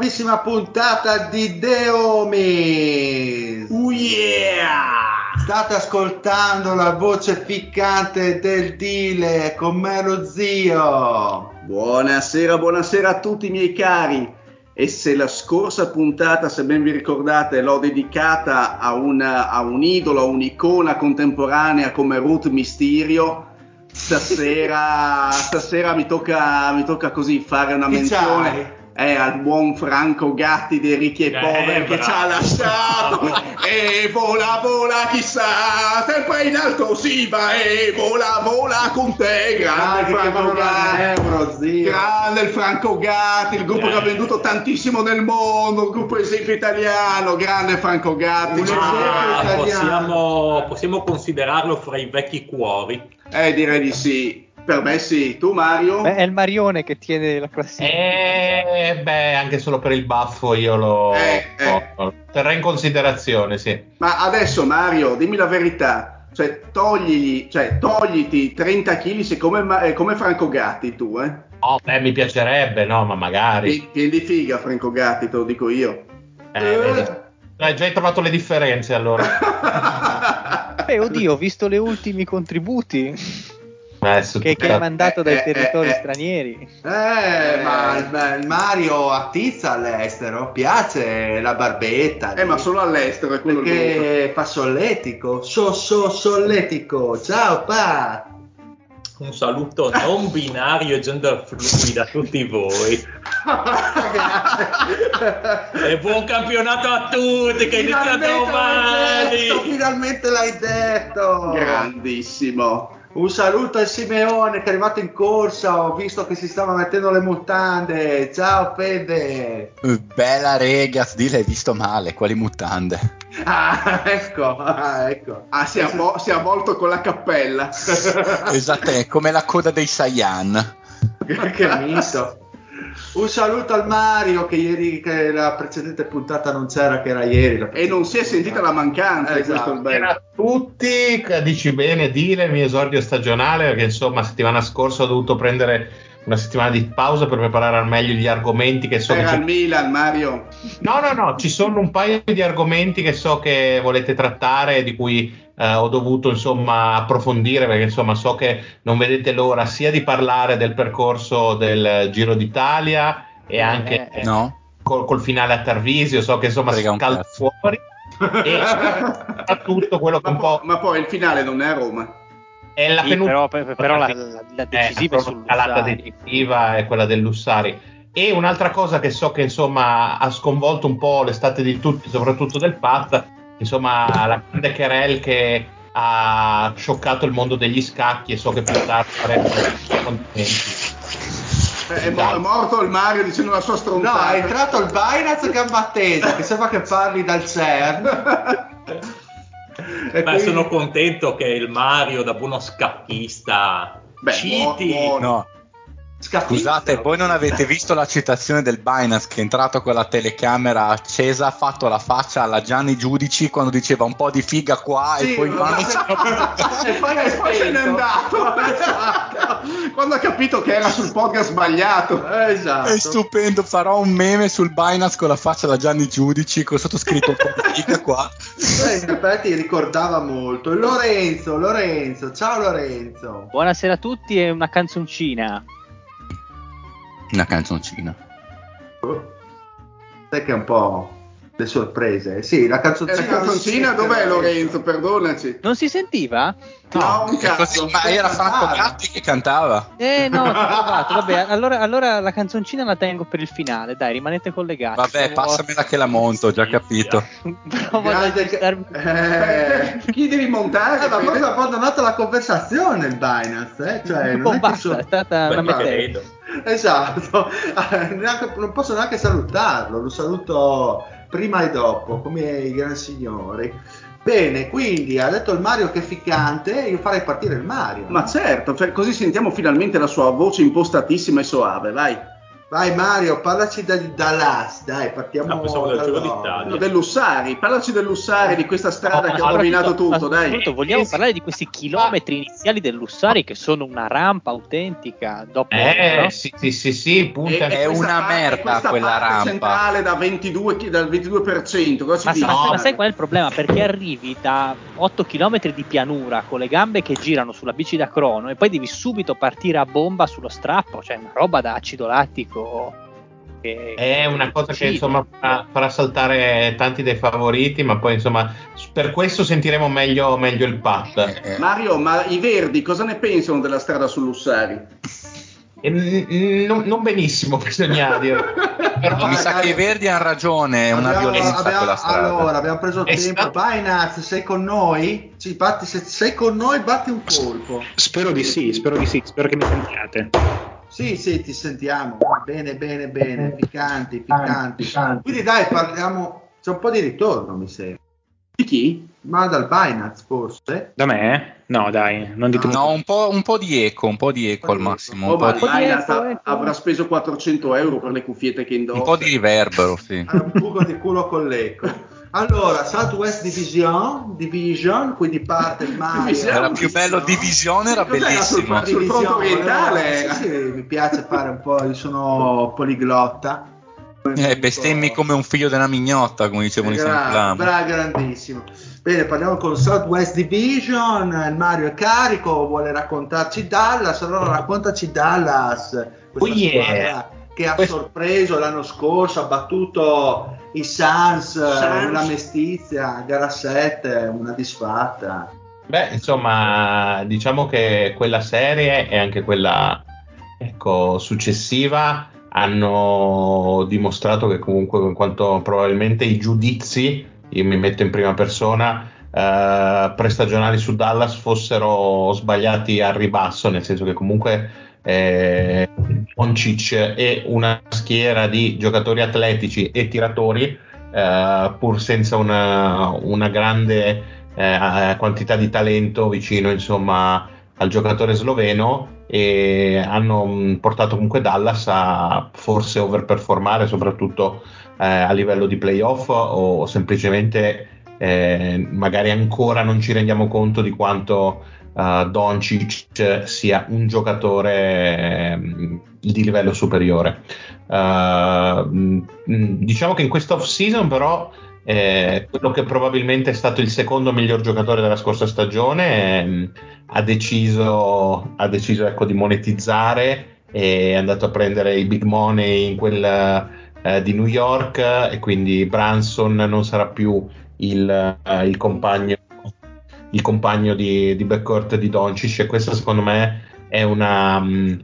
nuovissima puntata di Deomis. Oh yeah! State ascoltando la voce piccante del Dile con me lo zio. Buonasera, buonasera a tutti i miei cari. E se la scorsa puntata, se ben vi ricordate, l'ho dedicata a, una, a un idolo, a un'icona contemporanea come Ruth Mysterio, stasera, stasera mi, tocca, mi tocca così fare una menzione. Eh, al buon Franco Gatti dei ricchi e poveri che ci ha lasciato e vola vola chissà sempre in alto si va e vola vola con te grande Ah, che Franco Gatti zio. grande il Franco Gatti il gruppo Eh. che ha venduto tantissimo nel mondo il gruppo esempio italiano grande Franco Gatti. Ah, possiamo, possiamo considerarlo fra i vecchi cuori. eh direi di sì per me sì tu Mario Beh, è il Marione che tiene la classifica. Eh, beh, anche solo per il baffo io lo, Eh, eh. lo terrei in considerazione, sì. Ma adesso Mario, dimmi la verità, cioè, togligli, cioè togliti 30 kg come, eh, come Franco Gatti tu, eh? Oh, beh, mi piacerebbe, no, ma magari. Pi- Pieni di figa Franco Gatti, te lo dico io. Eh, vedi. Hai già hai trovato le differenze allora. Beh, oddio, ho visto le ultimi contributi Eh, che, che tutta- mandato Eh, dai eh, territori eh, eh. stranieri. Eh, ma il- ma il Mario attizza all'estero, piace la barbetta. Eh, ma lì. solo all'estero è quello. Perché fa solletico, so so solletico. Ciao pa. Un saluto non binario e gender fluid a tutti voi. E buon campionato a tutti che inizia l'hai detto, domani. finalmente l'hai detto. Grandissimo. Un saluto al Simeone che è arrivato in corsa, ho visto che si stava mettendo le mutande. Ciao Fede. Bella regas, di l'hai visto male, quali mutande. Ah, ecco, ah, ecco. Ah, si è, avvo- si è avvolto con la cappella. Esatto, è come la coda dei Saiyan. che mito. Un saluto al Mario che ieri, che la precedente puntata non c'era, che era ieri. e non si è sentita la mancanza, Esatto. questo è il bello. Buonasera a tutti, dici bene, Dile, il mio esordio stagionale, perché insomma settimana scorsa ho dovuto prendere una settimana di pausa per preparare al meglio gli argomenti che so che Era ci- il Milan, Mario. No, no, no, ci sono un paio di argomenti che so che volete trattare, di cui eh, ho dovuto insomma approfondire, perché insomma so che non vedete l'ora sia di parlare del percorso del Giro d'Italia e anche Eh, No? col, col finale a Tarvisio, so che insomma Frega si cazzo. fuori e soprattutto quello che Ma, un po' poi, ma poi il finale non è a Roma. è la Sì, penultima però, per- però la, la- la decisiva è eh, sul la Lussari. decisiva è quella del Lussari. E un'altra cosa che so che insomma ha sconvolto un po' l'estate di tutti, soprattutto del Paz, insomma la grande querel che ha scioccato il mondo degli scacchi e so che più tardi faremo contenti. È, mo- è morto il Mario dicendo la sua No, stronzata. è entrato il Binance gamba tesa, che sembra che parli dal CERN. Beh, quindi- sono contento che il Mario, da buono scacchista, Beh, citi, buono. No. Scapista. Scusate, voi non avete visto la citazione del Binance che è entrato con la telecamera accesa, ha fatto la faccia alla Gianni Giudici quando diceva un po' di figa qua Sì, e poi ma- mano e poi è E poi se n'è spento. andato Esatto. quando ha capito che era sul podcast sbagliato. Esatto. È stupendo, farò un meme sul Binance con la faccia da Gianni Giudici con sottoscritto un po' di figa qua. Eh, in effetti ricordava molto. Lorenzo, Lorenzo, ciao Lorenzo. Buonasera a tutti e una canzoncina. Una canzoncina. Sai che è un po' le sorprese. Sì, la E canzoncina. la canzoncina dov'è Lorenzo? Perdonaci. Non si sentiva? No, un È cazzo. così, ma era Franco. Gatti che cantava. Eh no. Vabbè, allora, allora la canzoncina la tengo per il finale. Dai, rimanete collegati. Vabbè, passamela che la monto, ho già capito. Provo a Grande Eh, Chi devi montare? eh, ma forse ha abbandonato la conversazione il Binance, eh? cioè, un non po' è basta, so- è stata una credo. Esatto, Eh, non posso neanche salutarlo, lo saluto prima e dopo, come i gran signori. Bene, quindi ha detto il Mario che è ficcante, io farei partire il Mario. Ma certo, cioè, così sentiamo finalmente la sua voce impostatissima e soave, vai. Vai Mario, parlaci da, da Las, dai, partiamo No, pensavo del da Giro loro. d'Italia. No, Dell'Ussari, parlaci dell'Ussari, di questa strada No, che ma ha rovinato tutto, ma dai. vogliamo Eh, sì. parlare di questi chilometri iniziali dell'Ussari che sono una rampa autentica dopo Eh, no? sì, sì, sì, sì, punta. È una parte- merda quella parte rampa. centrale da 22, chi- dal 22%, cosa Ma, ci dici? sa- ma sai qual è il problema? Perché arrivi da 8 km di pianura con le gambe che girano sulla bici da crono e poi devi subito partire a bomba sullo strappo, cioè una roba da acido lattico. che- È una cosa che uccide. insomma farà, farà saltare tanti dei favoriti, ma poi insomma per questo sentiremo meglio, meglio il pat. Eh, Mario, ma i verdi cosa ne pensano della strada sull'Ussari? Non, non benissimo, bisogna dire. Però mi sa che i Verdi hanno ragione, è una violenza abbiamo- quella strada. Allora, abbiamo preso È tempo. stato- Binance, sei con noi? Sì, batti, se sei con noi, batti un colpo. Spero di sì, spero di sì, spero che mi sentiate. Sì, sì, ti sentiamo. Bene, bene, bene. Piccanti, piccanti. Quindi dai, parliamo. C'è un po' di ritorno, mi sembra. Di chi? Ma dal Binance, forse? Da me? No, dai, non dite No, un po', un po' di eco, un po' di eco al massimo, Oh, un ma di, Binance ha- ecco. avrà speso 400 euro per le cuffiette che indossa. un po' di riverbero, sì. Un buco di culo con l'eco. Allora, Southwest Division, Division, quindi parte il Mario. Division. Era più bello Divisione, era bellissimo. sul- sul fronte orientale? no? Sì, sì, mi piace fare un po', io sono poliglotta. Eh, bestemmi come un figlio della mignotta, come dicevano i Gra- Sanclam. bra- grandissimo. Bene, parliamo con Southwest Division. Mario è carico, vuole raccontarci Dallas. Allora raccontaci Dallas, questa Oh yeah. squadra che ha Questo- sorpreso l'anno scorso, ha battuto i Suns, Suns. eh, una mestizia, gara 7, una disfatta. Beh, insomma, diciamo che quella serie e anche quella ecco, successiva hanno dimostrato che comunque in quanto probabilmente i giudizi, io mi metto in prima persona, eh, prestagionali su Dallas fossero sbagliati al ribasso, nel senso che comunque eh, Doncic e una schiera di giocatori atletici e tiratori, eh, pur senza una, una grande eh, quantità di talento vicino insomma al giocatore sloveno e hanno mh, portato comunque Dallas a forse overperformare soprattutto eh, a livello di playoff o semplicemente eh, magari ancora non ci rendiamo conto di quanto eh, Doncic sia un giocatore ehm, di livello superiore. Eh, mh, diciamo che in questa off season però eh, quello che probabilmente è stato il secondo miglior giocatore della scorsa stagione ehm, ha deciso, ha deciso ecco, di monetizzare e è andato a prendere i big money in quel eh, di New York e quindi Branson non sarà più il, eh, il compagno, il compagno di, di backcourt di Doncic e questa secondo me è una, mh,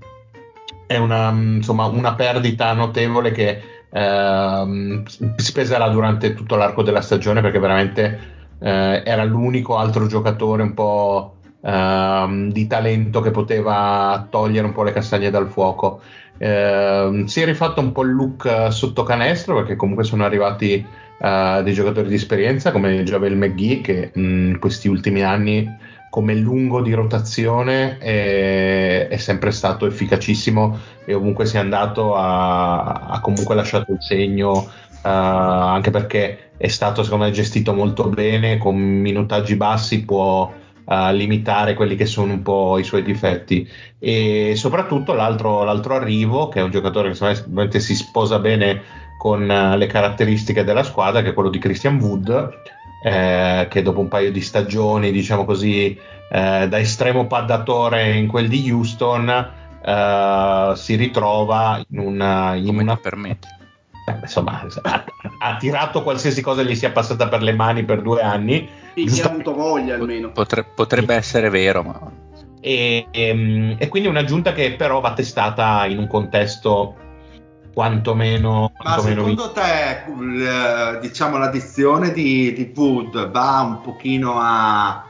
è una, mh, insomma, una perdita notevole che ehm, si peserà durante tutto l'arco della stagione perché veramente eh, era l'unico altro giocatore un po' ehm, di talento che poteva togliere un po' le castagne dal fuoco. Ehm, si è rifatto un po' il look eh, sotto canestro perché comunque sono arrivati eh, dei giocatori di esperienza come Javel McGee che in questi ultimi anni come lungo di rotazione è, è sempre stato efficacissimo e ovunque sia andato ha, ha comunque lasciato il segno uh, anche perché è stato secondo me gestito molto bene con minutaggi bassi può uh, limitare quelli che sono un po' i suoi difetti e soprattutto l'altro, l'altro arrivo che è un giocatore che me si sposa bene con uh, le caratteristiche della squadra che è quello di Christian Wood eh, che dopo un paio di stagioni, diciamo così, eh, da estremo paddatore in quel di Houston, eh, si ritrova in una... In Come una... ti permetti? Eh, insomma, ha, ha, tirato qualsiasi cosa gli sia passata per le mani per due anni. Sì, Giusto... ha avuto voglia almeno. Potre, potrebbe essere vero, ma... E, e, ehm, e, quindi un'aggiunta che però va testata in un contesto quantomeno. Ma secondo te, diciamo, l'addizione di, di Wood va un pochino a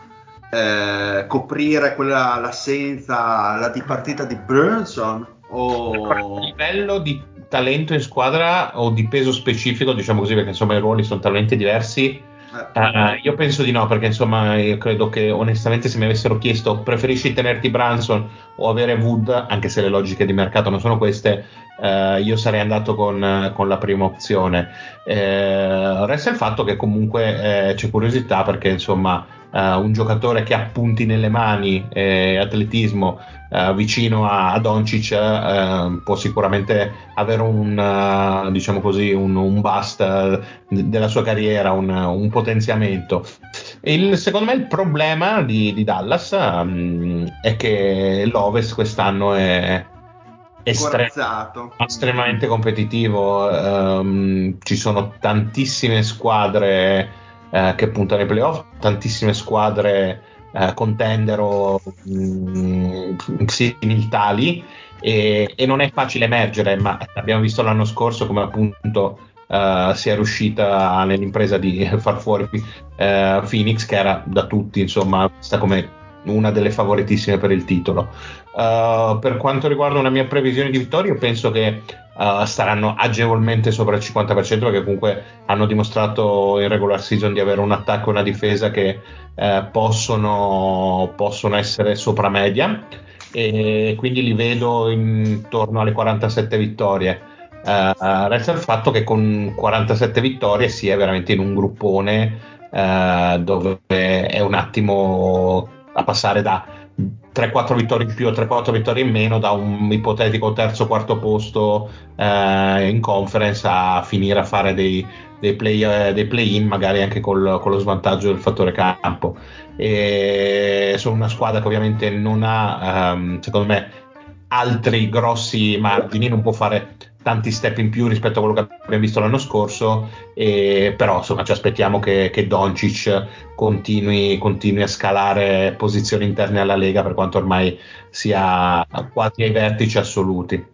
eh, coprire quella, l'assenza, la dipartita di Brunson? O... A livello di talento in squadra o di peso specifico, diciamo così, perché insomma i ruoli sono talmente diversi. Uh, io penso di no, perché insomma io credo che onestamente se mi avessero chiesto preferisci tenerti Branson o avere Wood, anche se le logiche di mercato non sono queste, uh, io sarei andato con, con la prima opzione. Uh, resta il fatto che comunque c'è curiosità perché insomma un giocatore che ha punti nelle mani e atletismo Uh, vicino a, a Doncic uh, può sicuramente avere un, uh, diciamo così, un, un bust della sua carriera, un, un potenziamento. Il, secondo me il problema di, di Dallas um, è che l'Ovest quest'anno è, estrem- estremamente competitivo. Um, ci sono tantissime squadre che puntano ai playoff, tantissime squadre eh, contender o mm, similtali e, e, non è facile emergere, ma abbiamo visto l'anno scorso come appunto uh, si è riuscita nell'impresa di far fuori uh, Phoenix che era da tutti insomma vista come una delle favoritissime per il titolo. Uh, per quanto riguarda una mia previsione di vittoria, penso che uh, staranno agevolmente sopra il 50% perché comunque hanno dimostrato in regular season di avere un attacco e una difesa che uh, possono, possono, essere sopra media e quindi li vedo intorno alle 47 vittorie. resta il fatto che con 47 vittorie si è veramente in un gruppone dove è un attimo a passare da 3-4 vittorie in più o 3-4 vittorie in meno da un ipotetico terzo o quarto posto eh, in conference a finire a fare dei, dei, play, eh, dei play-in magari anche col, con lo svantaggio del fattore campo. E sono una squadra che ovviamente non ha ehm, secondo me altri grossi margini non può fare tanti step in più rispetto a quello che abbiamo visto l'anno scorso, e, però insomma ci aspettiamo che, che Doncic continui, continui, a scalare posizioni interne alla Lega per quanto ormai sia quasi ai vertici assoluti.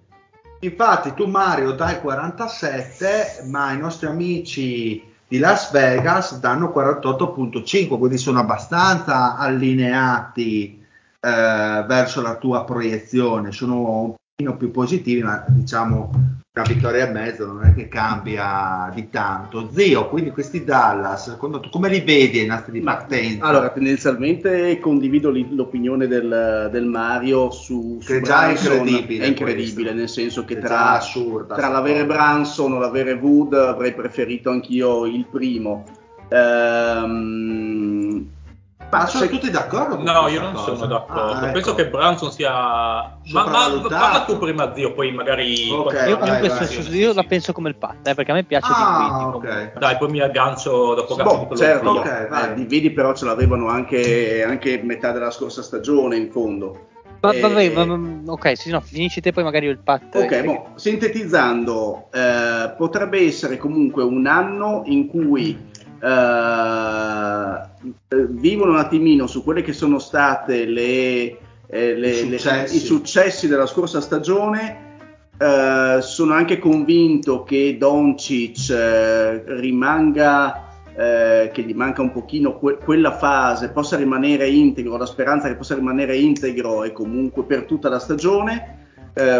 Infatti tu Mario dai 47, ma i nostri amici di Las Vegas danno 48.5, quindi sono abbastanza allineati eh, verso la tua proiezione, sono più positivi, ma diciamo una vittoria e mezzo non è che cambia di tanto. Zio, quindi questi Dallas, secondo tu come li vedi ai nastri di partenza? Allora, tendenzialmente condivido l'opinione del, del Mario su, su che già è incredibile. È incredibile, questo. nel senso che, che tra, assurda, tra l'avere Branson o l'avere Wood avrei preferito anch'io il primo. Ehm, ma sono tutti d'accordo? Con no, io non cosa? sono d'accordo. Ah, ecco. Penso che Branson sia. Ma, ma parla tu prima, zio, poi magari. Okay, io, vai, vai, vai. io la penso come il pat, eh, perché a me piace ah, di okay. Dai, poi mi aggancio dopo che boh, certo, okay, eh, vedi, però ce l'avevano anche, anche metà della scorsa stagione in fondo. Va, e... va, va, ok, sì, no, finisci te, poi magari il pat. Ok, eh, boh, sintetizzando, eh, potrebbe essere comunque un anno in cui eh, vivono un attimino su quelle che sono state le, eh, le, I, successi. Le, i, successi. della scorsa stagione. Uh, sono anche convinto che Doncic uh, rimanga, uh, che gli manca un pochino que- quella fase, possa rimanere integro, la speranza che possa rimanere integro e comunque per tutta la stagione,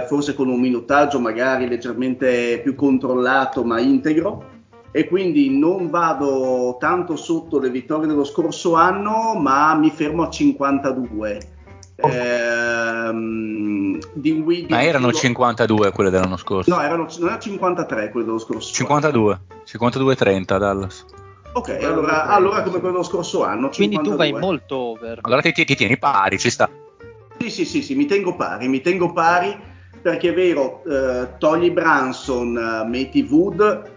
forse con un minutaggio magari leggermente più controllato ma integro e quindi non vado tanto sotto le vittorie dello scorso anno, ma mi fermo a 52. Ehm, di Wii, ma erano lo... 52 quelle dell'anno scorso? No, erano, non erano 53 quelle dello scorso 52, 52-30 Dallas. Ok, allora, allora, come quello dello scorso anno. Quindi 52. tu vai molto over. Allora ti, ti, ti tieni pari, ci sta. Sì, sì, sì, sì, mi tengo pari, mi tengo pari perché è vero, eh, togli Branson, uh, metti Wood,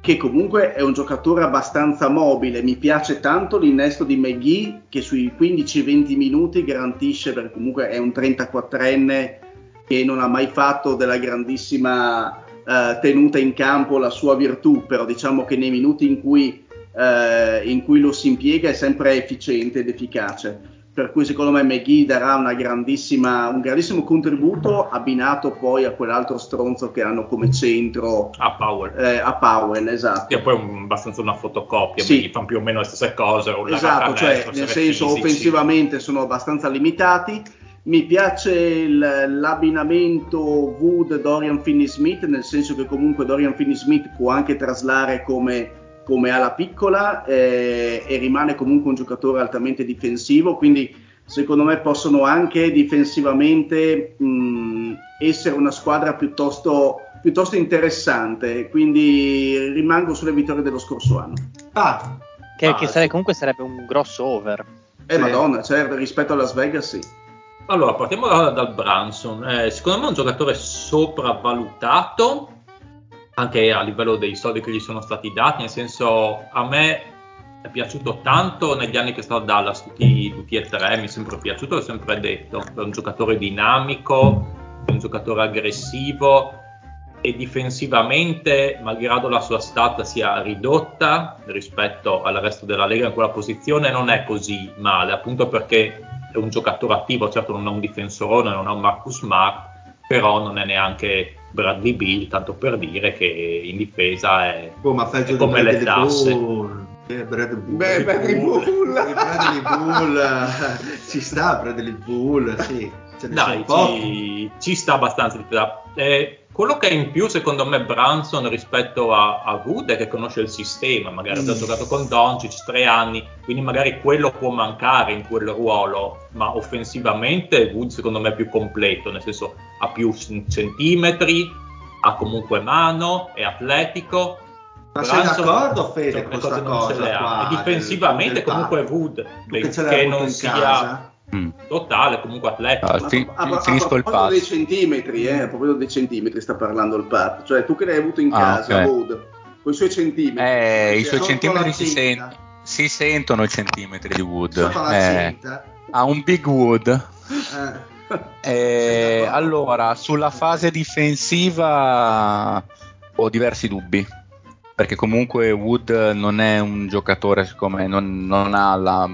che comunque è un giocatore abbastanza mobile. Mi piace tanto l'innesto di McGee che sui 15-20 minuti garantisce, perché comunque è un 34enne che non ha mai fatto della grandissima uh, tenuta in campo la sua virtù, però diciamo che nei minuti in cui, uh, in cui lo si impiega è sempre efficiente ed efficace per cui secondo me McGee darà un grandissimo contributo abbinato poi a quell'altro stronzo che hanno come centro a Powell, eh, a Powell esatto. e poi un, abbastanza una fotocopia sì. fanno più o meno le stesse cose esatto, cioè nel senso fisici. offensivamente sono abbastanza limitati mi piace l'abbinamento Wood Dorian Finney-Smith nel senso che comunque Dorian Finney-Smith può anche traslare come come ala piccola eh, e rimane comunque un giocatore altamente difensivo, quindi secondo me possono anche difensivamente mh, essere una squadra piuttosto, piuttosto, interessante, quindi rimango sulle vittorie dello scorso anno. Ah, che, ah, che sare, comunque sarebbe un grosso over. Eh sì. madonna, certo, rispetto a Las Vegas sì. Allora, partiamo da, dal Branson. Eh, secondo me è un giocatore sopravvalutato anche a livello dei soldi che gli sono stati dati, nel senso a me è piaciuto tanto negli anni che sto a Dallas, tutti, tutti e tre, mi è sempre piaciuto, l'ho sempre detto, è un giocatore dinamico, è un giocatore aggressivo e difensivamente, malgrado la sua stat sia ridotta rispetto al resto della Lega in quella posizione, non è così male, appunto perché è un giocatore attivo, certo non è un difensore, non è un Marcus Smart, però non è neanche Bradley Bill, tanto per dire che in difesa è, oh, ma è come le tasse. Eh, Brad Bull, Beh, Bradley Bull. Bradley Bull. ci sta Bradley Bull, sì. Dai, ci, ci, sta abbastanza. Eh, quello che è in più, secondo me, Branson rispetto a, a Wood è che conosce il sistema. Magari mm. ha giocato con Doncic tre anni, quindi magari quello può mancare in quel ruolo. Ma offensivamente, Wood, secondo me, è più completo, nel senso ha più centimetri, ha comunque mano, è atletico. Ma Branson, sei d'accordo, Fede, con questa cosa? Qua, e difensivamente, del, del comunque, Wood, che non sia. Casa? Mm. totale, comunque atletico. Ah, fi- a, a, finisco a, il pass. dei centimetri, eh, proprio dei centimetri sta parlando il Pat. Cioè, tu che l'hai avuto in ah, casa, okay. Wood, con i suoi centimetri. Eh, i suoi centimetri si, sen- si, sentono i centimetri di Wood. Eh, ha un big Wood. Eh. Eh, allora, sulla fase difensiva ho diversi dubbi. Perché comunque Wood non è un giocatore, siccome non, non ha la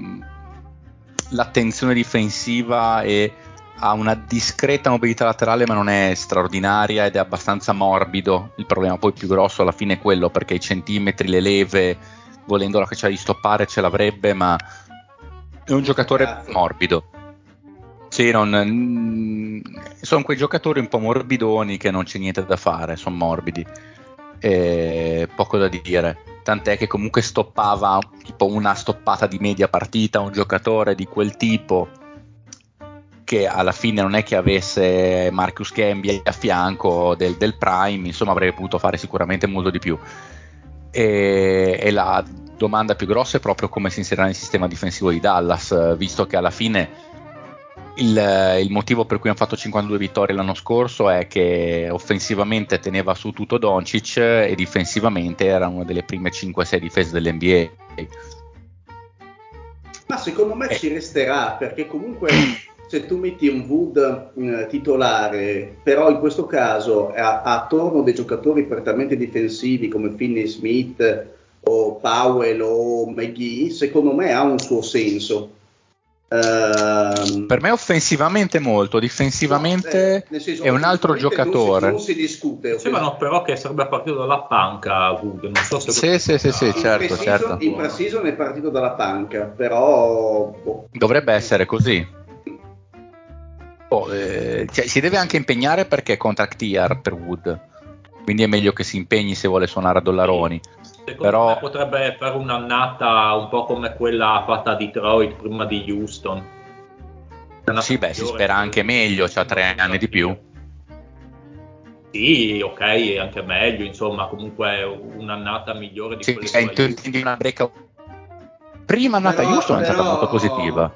l'attenzione difensiva e ha una discreta mobilità laterale ma non è straordinaria ed è abbastanza morbido. Il problema poi più grosso alla fine è quello perché i centimetri, le leve, volendo la caccia di stoppare ce l'avrebbe ma è un giocatore morbido. Sì, non, mm, sono quei giocatori un po' morbidoni che non c'è niente da fare, sono morbidi. E poco da dire tant'è che comunque stoppava tipo una stoppata di media partita un giocatore di quel tipo che alla fine non è che avesse Marcus Gambia a fianco del, del Prime, insomma avrebbe potuto fare sicuramente molto di più. E, e, la domanda più grossa è proprio come si inserirà nel sistema difensivo di Dallas, visto che alla fine il, il, motivo per cui hanno fatto 52 vittorie l'anno scorso è che offensivamente teneva su tutto Doncic e difensivamente era una delle prime 5-6 difese dell'NBA. Ma secondo me eh. ci resterà perché comunque se tu metti un Wood eh, titolare, però in questo caso ha attorno dei giocatori prettamente difensivi come Finney Smith o Powell o McGee, secondo me ha un suo senso Uh, per me offensivamente molto, difensivamente no, eh, senso, è un altro giocatore. Non si, non si discute. Sembrano però che sarebbe partito dalla panca Wood, non so se Sì, sì, sì, sì, certo, in certo. In pre-season è partito dalla panca, però boh. dovrebbe essere così. Oh, eh, cioè, si deve anche impegnare perché è contract year per Wood. Quindi è meglio che si impegni se vuole suonare a dollaroni. Secondo Però- me potrebbe fare un'annata un po' come quella fatta a Detroit prima di Houston. Sì, beh, si spera anche meglio, c'ha tre anni di più. Sì, ok, è anche meglio, insomma, comunque un'annata migliore di Sì, quelle cioè, due a intendi una break Prima annata Però- Houston è stata però- molto positiva.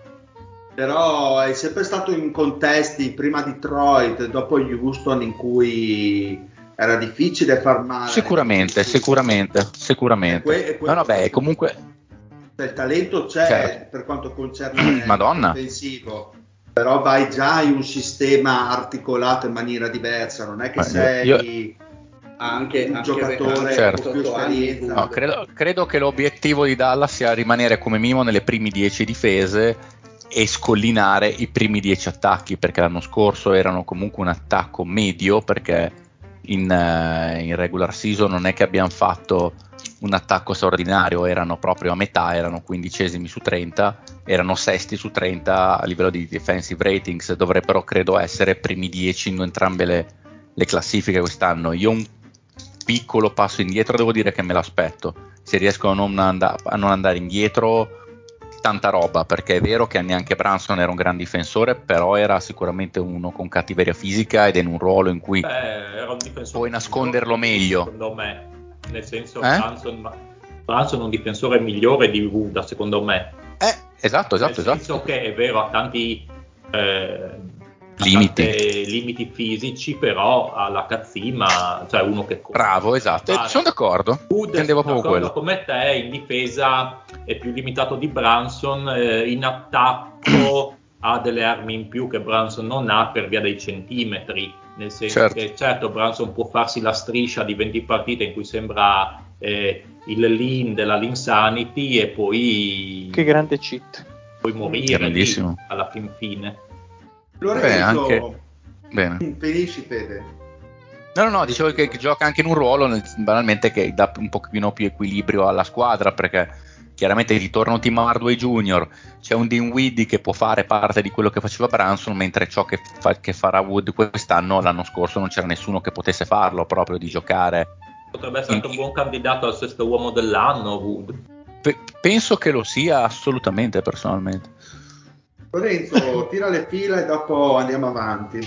Però è sempre stato in contesti, prima Detroit, dopo Houston, in cui era difficile far male. Sicuramente, sicuramente, sicuramente. E que- e No, no, beh, questo- comunque Il talento c'è Certo. per quanto concerne Madonna. l'offensivo, però vai già in un sistema articolato in maniera diversa, non è che Ma sei io- anche, un anche giocatore Certo. con più esperienza. No, credo, credo che l'obiettivo di Dallas sia rimanere come minimo nelle primi 10 difese e scollinare i primi 10 attacchi, perché l'anno scorso erano comunque un attacco medio, perché in, eh, in regular season non è che abbiamo fatto un attacco straordinario, erano proprio a metà, erano quindicesimi su 30, erano sesti su 30 a livello di defensive ratings, dovrebbero credo essere primi 10 in entrambe le, le classifiche quest'anno. Io un piccolo passo indietro devo dire che me l'aspetto, se riesco a non, and- a non andare indietro tanta roba, perché è vero che neanche Branson era un gran difensore, però era sicuramente uno con cattiveria fisica ed è in un ruolo in cui Beh, Puoi nasconderlo meglio. Secondo me, nel senso, Eh? Branson, Branson è un difensore migliore di Ruda, secondo me. Eh, esatto, esatto, nel esatto. che è vero, ha tanti eh, Limiti. limiti fisici, però ha la cazzima, cioè uno che. Bravo, esatto. Ah, Eh, sono d'accordo. Wood, Intendevo proprio quello. come te, in difesa è più limitato di Branson, eh, in attacco ha delle armi in più che Branson non ha per via dei centimetri, nel senso Certo. che certo Branson può farsi la striscia di 20 partite in cui sembra eh, il lean della Linsanity e poi, Che grande cheat. poi morire lì, alla fin fine. Lorenzo, Beh, anche- Bene. finisci Fede. No, no, no, dicevo che, gioca anche in un ruolo banalmente che dà un pochino più equilibrio alla squadra perché chiaramente ritorna un Tim Hardway Jr., c'è un Dinwiddie che può fare parte di quello che faceva Branson, mentre ciò che, fa- che farà Wood quest'anno, l'anno scorso non c'era nessuno che potesse farlo proprio di giocare. Potrebbe essere anche un buon candidato al sesto uomo dell'anno, Wood. Pe- penso che lo sia assolutamente personalmente. Lorenzo, tira le fila e dopo andiamo avanti.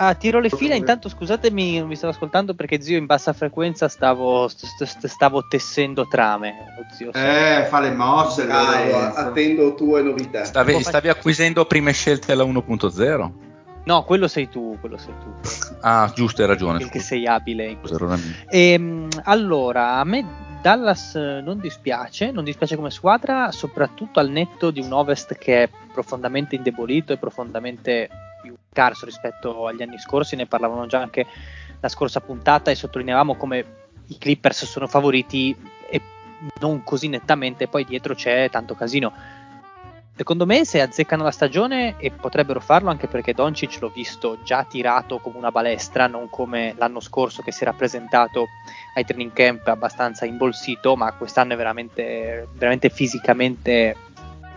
Ah, tiro le fila. Intanto scusatemi, non mi stavo ascoltando perché zio in bassa frequenza stavo, st- st- stavo tessendo trame. Lo zio. Eh, fa le mosse, Bravo, Lorenzo. attendo tue novità. Stavi, stavi acquisendo prime scelte alla 1.0? No, quello sei tu, quello sei tu. Ah, giusto, hai ragione. Il che scusa. sei abile mio. Ehm, allora, a me Dallas eh, non dispiace, non dispiace come squadra, soprattutto al netto di un Ovest che è profondamente indebolito e profondamente più scarso rispetto agli anni scorsi, ne parlavano già anche la scorsa puntata e sottolineavamo come i Clippers sono favoriti e non così nettamente, poi dietro c'è tanto casino. Secondo me se azzeccano la stagione e potrebbero farlo anche perché Doncic l'ho visto già tirato come una balestra, non come l'anno scorso che si era presentato ai training camp abbastanza imbolsito, ma quest'anno è veramente, veramente fisicamente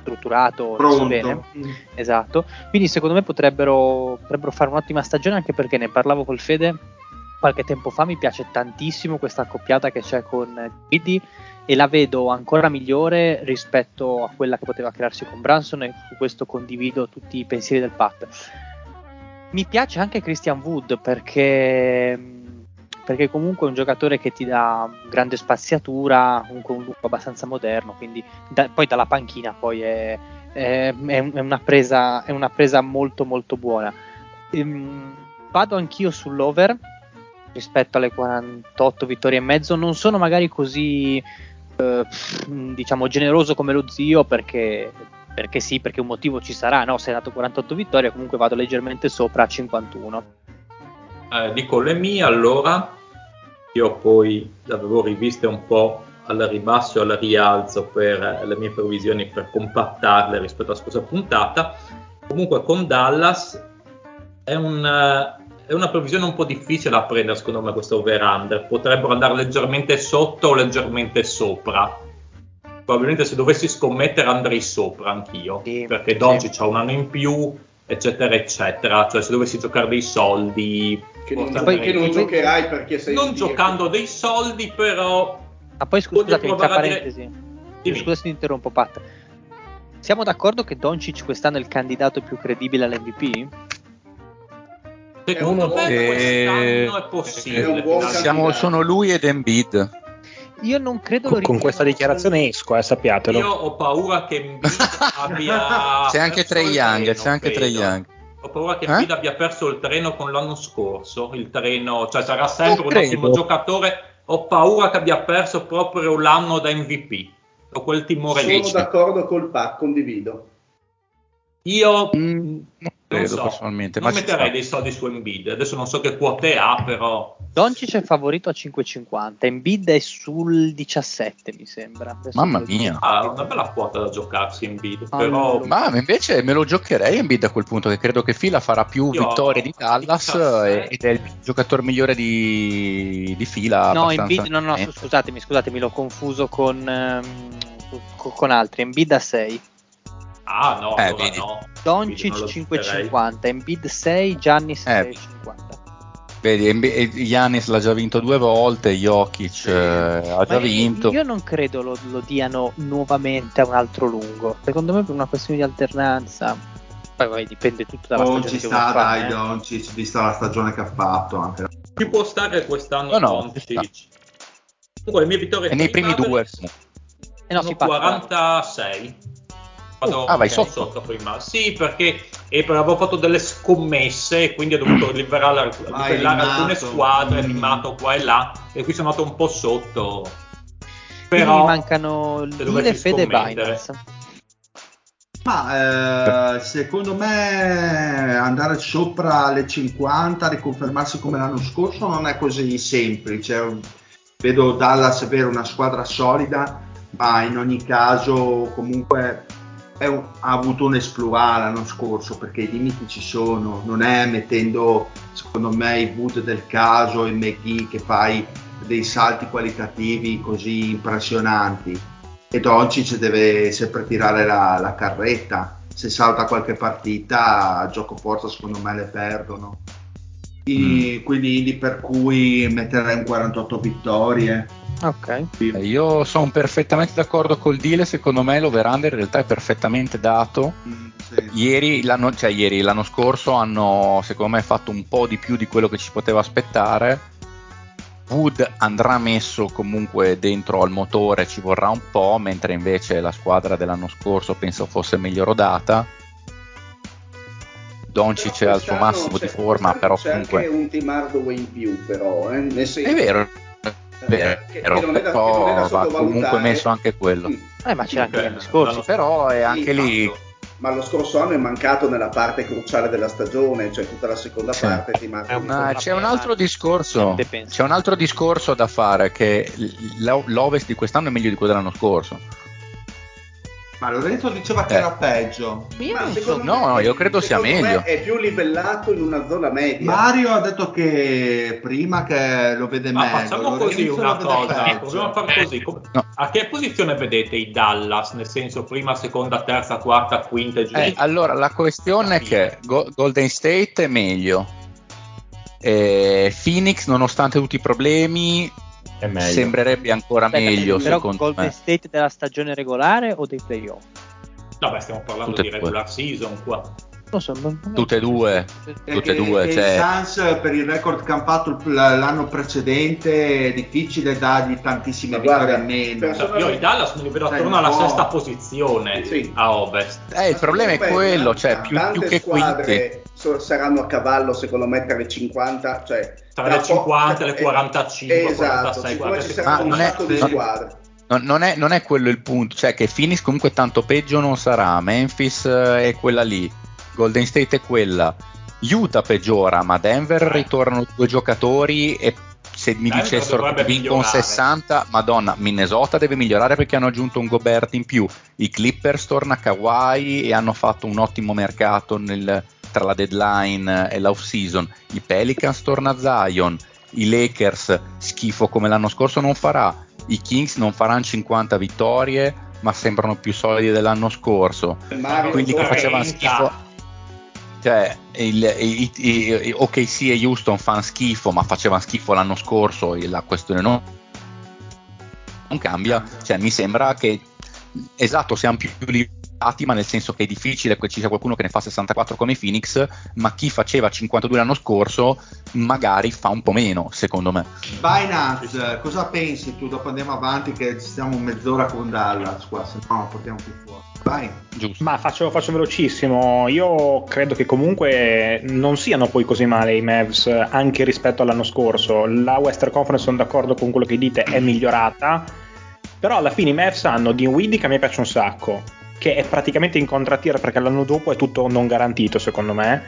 strutturato, reso bene. Pronto. Esatto. Quindi secondo me potrebbero, potrebbero fare un'ottima stagione anche perché ne parlavo col Fede qualche tempo fa, mi piace tantissimo questa accoppiata che c'è con Didi e la vedo ancora migliore rispetto a quella che poteva crearsi con Branson e su questo condivido tutti i pensieri del Pat. Mi piace anche Christian Wood perché, perché comunque è un giocatore che ti dà grande spaziatura, comunque un look abbastanza moderno, quindi da- poi dalla panchina poi è, è- è un- è una, presa, è una presa molto molto buona. Ehm, vado anch'io sull'over rispetto alle 48 vittorie e mezzo, non sono magari così eh, diciamo generoso come lo zio perché, perché sì, perché un motivo ci sarà, no? Se è dato 48 vittorie comunque vado leggermente sopra a 51. Eh, dico le mie allora, io poi le avevo riviste un po' al ribasso e al rialzo per eh, le mie previsioni per compattarle rispetto alla scorsa puntata. Comunque con Dallas è, un, eh, è una previsione un po' difficile da prendere secondo me questo over-under, potrebbero andare leggermente sotto o leggermente sopra. Probabilmente se dovessi scommettere andrei sopra anch'io, Sì, perché sì. Doncic ha un anno in più, eccetera, eccetera. Cioè se dovessi giocare dei soldi Che non, Poi- che non giocherai perché sei non un giocando dei soldi, però Ma poi scusatemi, tra parentesi. Dire... Scusa se ti interrompo, Pat. Siamo d'accordo che Doncic quest'anno è il candidato più credibile all'MVP? Secondo me eh, quest'anno è possibile. Siamo, sono lui ed Embiid. Io non credo con, con questa dichiarazione esco, eh, sappiatelo. Io ho paura che Embiid abbia C'è anche Trey Young, c'è anche Trey Young. Ho paura che Embiid eh? abbia perso il treno con l'anno scorso, il treno, cioè sarà sempre un ottimo giocatore. Ho paura che abbia perso proprio l'anno da MVP. Ho quel timore Sono lì. Sono d'accordo col pack, condivido. Io mm, credo so, personalmente. Non metterei dei soldi su Embiid. Adesso non so che quote ha, però. Doncic è favorito a 5,50. Embiid è sul 17, mi sembra. Adesso Mamma mia, ha una bella quota da giocarsi. Embiid, ah, però... Ma invece me lo giocherei Embiid a quel punto. Che credo che Fila farà più Io vittorie di Dallas 17. ed è il giocatore migliore di, di fila. No, Embiid, no, no, scusatemi, scusatemi, l'ho confuso con, um, con altri. Embiid a 6. Ah, no, eh, allora no. Doncic 5,50, Embiid 6, Giannis eh. 6,50. Vedi, Giannis l'ha già vinto due volte, Jokic eh, ha già vinto. Io non credo lo, lo, diano nuovamente a un altro lungo. Secondo me per una questione di alternanza. Poi vabbè, dipende tutto dalla oh, stagione. Ci sta, dai, eh. Doncic, vista la stagione che ha fatto. Anche. Ci può stare quest'anno no, no, Doncic. Comunque le mie vittorie... E nei primi due. Eh no, 46 vado ah, vai sotto. sotto prima. Sì, perché eh, avevo fatto delle scommesse e quindi ho dovuto liberare, liberare alcune squadre, mm. filmato qua e là, e qui sono andato un po' sotto. Però mi mancano Lille, Fede e Binance. Ma eh, secondo me andare sopra le 50, riconfermarsi come l'anno scorso non è così semplice. Vedo Dallas avere una squadra solida, ma in ogni caso comunque un, ha avuto un esploit l'anno scorso perché i limiti ci sono, non è mettendo secondo me i boot del caso e McGee che fai dei salti qualitativi così impressionanti. E Doncic deve sempre tirare la, la carretta. Se salta qualche partita a gioco forza secondo me le perdono. I, mm. quindi per cui metterei un 48 vittorie Ok. Eh, io sono perfettamente d'accordo col deal, secondo me l'over-under in realtà è perfettamente dato. Mm, sì. ieri, l'anno, cioè, ieri, l'anno scorso hanno secondo me fatto un po' di più di quello che ci poteva aspettare. Wood andrà messo comunque dentro al motore, ci vorrà un po', mentre invece la squadra dell'anno scorso penso fosse meglio rodata. Doncic è al suo massimo di forma, però c'è comunque... C'è anche un Tim Hardaway in più, però, eh? Nel senso... È vero, vero, che, che non è da, però che non è va comunque messo anche quello. Mm. Eh, ma c'è anche l'anno scorso, però è anche lì. Ma lo scorso anno è mancato nella parte cruciale della stagione, cioè tutta la seconda sì. parte ti manca. Ma c'è un altro discorso. C'è un altro discorso da fare che l'Ovest di quest'anno è meglio di quello dell'anno scorso ma Lorenzo diceva che eh. era peggio. So. No, no, io credo sia meglio. È più livellato in una zona media. Mario ha detto che prima che lo vede ma meglio. Facciamo così una cosa. Proviamo a fare così. No. A che posizione vedete i Dallas? Nel senso, prima, seconda, terza, quarta, quinta e giù? Eh, allora, la questione è che Golden State è meglio. Eh, Phoenix, nonostante tutti i problemi, sembrerebbe ancora Aspetta, meglio. Però secondo Golden me. State della stagione regolare o dei playoff? No, beh, stiamo parlando Tutte di regular due. season qua. So, tutte e due, tutte e due. E cioè... I Suns per il record fatto l'anno precedente è difficile dargli tantissime vittorie a meno. Io i Dallas me li vedo attorno alla sesta posizione sì. a Ovest. Eh, il problema è quello, cioè più, più che quinti saranno a cavallo secondo me tra le 50 cioè tra, tra le 50 e le 45 eh, esatto, 46 46 ci saranno un sacco di squadre. Non è, non è, quello il punto, cioè che Phoenix comunque tanto peggio non sarà, Memphis eh, è quella lì, Golden State è quella, Utah peggiora, ma Denver ritornano due giocatori e se mi Denver dicessero che vincono 60, madonna, Minnesota deve migliorare perché hanno aggiunto un Gobert in più, i Clippers torna Kawhi e hanno fatto un ottimo mercato nel, tra la deadline e l'off season, i Pelicans torna Zion, i Lakers schifo come l'anno scorso non farà, i Kings non faranno 50 vittorie ma sembrano più solidi dell'anno scorso, Mario quindi che facevano schifo? Cioè il, i, i, i, OKC e Houston fanno schifo ma facevano schifo l'anno scorso la questione non non cambia, cioè mi sembra che esatto, siamo più limitati, ma nel senso che è difficile che ci sia qualcuno che ne fa 64 come Phoenix, ma chi faceva 52 l'anno scorso magari fa un po' meno, secondo me. Binance, cosa pensi tu? Dopo andiamo avanti che ci stiamo mezz'ora con Dallas qua, se no portiamo più fuori. Vai. Giusto. Ma faccio, faccio, velocissimo. Io credo che comunque non siano poi così male i Mavs anche rispetto all'anno scorso. La Western Conference, sono d'accordo con quello che dite, è migliorata. Però alla fine i Mavs hanno Dinwiddie che a me piace un sacco, che è praticamente in contrattier perché l'anno dopo è tutto non garantito secondo me.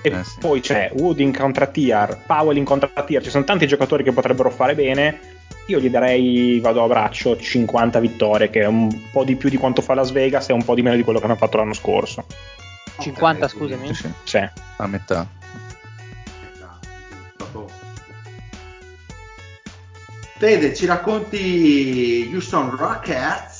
E eh sì. poi c'è Wood in contrattier, Powell in contrattier, ci sono tanti giocatori che potrebbero fare bene io gli darei, vado a braccio, 50 vittorie, che è un po' di più di quanto fa Las Vegas e un po' di meno di quello che hanno fatto l'anno scorso. 50, okay, scusami? Sì, sì. a metà. Fede, ci racconti Houston Rockets?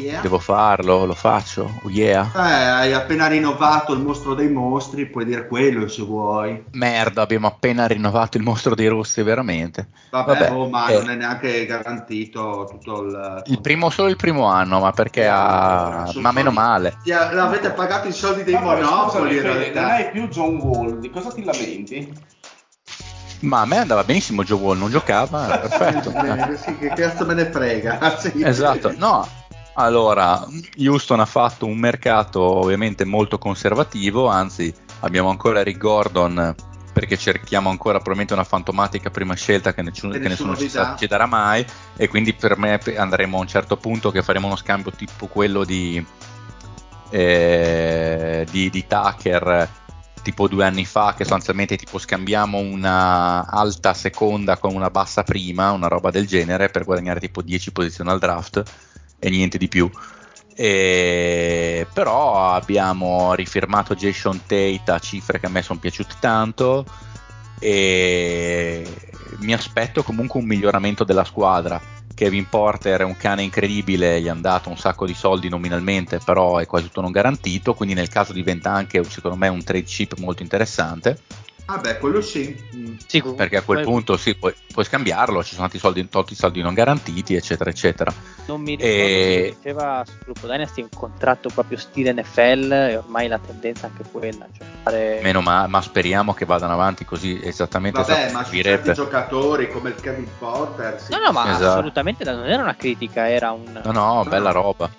Yeah. Devo farlo, lo faccio. Oh yeah. Eh, hai appena rinnovato il mostro dei mostri, puoi dire quello se vuoi. Merda, abbiamo appena rinnovato il mostro dei rossi, veramente. Vabbè, Vabbè oh, ma eh. non è neanche garantito tutto il. Il primo, solo il primo anno, ma perché ha. Ma soldi. meno male. L'avete pagato i soldi dei Vabbè, monopoli. Scusami, non hai più John Wall, di cosa ti lamenti? Ma a me andava benissimo Joe Wall, non giocava, perfetto. sì, che cazzo me ne frega. Sì. Esatto, no, allora, Houston ha fatto un mercato ovviamente molto conservativo, anzi abbiamo ancora Rick Gordon perché cerchiamo ancora probabilmente una fantomatica prima scelta che nessuno, che nessuno ci, sa, ci, darà mai e quindi per me andremo a un certo punto che faremo uno scambio tipo quello di, eh, di, di Tucker tipo due anni fa che sostanzialmente tipo scambiamo una alta seconda con una bassa prima, una roba del genere per guadagnare tipo 10 posizioni al draft e niente di più. E, però abbiamo rifirmato Jason Tate a cifre che a me sono piaciute tanto e mi aspetto comunque un miglioramento della squadra. Kevin Porter è un cane incredibile, gli hanno dato un sacco di soldi nominalmente, però è quasi tutto non garantito, quindi nel caso diventa anche secondo me un trade chip molto interessante. Ah beh, quello sì. Sì perché a quel punto sì, puoi, puoi, scambiarlo, ci sono tanti soldi, tanti soldi non garantiti, eccetera, eccetera. Non mi ricordo e... diceva sul gruppo Dynasty un contratto proprio stile NFL e ormai la tendenza è anche quella. Cioè fare... Meno ma, ma speriamo che vadano avanti così esattamente. Vabbè, ma ci certi giocatori come il Kevin Porter. Sì. No, no, ma esatto. assolutamente non era una critica, era un... No, no, bella roba.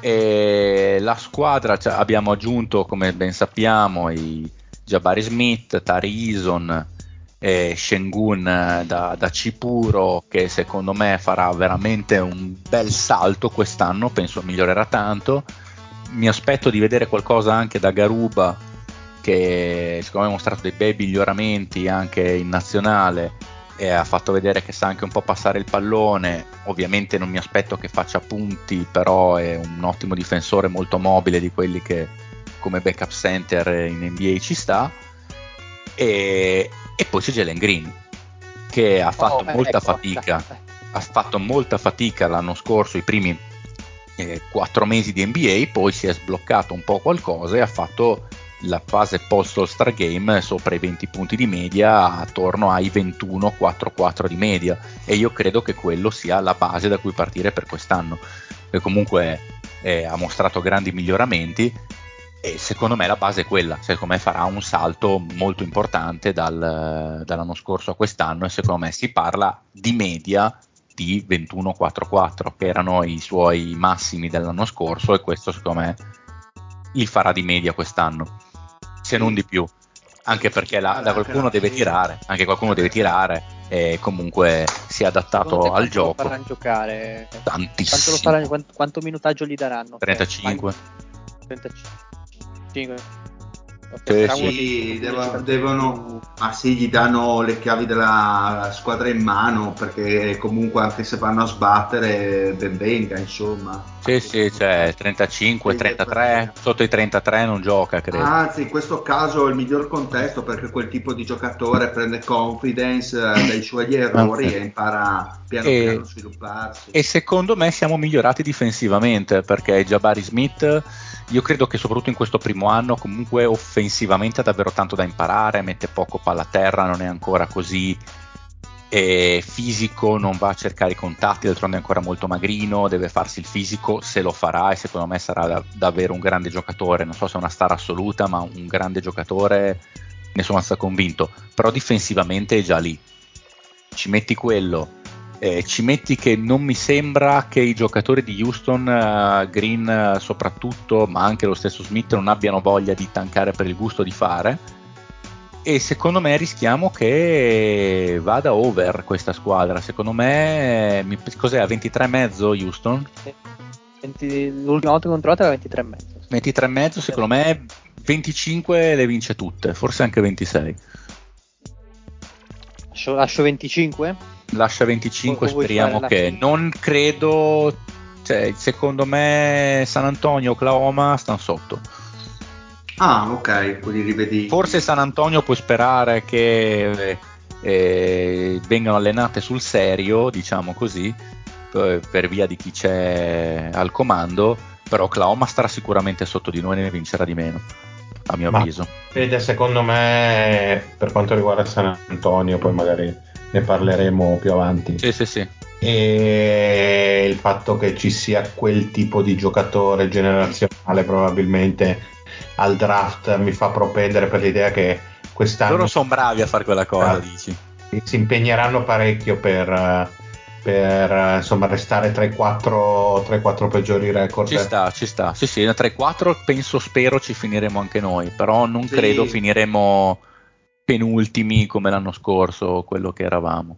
E la squadra cioè, abbiamo aggiunto, come ben sappiamo, i Jabari Smith, Tarison, eh, Shengun da, da Cipuro che secondo me farà veramente un bel salto quest'anno, penso migliorerà tanto. Mi aspetto di vedere qualcosa anche da Garuba che secondo me ha mostrato dei bei miglioramenti anche in nazionale e ha fatto vedere che sa anche un po' passare il pallone. Ovviamente non mi aspetto che faccia punti, però è un ottimo difensore molto mobile di quelli che come backup center in NBA ci sta. E, e poi c'è Jalen Green che ha fatto oh, molta ecco, fatica. Ha fatto molta fatica l'anno scorso, i primi eh, quattro mesi di NBA, poi si è sbloccato un po' qualcosa e ha fatto la fase post All Star Game sopra i 20 punti di media attorno ai 21 4-4 di media e io credo che quello sia la base da cui partire per quest'anno che comunque eh, ha mostrato grandi miglioramenti e secondo me la base è quella, secondo me farà un salto molto importante dal, dall'anno scorso a quest'anno e secondo me si parla di media di 21-4-4 che erano i suoi massimi dell'anno scorso e questo secondo me li farà di media quest'anno, se non di più, anche perché la, la qualcuno deve tirare, anche qualcuno deve tirare e comunque si è adattato al gioco. Lo faranno giocare? Tantissimo. Quanto, faranno, quanto, quanto minutaggio gli daranno? 35. 35. 5. Eh, sì, devono, devono, ma sì, gli danno le chiavi della squadra in mano perché comunque anche se vanno a sbattere ben venga, insomma. Sì, sì, cioè 35, 33, sotto i 33 non gioca, credo. Anzi, in questo caso è il miglior contesto perché quel tipo di giocatore prende confidence eh, dai suoi errori e impara piano e, piano a svilupparsi. E secondo me siamo migliorati difensivamente perché Jabari Smith io credo che soprattutto in questo primo anno comunque offensivamente ha davvero tanto da imparare, mette poco palla a terra, non è ancora così e fisico, non va a cercare i contatti, d'altronde è ancora molto magrino, deve farsi il fisico, se lo farà e secondo me sarà da, davvero un grande giocatore, non so se è una star assoluta, ma un grande giocatore, ne sono stato convinto, però difensivamente è già lì. Ci metti quello, eh, ci metti che non mi sembra che i giocatori di Houston, uh, Green uh, soprattutto, ma anche lo stesso Smith, non abbiano voglia di tankare per il gusto di fare e secondo me rischiamo che vada over questa squadra. Secondo me, mi, cos'è a 23,5 Houston? 20, l'ultima volta controllata era 23,5. 23,5 secondo me 25 le vince tutte, forse anche 26. Lascio, lascio 25? Lascia 25, speriamo che. Non credo, cioè, secondo me San Antonio, Oklahoma stanno sotto. Ah, ok, quindi rivedi. Forse San Antonio può sperare che eh, vengano allenate sul serio, diciamo così, per, per, via di chi c'è al comando, però Oklahoma starà sicuramente sotto di noi e ne vincerà di meno, a mio Ma, avviso. Vede, secondo me, per quanto riguarda San Antonio, poi magari ne parleremo più avanti. Sì, sì, sì. E il fatto che ci sia quel tipo di giocatore generazionale probabilmente al draft mi fa propendere per l'idea che quest'anno... Loro sono bravi a fare quella cosa, ah, dici. Si impegneranno parecchio per, per insomma, restare tra i, quattro, tra i quattro peggiori record. Ci sta, ci sta. Sì, sì, tra i quattro penso, spero ci finiremo anche noi, però non sì. credo finiremo penultimi come l'anno scorso, quello che eravamo.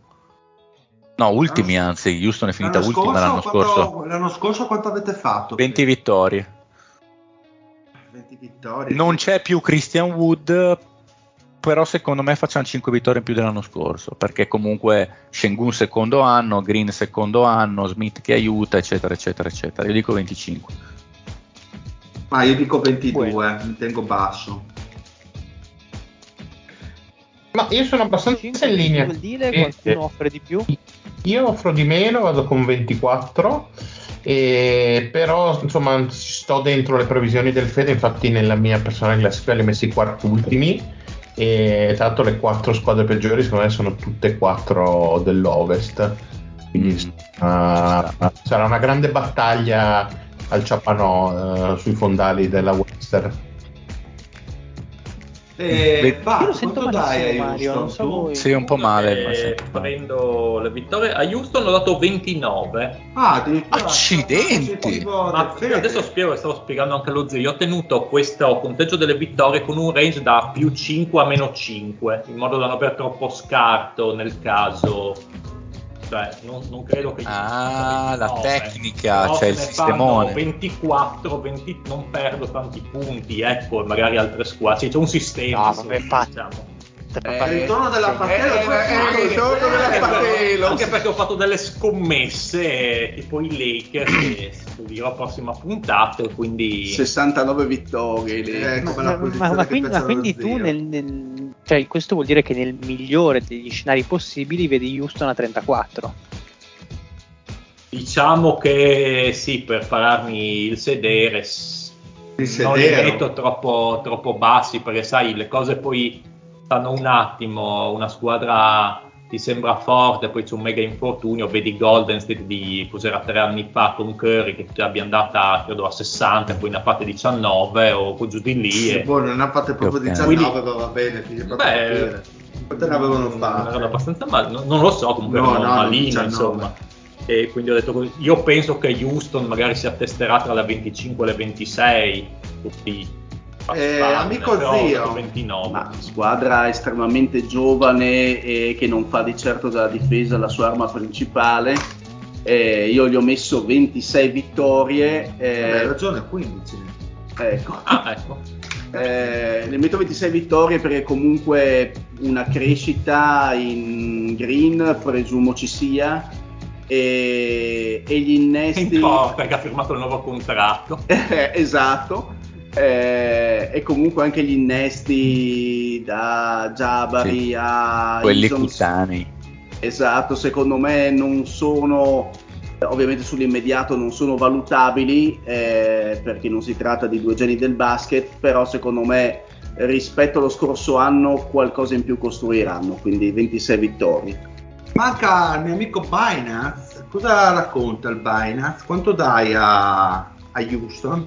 No, ultimi anzi, Houston è finita l'anno ultima l'anno scorso. L'anno scorso quanto avete fatto? 20 vittorie. 20 vittorie. Non c'è più Christian Wood, però secondo me facciamo 5 vittorie in più dell'anno scorso, perché comunque Shengun secondo anno, Green secondo anno, Smith che aiuta, eccetera, eccetera, eccetera. Io dico 25. Ma io dico 22, bueno. mi tengo basso. Ma io sono abbastanza in linea. Vuol dire qualcuno offre di più? Io offro di meno, vado con 24 e però insomma sto dentro le previsioni del Fede infatti nella mia personale classifica li ho messi quarti ultimi e tra l'altro le quattro squadre peggiori secondo me sono tutte e quattro dell'Ovest quindi mm. uh, sarà una grande battaglia al Ciapanò uh, sui fondali della Western eh, va, io sento dai a Mario, so Sì, un po' male. Eh, prendo le vittorie. A Houston ho dato 29. Ah, accidenti! Ma adesso spiego, stavo spiegando anche lo zio. Io ho tenuto questo conteggio delle vittorie con un range da più 5 a meno 5, in modo da non avere troppo scarto nel caso cioè, non, non, credo che ah la tecnica c'è cioè il sistemone. 24 20, non perdo tanti punti ecco magari altre squadre. C'è un sistema no, vabbè, diciamo. Eh, il ritorno della Fatelo eh, eh, il ritorno della Fatelo anche perché ho fatto delle scommesse tipo i Lakers che studierò prossima puntata quindi 69 vittorie eh, ma, ma, ma, quindi, ma quindi tu nel, nel cioè, questo vuol dire che nel migliore degli scenari possibili vedi Houston a 34. Diciamo che sì, per farmi il sedere, il non li metto troppo, troppo bassi perché sai, le cose poi stanno un attimo, una squadra ti sembra forte, poi c'è un mega infortunio, vedi Golden State di cos'era tre anni fa con Curry che ti abbia andata credo a 60 poi ne ha fatte 19 o giù di lì. Sì, e... Boh, non ha fatte proprio 19, Quindi, va bene, beh, quante ne avevano fatte? Erano abbastanza male, no, non lo so, comunque no, erano no, malino, insomma. E quindi ho detto, io penso che Houston magari si attesterà tra le 25 e le 26, tutti eh, amico zio. 29. Ma squadra estremamente giovane e che non fa di certo della difesa la sua arma principale. Eh, io gli ho messo 26 vittorie eh, hai ragione 15 ecco, ah, ecco. Eh, ne metto 26 vittorie perché comunque una crescita in green presumo ci sia e, e gli innesti in perché ha firmato il nuovo contratto. Esatto eh, e comunque anche gli innesti da Jabari sì. a quelli Isons, esatto secondo me non sono ovviamente sull'immediato non sono valutabili eh, perché non si tratta di due geni del basket però secondo me rispetto allo scorso anno qualcosa in più costruiranno quindi 26 vittorie manca il mio amico Binance. Cosa racconta il Binance? Quanto dai a, a Houston?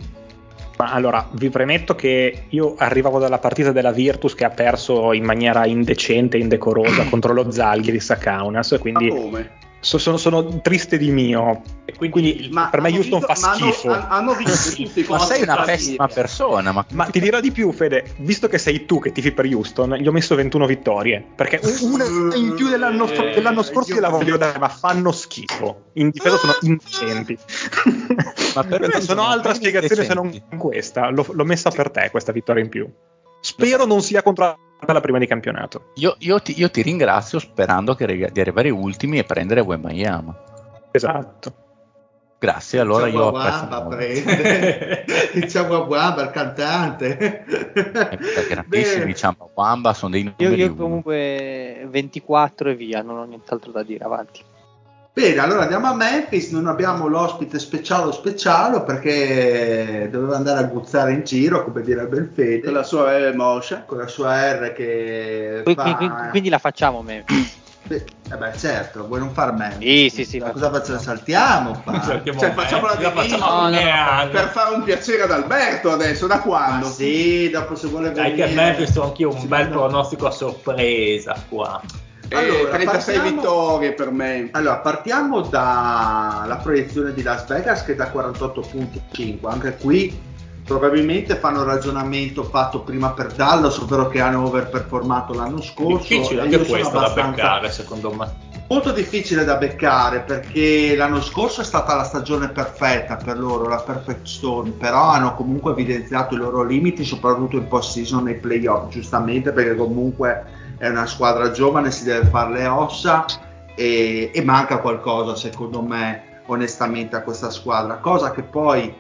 Ma allora, vi premetto che io arrivavo dalla partita della Virtus che ha perso in maniera indecente, indecorosa contro lo Zalgiris a Kaunas, quindi... Ma come? So, sono, sono, triste di mio. Quindi, quindi per me Houston vinto, fa schifo. Hanno, hanno visto tutti ma sei una pessima persona. Ma... ma... ti dirò di più, Fede. Visto che sei tu che tifi per Houston, gli ho messo 21 vittorie. Perché una in più dell'anno, eh, dell'anno scorso gliela voglio dare, ma fanno schifo. In difesa sono indecenti. ma per me non ho altra spiegazione se non questa. L'ho, l'ho messa per te questa vittoria in più. Spero non sia contro la prima di campionato. Io, io, ti, io ti, ringrazio sperando che, di arrivare ultimi e prendere Wembayama. Esatto. Grazie, allora io ho Wamba prende diciamo Wamba il cantante eh, grandissimi diciamo Wamba sono dei numeri io, io comunque 24 e via non ho nient'altro da dire avanti Bene, allora andiamo a Memphis, non abbiamo l'ospite speciale speciale perché doveva andare a guzzare in giro, come direbbe il Fede. Con la sua R Moscia. Con la sua R che quindi, fa... quindi, quindi la facciamo Memphis. Eh beh, certo, vuoi non far Memphis? Sì, sì, sì. Ma cosa facciamo? Saltiamo? Fa. Saltiamo cioè, facciamo la divisa no, no, per fare un piacere ad Alberto adesso, da quando? Ma sì, dopo se vuole venire. Dai che Memphis ho anch'io un bel pronostico a sorpresa qua. Allora, 36 partiamo, vittorie per me. Allora, partiamo dalla proiezione di Las Vegas che è da 48.5. Anche qui probabilmente fanno il ragionamento fatto prima per Dallas, ovvero che hanno overperformato l'anno scorso. Difficile anche questo abbastanza... da beccare, secondo me. Molto difficile da beccare perché l'anno scorso è stata la stagione perfetta per loro, la perfect storm, però hanno comunque evidenziato i loro limiti, soprattutto in post season nei playoff, giustamente perché comunque è una squadra giovane, si deve fare le ossa e, e, manca qualcosa secondo me onestamente a questa squadra, cosa che poi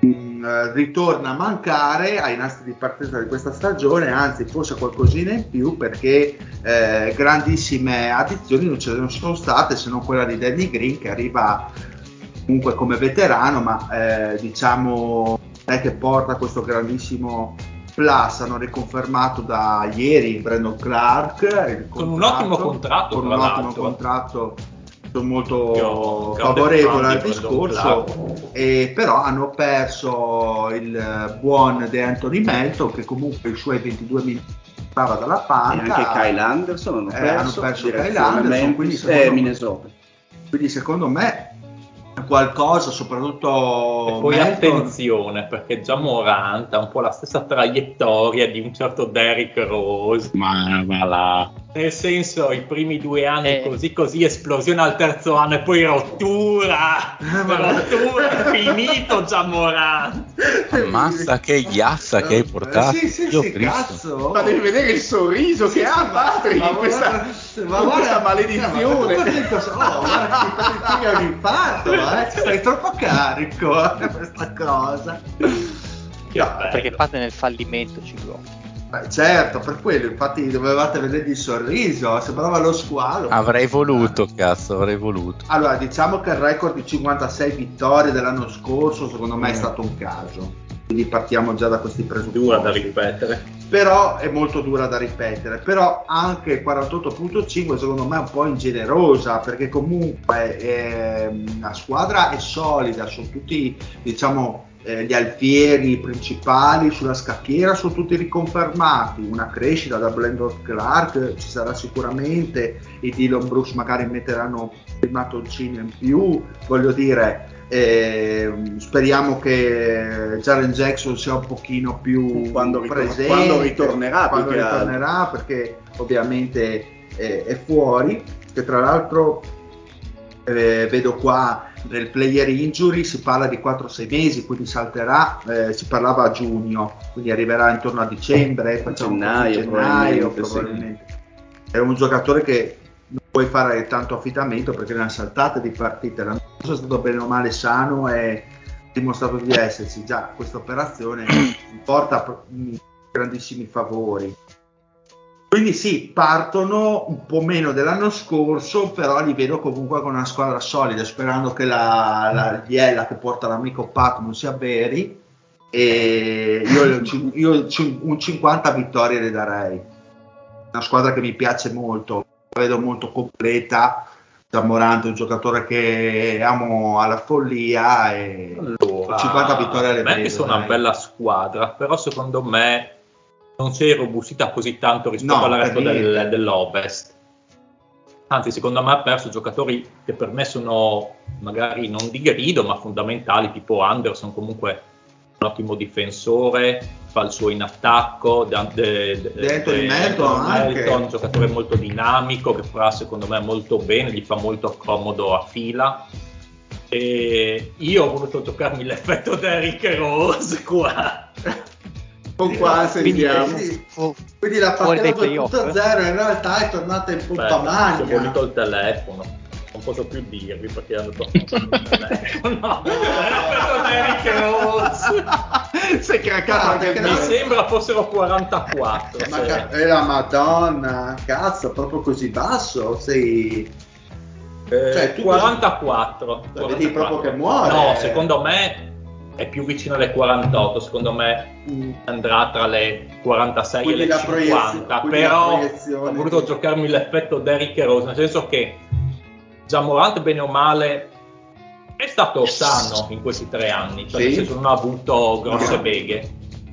mh, mm, ritorna a mancare ai nastri di partenza di questa stagione, anzi forse qualcosina in più perché eh, grandissime addizioni non ce ne sono state se non quella di Danny Green che arriva comunque come veterano ma eh, diciamo è che porta questo grandissimo Plus hanno riconfermato da ieri Brandon Clark con un ottimo contratto con un ottimo contratto molto favorevole al discorso. E però hanno perso il buon De Anthony Melton che comunque i suoi 22 minuti stava dalla panca. e anche Kyle Anderson hanno perso, eh, hanno perso Kyle Anderson quindi secondo, Minnesota. quindi secondo me qualcosa, soprattutto. E poi Melton. attenzione, perché già Morant ha un po' la stessa traiettoria di un certo Derrick Rose. Ma, ma là. Nel senso, i primi due anni eh. così così, esplosione al terzo anno e poi rottura. Eh, rottura, finito già Morant. Ammazza che ghiazza che hai portato. Sì, sì, Io sì, cazzo. Ma devi vedere il sorriso che ha Patrick in questa, ma guarda, questa maledizione. Ma oh, guarda, che un infarto, eh? Sei troppo carico eh, questa cosa. No, perché fate nel fallimento, Ciclo. Beh, certo, per quello, infatti dovevate vedere il sorriso, sembrava lo squalo. Avrei voluto, cazzo, avrei voluto. Allora, diciamo che il record di 56 vittorie dell'anno scorso, secondo me, è stato un caso. Quindi partiamo già da questi presupposti. Dura da ripetere. Però è molto dura da ripetere. Però anche il 48.5 secondo me è un po' ingenerosa, perché comunque eh, la squadra è solida, sono tutti, diciamo, eh, gli alfieri principali sulla scacchiera sono tutti riconfermati, una crescita da Blendon Clark ci sarà sicuramente, i Dylan Brooks magari metteranno il mattoncino in più, voglio dire, eh, speriamo che Jaren Jackson sia un pochino più quando presente, quando ritornerà, quando perché, ritornerà perché ovviamente eh, è fuori, che tra l'altro eh, vedo qua nel player injury si parla di 4-6 mesi, quindi salterà, eh, si parlava a giugno, quindi arriverà intorno a dicembre, facciamo gennaio, gennaio probabilmente. probabilmente. Sì. È un giocatore che non puoi fare tanto affidamento perché ne ha saltate di partite, l'anno scorso è stato bene o male sano e ha dimostrato di esserci, già questa operazione porta grandissimi favori. Quindi sì, partono un po' meno dell'anno scorso, però li vedo comunque con una squadra solida, sperando che la, la Biella che porta l'amico Pat non si avveri. E io, io un 50 vittorie le darei. Una squadra che mi piace molto. vedo molto completa. Zamorante è un giocatore che amo alla follia e allora, 50 vittorie alle prese. sono una bella squadra, però secondo me non si è robustita così tanto rispetto no, al resto del, dell'Ovest. Anzi, secondo me ha perso giocatori che per me sono magari non di grido, ma fondamentali, tipo Anderson, comunque un ottimo difensore, fa il suo in attacco, Anthony Melton, Melton un giocatore molto dinamico che farà secondo me molto bene, gli fa molto comodo a fila. E io ho voluto giocarmi l'effetto Derrick Rose qua. Con qua sentiamo. Quindi, quindi la partita 2.0 in realtà è tornata in pompa magna. Ho voluto il telefono non posso più dirvi perché hanno toccato il telefono. No. Sei craccato anche Mi sembra fossero 44. Ma ca- eh, la madonna, cazzo, proprio così basso? Sei... Eh, cioè, 44. Così... 44. Vedi proprio che muore. No, secondo me è più vicino alle 48, secondo me mm. andrà tra le 46 quindi e le 50, però ho voluto giocarmi l'effetto Derrick Rose, nel senso che Zamorant bene o male è stato sano in questi tre anni, cioè sì. non ha avuto grosse beghe.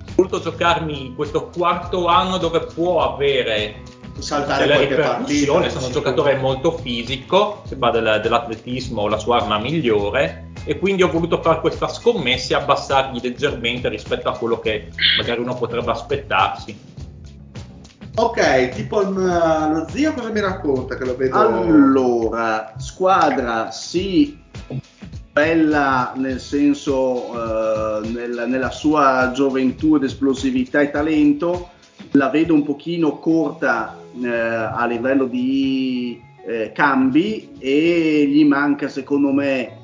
Ho voluto giocarmi questo quarto anno dove può avere saltare delle ripercussioni, sono un giocatore molto fisico, se va del, dell'atletismo la sua arma migliore e quindi ho voluto fare questa scommessa e abbassargli leggermente rispetto a quello che magari uno potrebbe aspettarsi. Ok, tipo il, lo zio cosa mi racconta che lo vedo? Allora, squadra sì, bella nel senso uh, nel, nella sua gioventù ed esplosività e talento, la vedo un pochino corta uh, a livello di uh, cambi e gli manca secondo me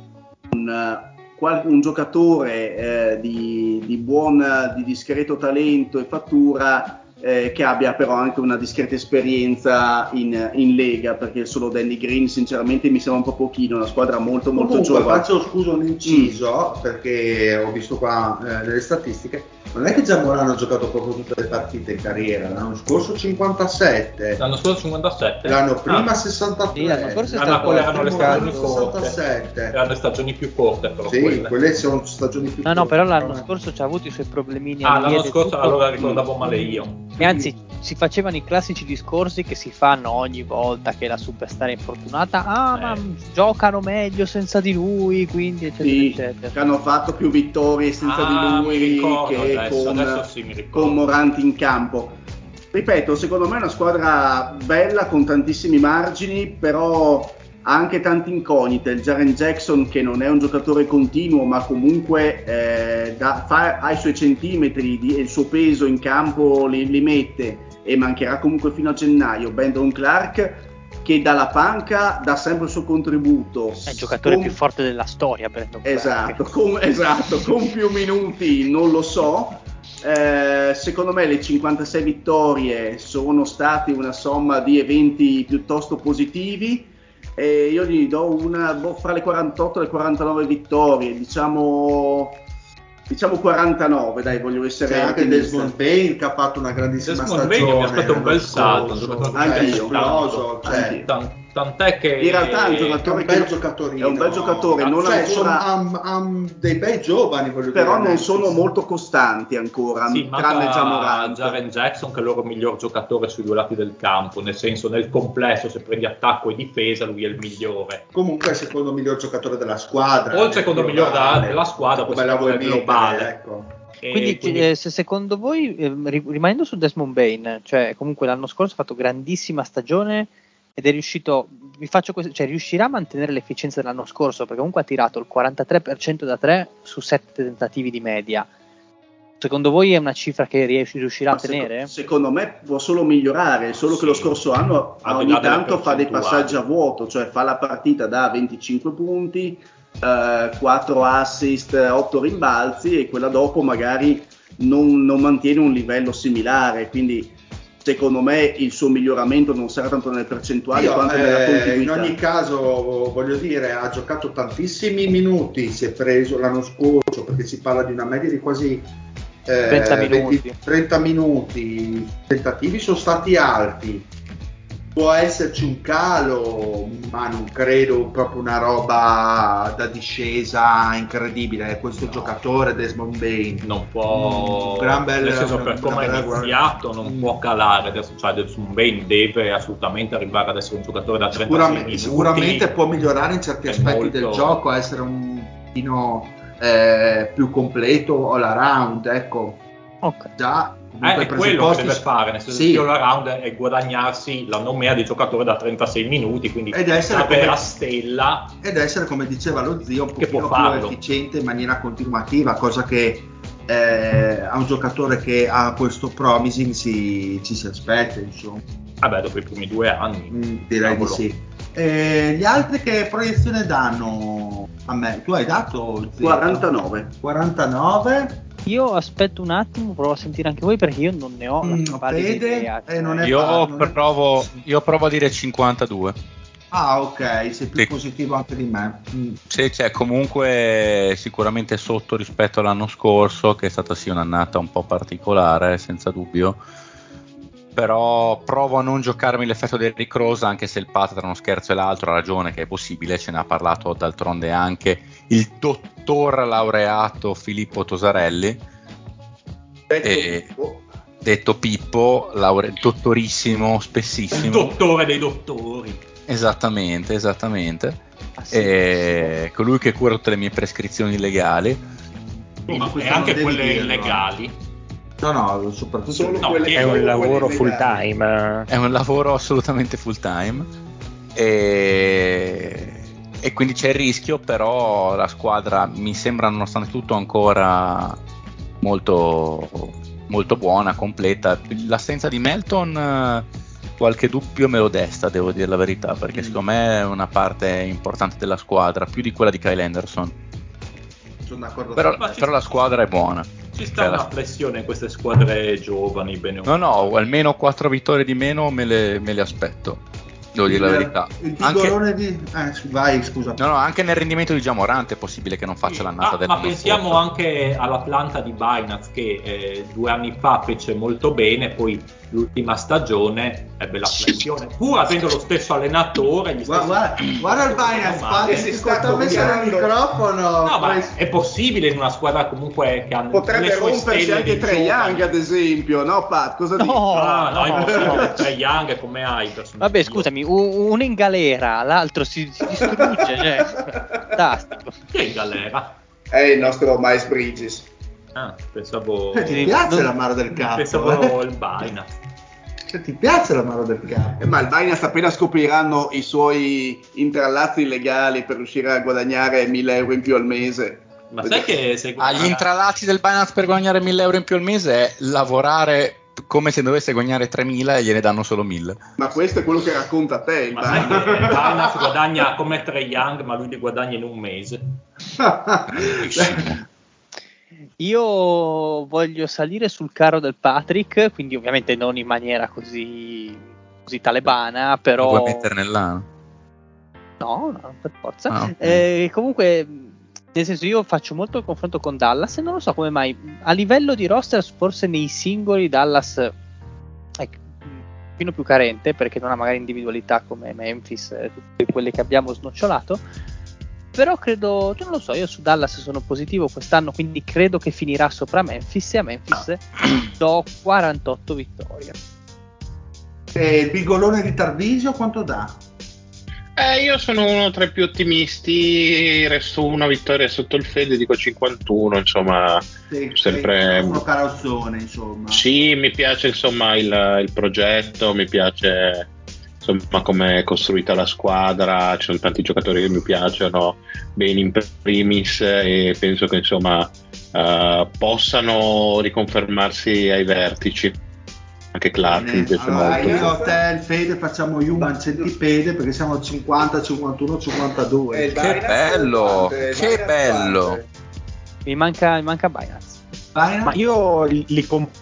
un, un giocatore di, di buon, di discreto talento e fattura eh, che abbia però anche una discreta esperienza in, in, Lega, perché solo Danny Green sinceramente mi sembra un po' pochino, una squadra molto molto Comunque, giovane. Faccio scusa un inciso, mm. perché ho visto qua eh, nelle statistiche, non è che Zamorano ha giocato proprio tutte le partite in carriera, l'anno scorso 57. L'anno scorso 57? L'anno prima ah. 63. Sì, l'anno scorso è stato quelle erano le stagioni corte. Erano le stagioni più corte però Sì, quelle, quelle sono stagioni più no, corte. No, no, però l'anno scorso ci ha avuto i suoi problemini. Ah, l'anno scorso allora ricordavo male io. E anzi, si facevano i classici discorsi che si fanno ogni volta che la superstar è infortunata. Ah, eh. ma giocano meglio senza di lui, quindi eccetera, sì, eccetera. Che hanno fatto più vittorie senza ah, di lui ricordo, che adesso, con, adesso sì, con Moranti in campo. Ripeto, secondo me è una squadra bella con tantissimi margini, però ha anche tante incognite. Il Jaren Jackson, che non è un giocatore continuo, ma comunque eh, da, fa, ha i suoi centimetri di, e il suo peso in campo li, li, mette e mancherà comunque fino a gennaio. Brandon Clark, che dalla panca dà sempre il suo contributo. È il giocatore con... più forte della storia, Brandon esatto, con, esatto, con più minuti non lo so. Eh, secondo me le 56 vittorie sono state una somma di eventi piuttosto positivi e io gli do una boh, fra le 48 e le 49 vittorie, diciamo diciamo 49 dai voglio essere c'è anche Desmond Bain che ha fatto una grandissima Desmond stagione Bain mi aspetta un bel salto anche io cioè, tant'è che in realtà è un giocatore è un bel giocatore è un bel giocatore no? non cioè, ancora sono, um, dei bei giovani voglio però dire, non sono molto costanti ancora sì, tranne Jamorant Jaren Jackson che è il loro miglior giocatore sui due lati del campo nel senso nel complesso se prendi attacco e difesa lui è il migliore comunque è il secondo miglior giocatore della squadra o il secondo miglior della squadra come la vuoi globale ecco. Quindi, quindi, eh, se secondo voi, eh, rimanendo su Desmond Bain, cioè comunque l'anno scorso ha fatto grandissima stagione ed è riuscito, vi faccio questo, cioè riuscirà a mantenere l'efficienza dell'anno scorso perché comunque ha tirato il 43% da 3 su 7 tentativi di media. Secondo voi è una cifra che riuscirà Ma a tenere? Secondo, secondo me può solo migliorare, solo sì. che lo scorso anno ogni tanto fa dei passaggi a vuoto, cioè fa la partita da 25 punti, eh, 4 assist, 8 rimbalzi e quella dopo magari non, non mantiene un livello similare, quindi secondo me il suo miglioramento non sarà tanto nelle percentuali Io, quanto eh, nella continuità. In ogni caso, voglio dire, ha giocato tantissimi minuti, si è preso l'anno scorso, perché si parla di una media di quasi eh, 30 minuti. 20, 30 minuti, i tentativi sono stati alti. Può esserci un calo, ma non credo proprio una roba da discesa incredibile. Questo no. giocatore, Desmond Bain, non può. Un gran bel, nel senso, per come è iniziato, non mm. può calare. Adesso, cioè, Desmond Bain deve assolutamente arrivare ad essere un giocatore da 30 sicuramente, sicuramente può migliorare in certi aspetti molto... del gioco, essere un pochino eh, più completo all around. Ecco, okay. già eh, è quello che deve fare, nel senso sì. che all around è guadagnarsi la nomea di giocatore da 36 minuti, quindi ed essere come, la stella. Ed essere, come diceva lo zio, un pochino più efficiente in maniera continuativa, cosa che eh, a un giocatore che ha questo promising si, ci si aspetta, insomma. Vabbè, dopo i primi due anni. Mm, direi di sì. Eh, gli altri che proiezione danno a me? Tu hai dato? Zio? 49. 49. Io aspetto un attimo, provo a sentire anche voi perché io non ne ho la mm, pallida idea. Eh, io, fa, provo, è... io provo a dire 52. Ah, ok, sei più sì. positivo anche di me. Mm. Sì, cioè, comunque sicuramente sotto rispetto all'anno scorso, che è stata sì un'annata un po' particolare, senza dubbio. Però provo a non giocarmi l'effetto del Rick Rose, anche se il Pat tra uno scherzo e l'altro ha ragione che è possibile, ce ne ha parlato d'altronde anche il dottor laureato Filippo Tosarelli. Detto, e, Pippo. detto Pippo, laure, dottorissimo, spessissimo. Il dottore dei dottori. Esattamente, esattamente. Ah, sì, e colui che cura tutte le mie prescrizioni legali. Oh, e anche quelle illegali. No, no, soprattutto Solo no, è un lavoro full time. È un lavoro assolutamente full time. E e quindi c'è il rischio, però la squadra mi sembra nonostante tutto ancora molto, molto buona, completa. L'assenza di Melton qualche dubbio me lo desta, devo dire la verità, perché mm. secondo me è una parte importante della squadra, più di quella di Kyle Anderson. Sono d'accordo. Però, però la squadra è buona. Ci sta cioè, una flessione in queste squadre giovani, bene No, no, almeno 4 vittorie di meno me le, me le aspetto devo dire la verità. Il anche, di... eh, vai, scusa. No, no, anche nel rendimento di Giamorante è possibile che non faccia sì. l'annata ah, del Ma pensiamo scorso. anche all'Atlanta di Binance che eh, due anni fa fece molto bene, poi l'ultima stagione ebbe la flessione, pur avendo lo stesso allenatore. Guarda, guarda, guarda il Binance, si sta messo il microfono. No, ma è possibile in una squadra comunque che hanno Potrebbe rompersi anche Trey Young, ad esempio, no Pat? Cosa no, dici? No, no, no, no. Trey Young come hai? Vabbè, scusami, uno in galera, l'altro si, si distrugge, cioè, fantastico. Che in galera? È il nostro Miles Bridges. Ah, pensavo. Eh, ti piace non... l'amaro del capo? Pensavo eh? il Baina. Cioè, ti piace l'amaro del capo? Eh, ma il Binance appena scopriranno i suoi intrallazzi illegali per riuscire a guadagnare 1000 euro in più al mese. Ma sai che se guadagna... ah, gli intrallazzi del Binance per guadagnare 1000 euro in più al mese è lavorare come se dovesse guadagnare 3000 e gliene danno solo 1000. Ma questo è quello che racconta te. Il ma sai che Binance guadagna come Trey Young, ma lui li guadagna in un mese. Io voglio salire sul carro del Patrick, quindi ovviamente non in maniera così, così talebana, però... Lo vuoi mettere nell'ano? No, no, per forza. Ah, okay. eh, comunque, nel senso, io faccio molto il confronto con Dallas e non lo so come mai. A livello di roster, forse nei singoli Dallas è un pochino più carente perché non ha magari individualità come Memphis e tutte quelle che abbiamo snocciolato però credo, non lo so, io su Dallas sono positivo quest'anno, quindi credo che finirà sopra Memphis e a Memphis ah. do 48 vittorie. E il bigolone di Tarvisio quanto dà? Eh, io sono uno tra i più ottimisti, resto una vittoria sotto il Fede, dico 51, insomma, sì, sempre... Uno carrozzone, insomma. Sì, mi piace insomma il, il progetto, mi piace insomma come è costruita la squadra, ci sono tanti giocatori che mi piacciono, bene in primis e penso che insomma uh, possano riconfermarsi ai vertici. Anche Clark mi piace allora, molto. Io, te, il Fede facciamo Human Centipede perché siamo al 50, 51, 52. Eh, che bello, che bello. Mi manca, mi manca Binance. Binance? Ma io li, li comp-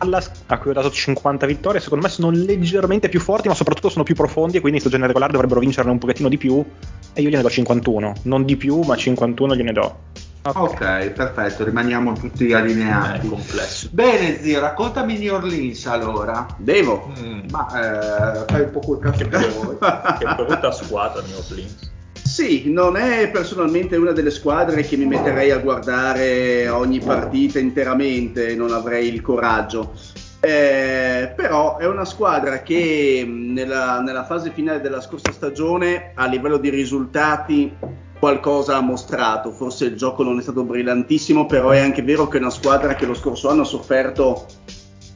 Dallas, a cui ho dato 50 vittorie, secondo me sono leggermente più forti, ma soprattutto sono più profondi e quindi in stagione regolare dovrebbero vincerne un pochettino di più. E io gliene do 51, non di più, ma 51 gliene do. Okay. ok, perfetto, rimaniamo tutti allineati. È complesso. Bene, zio, raccontami New Orleans allora. Devo? Mm. Ma eh, fai un po' quel cazzo che vuoi. che brutta squadra New Orleans. Sì, non è personalmente una delle squadre che mi metterei a guardare ogni partita interamente, non avrei il coraggio. Eh, però è una squadra che nella, nella, fase finale della scorsa stagione a livello di risultati qualcosa ha mostrato, forse il gioco non è stato brillantissimo, però è anche vero che è una squadra che lo scorso anno ha sofferto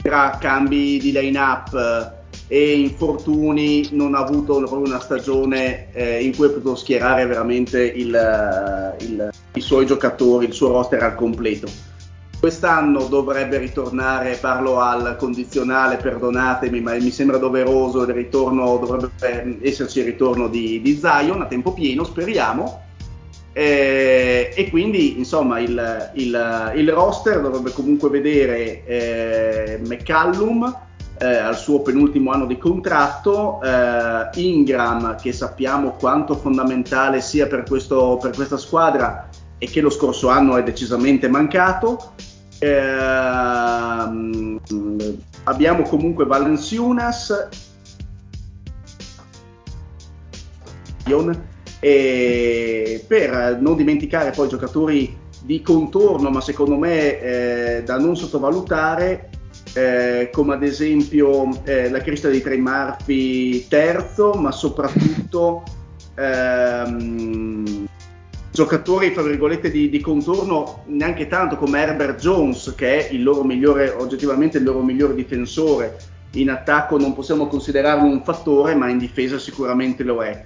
tra cambi di line-up e infortuni, non ha avuto una stagione eh, in cui ha potuto schierare veramente il, il, i suoi giocatori, il suo roster al completo. Quest'anno dovrebbe ritornare, parlo al condizionale, perdonatemi, ma mi sembra doveroso il ritorno, dovrebbe esserci il ritorno di, di Zion a tempo pieno, speriamo. Eh, e quindi insomma il, il, il, roster dovrebbe comunque vedere eh, McCallum eh, al suo penultimo anno di contratto, eh, Ingram che sappiamo quanto fondamentale sia per, questo, per, questa squadra e che lo scorso anno è decisamente mancato. Eh, abbiamo comunque Valenciunas e per non dimenticare poi giocatori di contorno, ma secondo me eh, da non sottovalutare, eh, come ad esempio eh, la crista di Trey Murphy terzo, ma soprattutto ehm, giocatori fra virgolette di, di, contorno neanche tanto come Herbert Jones, che è il loro migliore, oggettivamente il loro migliore difensore. In attacco non possiamo considerarlo un fattore, ma in difesa sicuramente lo è.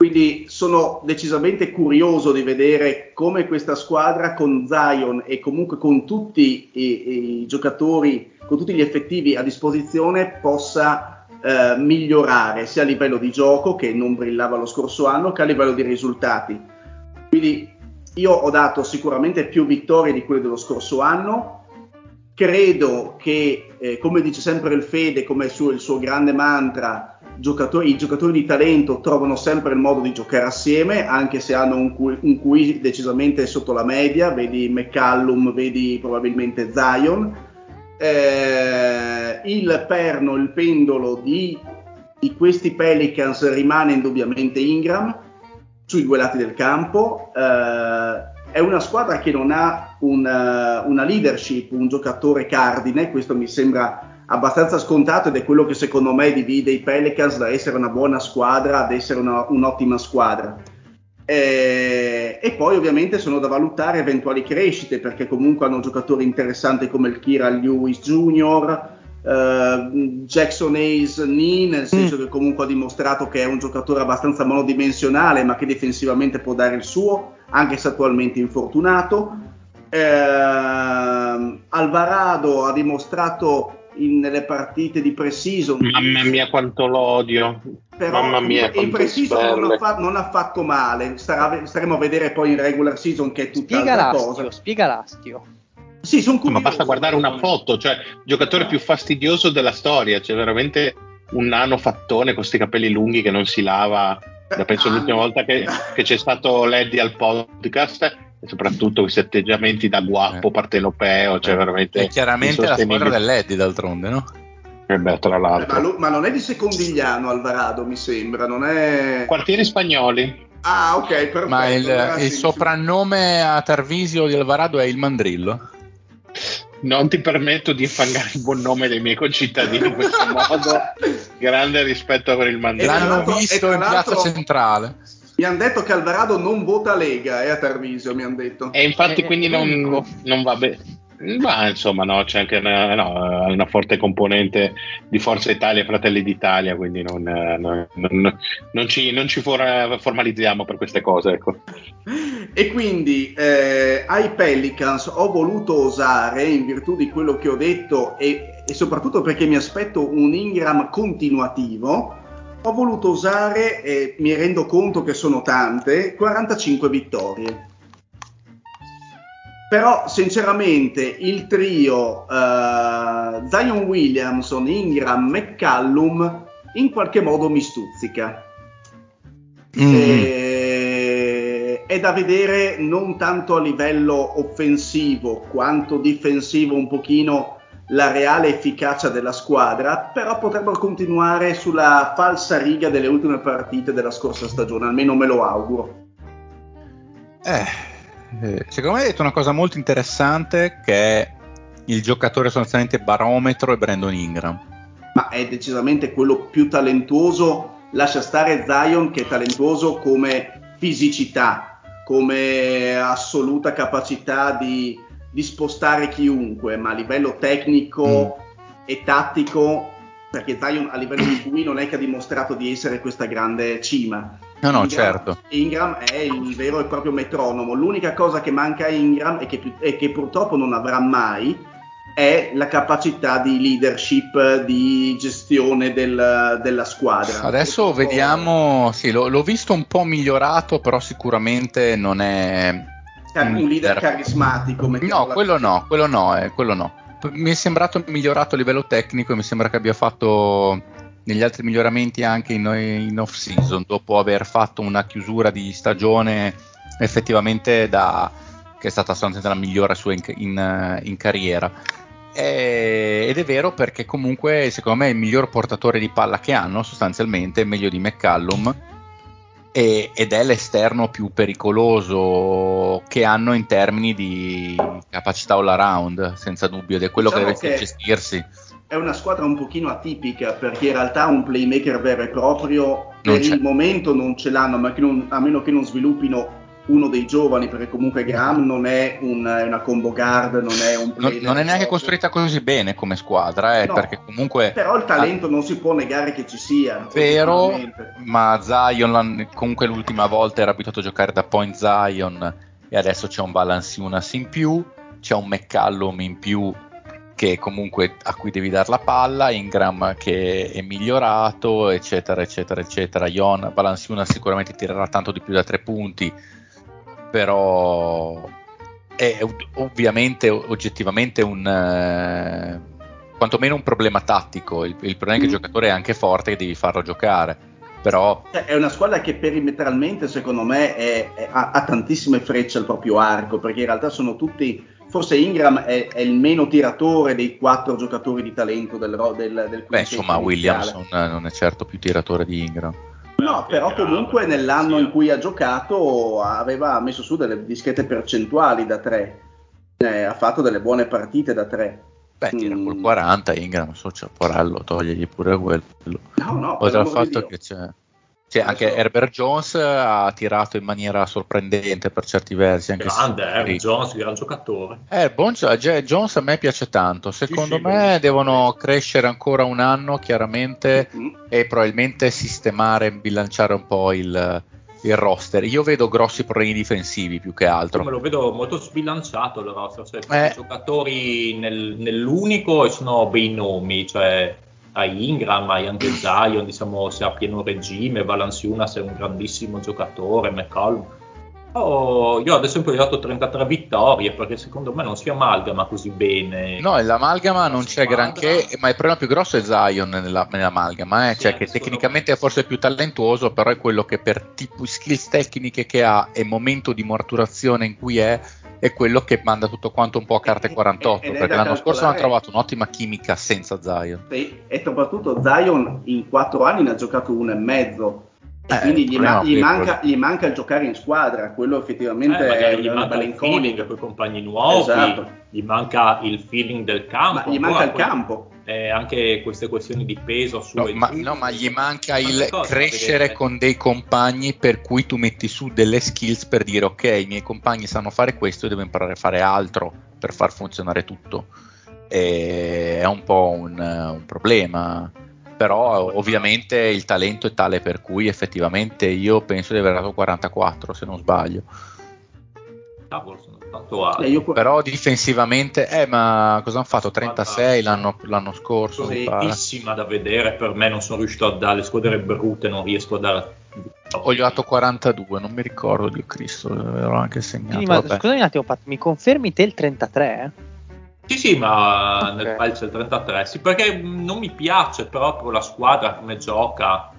Quindi sono decisamente curioso di vedere come questa squadra con Zion e comunque con tutti i, i giocatori, con tutti gli effettivi a disposizione possa eh, migliorare sia a livello di gioco che non brillava lo scorso anno che a livello di risultati. Quindi io ho dato sicuramente più vittorie di quelle dello scorso anno. Credo che, eh, come dice sempre il Fede, come il suo, il suo grande mantra, giocatori, i giocatori di talento trovano sempre il modo di giocare assieme, anche se hanno un QI, un QI decisamente sotto la media, vedi McCallum, vedi probabilmente Zion. Eh, il perno, il pendolo di, di, questi Pelicans rimane indubbiamente Ingram sui due lati del campo. Eh, è una squadra che non ha una, una leadership, un giocatore cardine, questo mi sembra abbastanza scontato ed è quello che secondo me divide i Pelicans da essere una buona squadra ad essere una, un'ottima squadra. E, e, poi ovviamente sono da valutare eventuali crescite perché comunque hanno giocatori interessanti come il Kira Lewis Jr., eh, Jackson Hayes Knee, nel senso mm. che comunque ha dimostrato che è un giocatore abbastanza monodimensionale ma che difensivamente può dare il suo, anche se attualmente infortunato. Eh, Alvarado ha dimostrato in, nelle partite di pre-season. Mamma mia, quanto l'odio! Però Mamma mia, in pre-season non ha, fa, non ha, fatto male. Starà, staremo a vedere poi in regular season che è tutta spiega l'astio, cosa. Spiega l'astio. Sì, sono curioso. Ma basta guardare una foto, cioè giocatore più fastidioso della storia, cioè veramente un nano fattone con questi capelli lunghi che non si lava. Da penso ah, l'ultima volta che, che c'è stato Leddy al podcast e soprattutto questi atteggiamenti da guappo eh. partenopeo, cioè veramente... È chiaramente la squadra dell'Eddie d'altronde, no? Eh beh, tra l'altro. Eh, ma, ma, non è di Secondigliano Alvarado, mi sembra, non è... Quartieri spagnoli. Ah, ok, perfetto. Ma il, il soprannome a Tarvisio di Alvarado è il Mandrillo? Non ti permetto di infangare il buon nome dei miei concittadini in questo modo. Grande rispetto per il Mandrillo. L'hanno visto in piazza centrale. Mi hanno detto che Alvarado non vota Lega, è a Tarvisio, mi hanno detto. E infatti, eh, quindi non, non va bene. Ma insomma, no, c'è anche una, no, una, forte componente di Forza Italia e Fratelli d'Italia, quindi non, non, non ci, ci for- formalizziamo per queste cose. Ecco. E quindi eh, ai Pelicans ho voluto osare, in virtù di quello che ho detto e, e soprattutto perché mi aspetto un Ingram continuativo, ho voluto usare, e mi rendo conto che sono tante, 45 vittorie. Però sinceramente il trio uh, Zion Williamson, Ingram, McCallum in qualche modo mi stuzzica. Mm. E, è da vedere non tanto a livello offensivo quanto difensivo un pochino la reale efficacia della squadra, però potrebbero continuare sulla falsa riga delle ultime partite della scorsa stagione, almeno me lo auguro. Eh, eh, secondo me hai detto una cosa molto interessante che è il giocatore sostanzialmente barometro è Brandon Ingram. Ma è decisamente quello più talentuoso, lascia stare Zion che è talentuoso come fisicità, come assoluta capacità di di spostare chiunque, ma a livello tecnico mm. e tattico, perché Zion a livello di QI non è che ha dimostrato di essere questa grande cima. No, no, Ingram, certo. Ingram è il vero e proprio metronomo. L'unica cosa che manca a Ingram e che, e che purtroppo non avrà mai è la capacità di leadership, di gestione del, della squadra. Adesso vediamo, sì, l'ho, l'ho visto un po' migliorato, però sicuramente non è un leader carismatico. No, quello no, quello no, eh, quello no. Mi è sembrato migliorato a livello tecnico e mi sembra che abbia fatto negli altri miglioramenti anche in, in off season dopo aver fatto una chiusura di stagione effettivamente da, che è stata sostanzialmente la migliore sua in, in, in carriera. E, ed è vero perché comunque secondo me è il miglior portatore di palla che hanno sostanzialmente, meglio di McCallum e, ed è l'esterno più pericoloso che hanno in termini di capacità all around, senza dubbio, ed è quello diciamo che deve gestirsi. È una squadra un pochino atipica perché in realtà un playmaker vero e proprio per il momento non ce l'hanno, ma non, a meno che non sviluppino uno dei giovani, perché comunque Graham non è un, una combo guard, non è un non, non è neanche costruita così bene come squadra, eh, no, perché comunque... Però il talento ah, non si può negare che ci sia. Vero, ma Zion comunque l'ultima volta era abituato a giocare da point Zion e adesso c'è un Valanciunas in più, c'è un McCallum in più che comunque a cui devi dare la palla, Ingram che è migliorato, eccetera, eccetera, eccetera. Ion Valanciunas sicuramente tirerà tanto di più da tre punti, però è ovviamente oggettivamente un eh, quantomeno un problema tattico. Il, il problema è che il mm. giocatore è anche forte e devi farlo giocare. Però cioè, è una squadra che perimetralmente secondo me è, è, ha, ha, tantissime frecce al proprio arco perché in realtà sono tutti forse Ingram è, è il meno tiratore dei quattro giocatori di talento del, del, del Beh, insomma Williamson non è certo più tiratore di Ingram No, però comunque nell'anno in cui ha giocato aveva messo su delle discrete percentuali da tre, eh, ha fatto delle buone partite da tre. Beh, tira mm. col 40 Ingram, non so, c'è Porello, togligli pure quello. No, no, Oltre al fatto che c'è cioè, anche Herbert Jones ha tirato in maniera sorprendente per certi versi. Anche Grande, Herbert Jones, gran giocatore. Eh, Jones a me piace tanto. Secondo sì, me sì, devono crescere ancora un anno, chiaramente, mm-hmm. e probabilmente sistemare, bilanciare un po' il, il roster. Io vedo grossi problemi difensivi più che altro. me lo vedo molto sbilanciato il roster, cioè eh. giocatori nel, nell'unico e sono bei nomi, cioè hai Ingram, hai anche Zion, diciamo se a pieno regime, Valanciunas è un grandissimo giocatore, McCollum. Oh, io ad esempio gli ho dato 33 vittorie perché secondo me non si amalgama così bene. No, l'amalgama non, non c'è granché, ma il problema più grosso è Zion nella, nell'amalgama, eh? sì, cioè che tecnicamente è forse più talentuoso, però è quello che per tipo skills tecniche che ha e momento di maturazione in cui è, è quello che manda tutto quanto un po' a carte 48 perché l'anno calcolare. scorso hanno trovato un'ottima chimica senza Zion sì, e soprattutto Zion in quattro anni ne ha giocato uno e mezzo e eh, quindi gli, ma- gli, manca, gli, manca, il giocare in squadra quello effettivamente eh, è gli bella feeling con i compagni nuovi esatto. gli manca il feeling del campo ma gli manca il campo. eh, anche queste questioni di peso su no, ma, no, ma gli manca il crescere con dei compagni per cui tu metti su delle skills per dire ok, i miei compagni sanno fare questo e devo imparare a fare altro per far funzionare tutto. E è un po' un, un problema però ovviamente il talento è tale per cui effettivamente io penso di aver dato 44 se non sbaglio. Cavolo, sono alti. Eh, Però difensivamente, eh, ma cosa hanno fatto? 36 l'anno, l'anno scorso. Bellissima da vedere. Per me non sono riuscito a dare le squadre brute, non riesco a dare. Ho gli dato 42, non mi ricordo di Cristo, l'avevo anche segnato. Quindi, ma scusami un attimo, Pat, mi confermi te il 33? Sì, sì, ma okay. nel c'è il 33. Sì, perché non mi piace proprio la squadra come gioca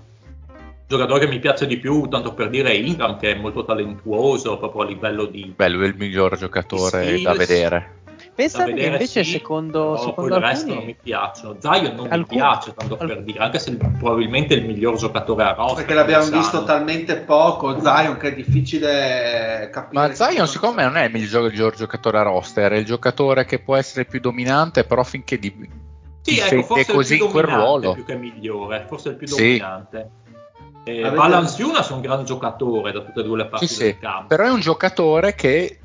giocatore che mi piace di più, tanto per dire Ingram, che è molto talentuoso proprio a livello di... Bello, è il miglior giocatore da vedere. Pensate che invece sì, secondo, secondo il resto non mi piacciono. Zion non alcuni, mi piace tanto alcuni. per dire, anche se probabilmente è il miglior giocatore a roster. Perché l'abbiamo visto talmente poco, Zion, che è difficile capire. Ma Zion secondo me non è il miglior giocatore a roster, è il giocatore che può essere più dominante, però finché di, sì, ecco, forse così in quel ruolo. più che migliore, forse il più dominante. Eh, Avete... Valanciunas è un gran giocatore da tutte e due le parti sì, del campo. Però è un giocatore che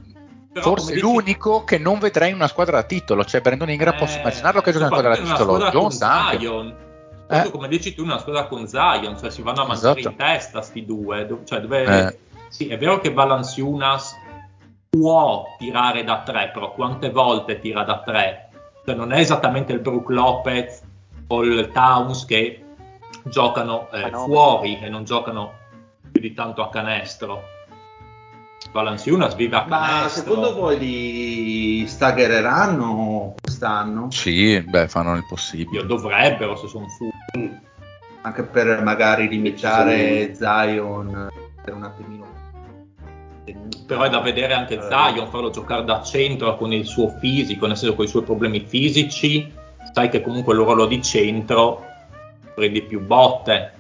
però, forse dici... l'unico che non vedrei in una squadra da titolo. Cioè, Brandon Ingram, eh, posso immaginarlo che gioca in una squadra da titolo. Jones anche. Eh. Come dici tu, una squadra con Zion, cioè si vanno a mangiare esatto. in testa sti due. Cioè, dove... eh. Sì, è vero che Valanciunas può tirare da tre, però quante volte tira da tre? Cioè, non è esattamente il Brook Lopez o il Towns che giocano eh, fuori e non giocano più di tanto a canestro. Valanciunas vive a canestro. Ma secondo voi li staggereranno quest'anno? Sì, beh, fanno il possibile. Dovrebbero se sono fu. Anche per magari limitare Zion per un attimino. Però è da vedere anche eh. Zion, farlo giocare da centro con il suo fisico, nel senso con i suoi problemi fisici. Sai che comunque il ruolo di centro prendi più botte,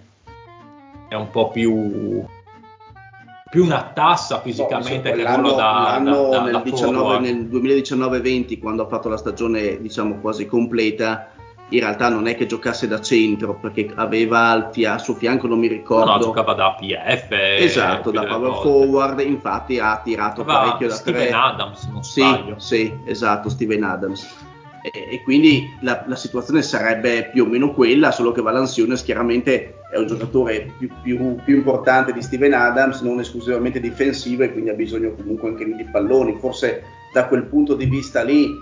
è un po' più, più una tassa fisicamente no, che quello da, da, da, nel, 19, nel 2019-20 quando ha fatto la stagione diciamo quasi completa in realtà non è che giocasse da centro perché aveva al, fia- suo fianco non mi ricordo no, no giocava da PF esatto da power volte. forward infatti ha tirato Aveva parecchio da Steven tre. Adams non sì, sbaglio. sì esatto Steven Adams e, e quindi la, la, situazione sarebbe più o meno quella, solo che Valanciunas chiaramente è un giocatore più, più, più, importante di Steven Adams, non esclusivamente difensivo e quindi ha bisogno comunque anche di palloni. Forse da quel punto di vista lì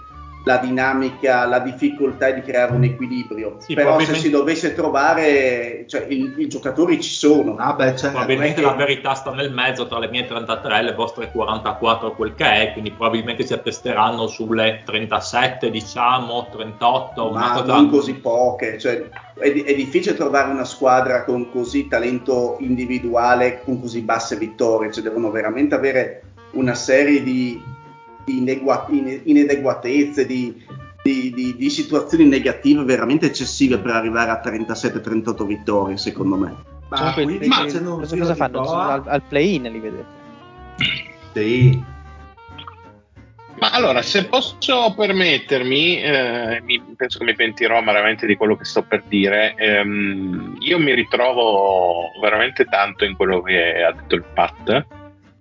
la dinamica, la difficoltà di creare un equilibrio. Sì, Però se si dovesse trovare, cioè, i, i giocatori ci sono. Ah beh, cioè, probabilmente che... la verità sta nel mezzo tra le mie 33 e le vostre 44, quel che è, quindi probabilmente si attesteranno sulle 37, diciamo, 38. Ma cosa... non così poche, cioè, è, è, difficile trovare una squadra con così talento individuale, con così basse vittorie, cioè devono veramente avere una serie di di inadeguatezze, di, di, di, di, situazioni negative veramente eccessive per arrivare a 37-38 vittorie, secondo me. Ma, cioè, quindi, ma cosa, cosa fanno? Al, al, play-in li vedete? Sì. Ma allora, se posso permettermi, eh, mi, penso che mi pentirò amaramente di quello che sto per dire. Ehm, io mi ritrovo veramente tanto in quello che ha detto il Pat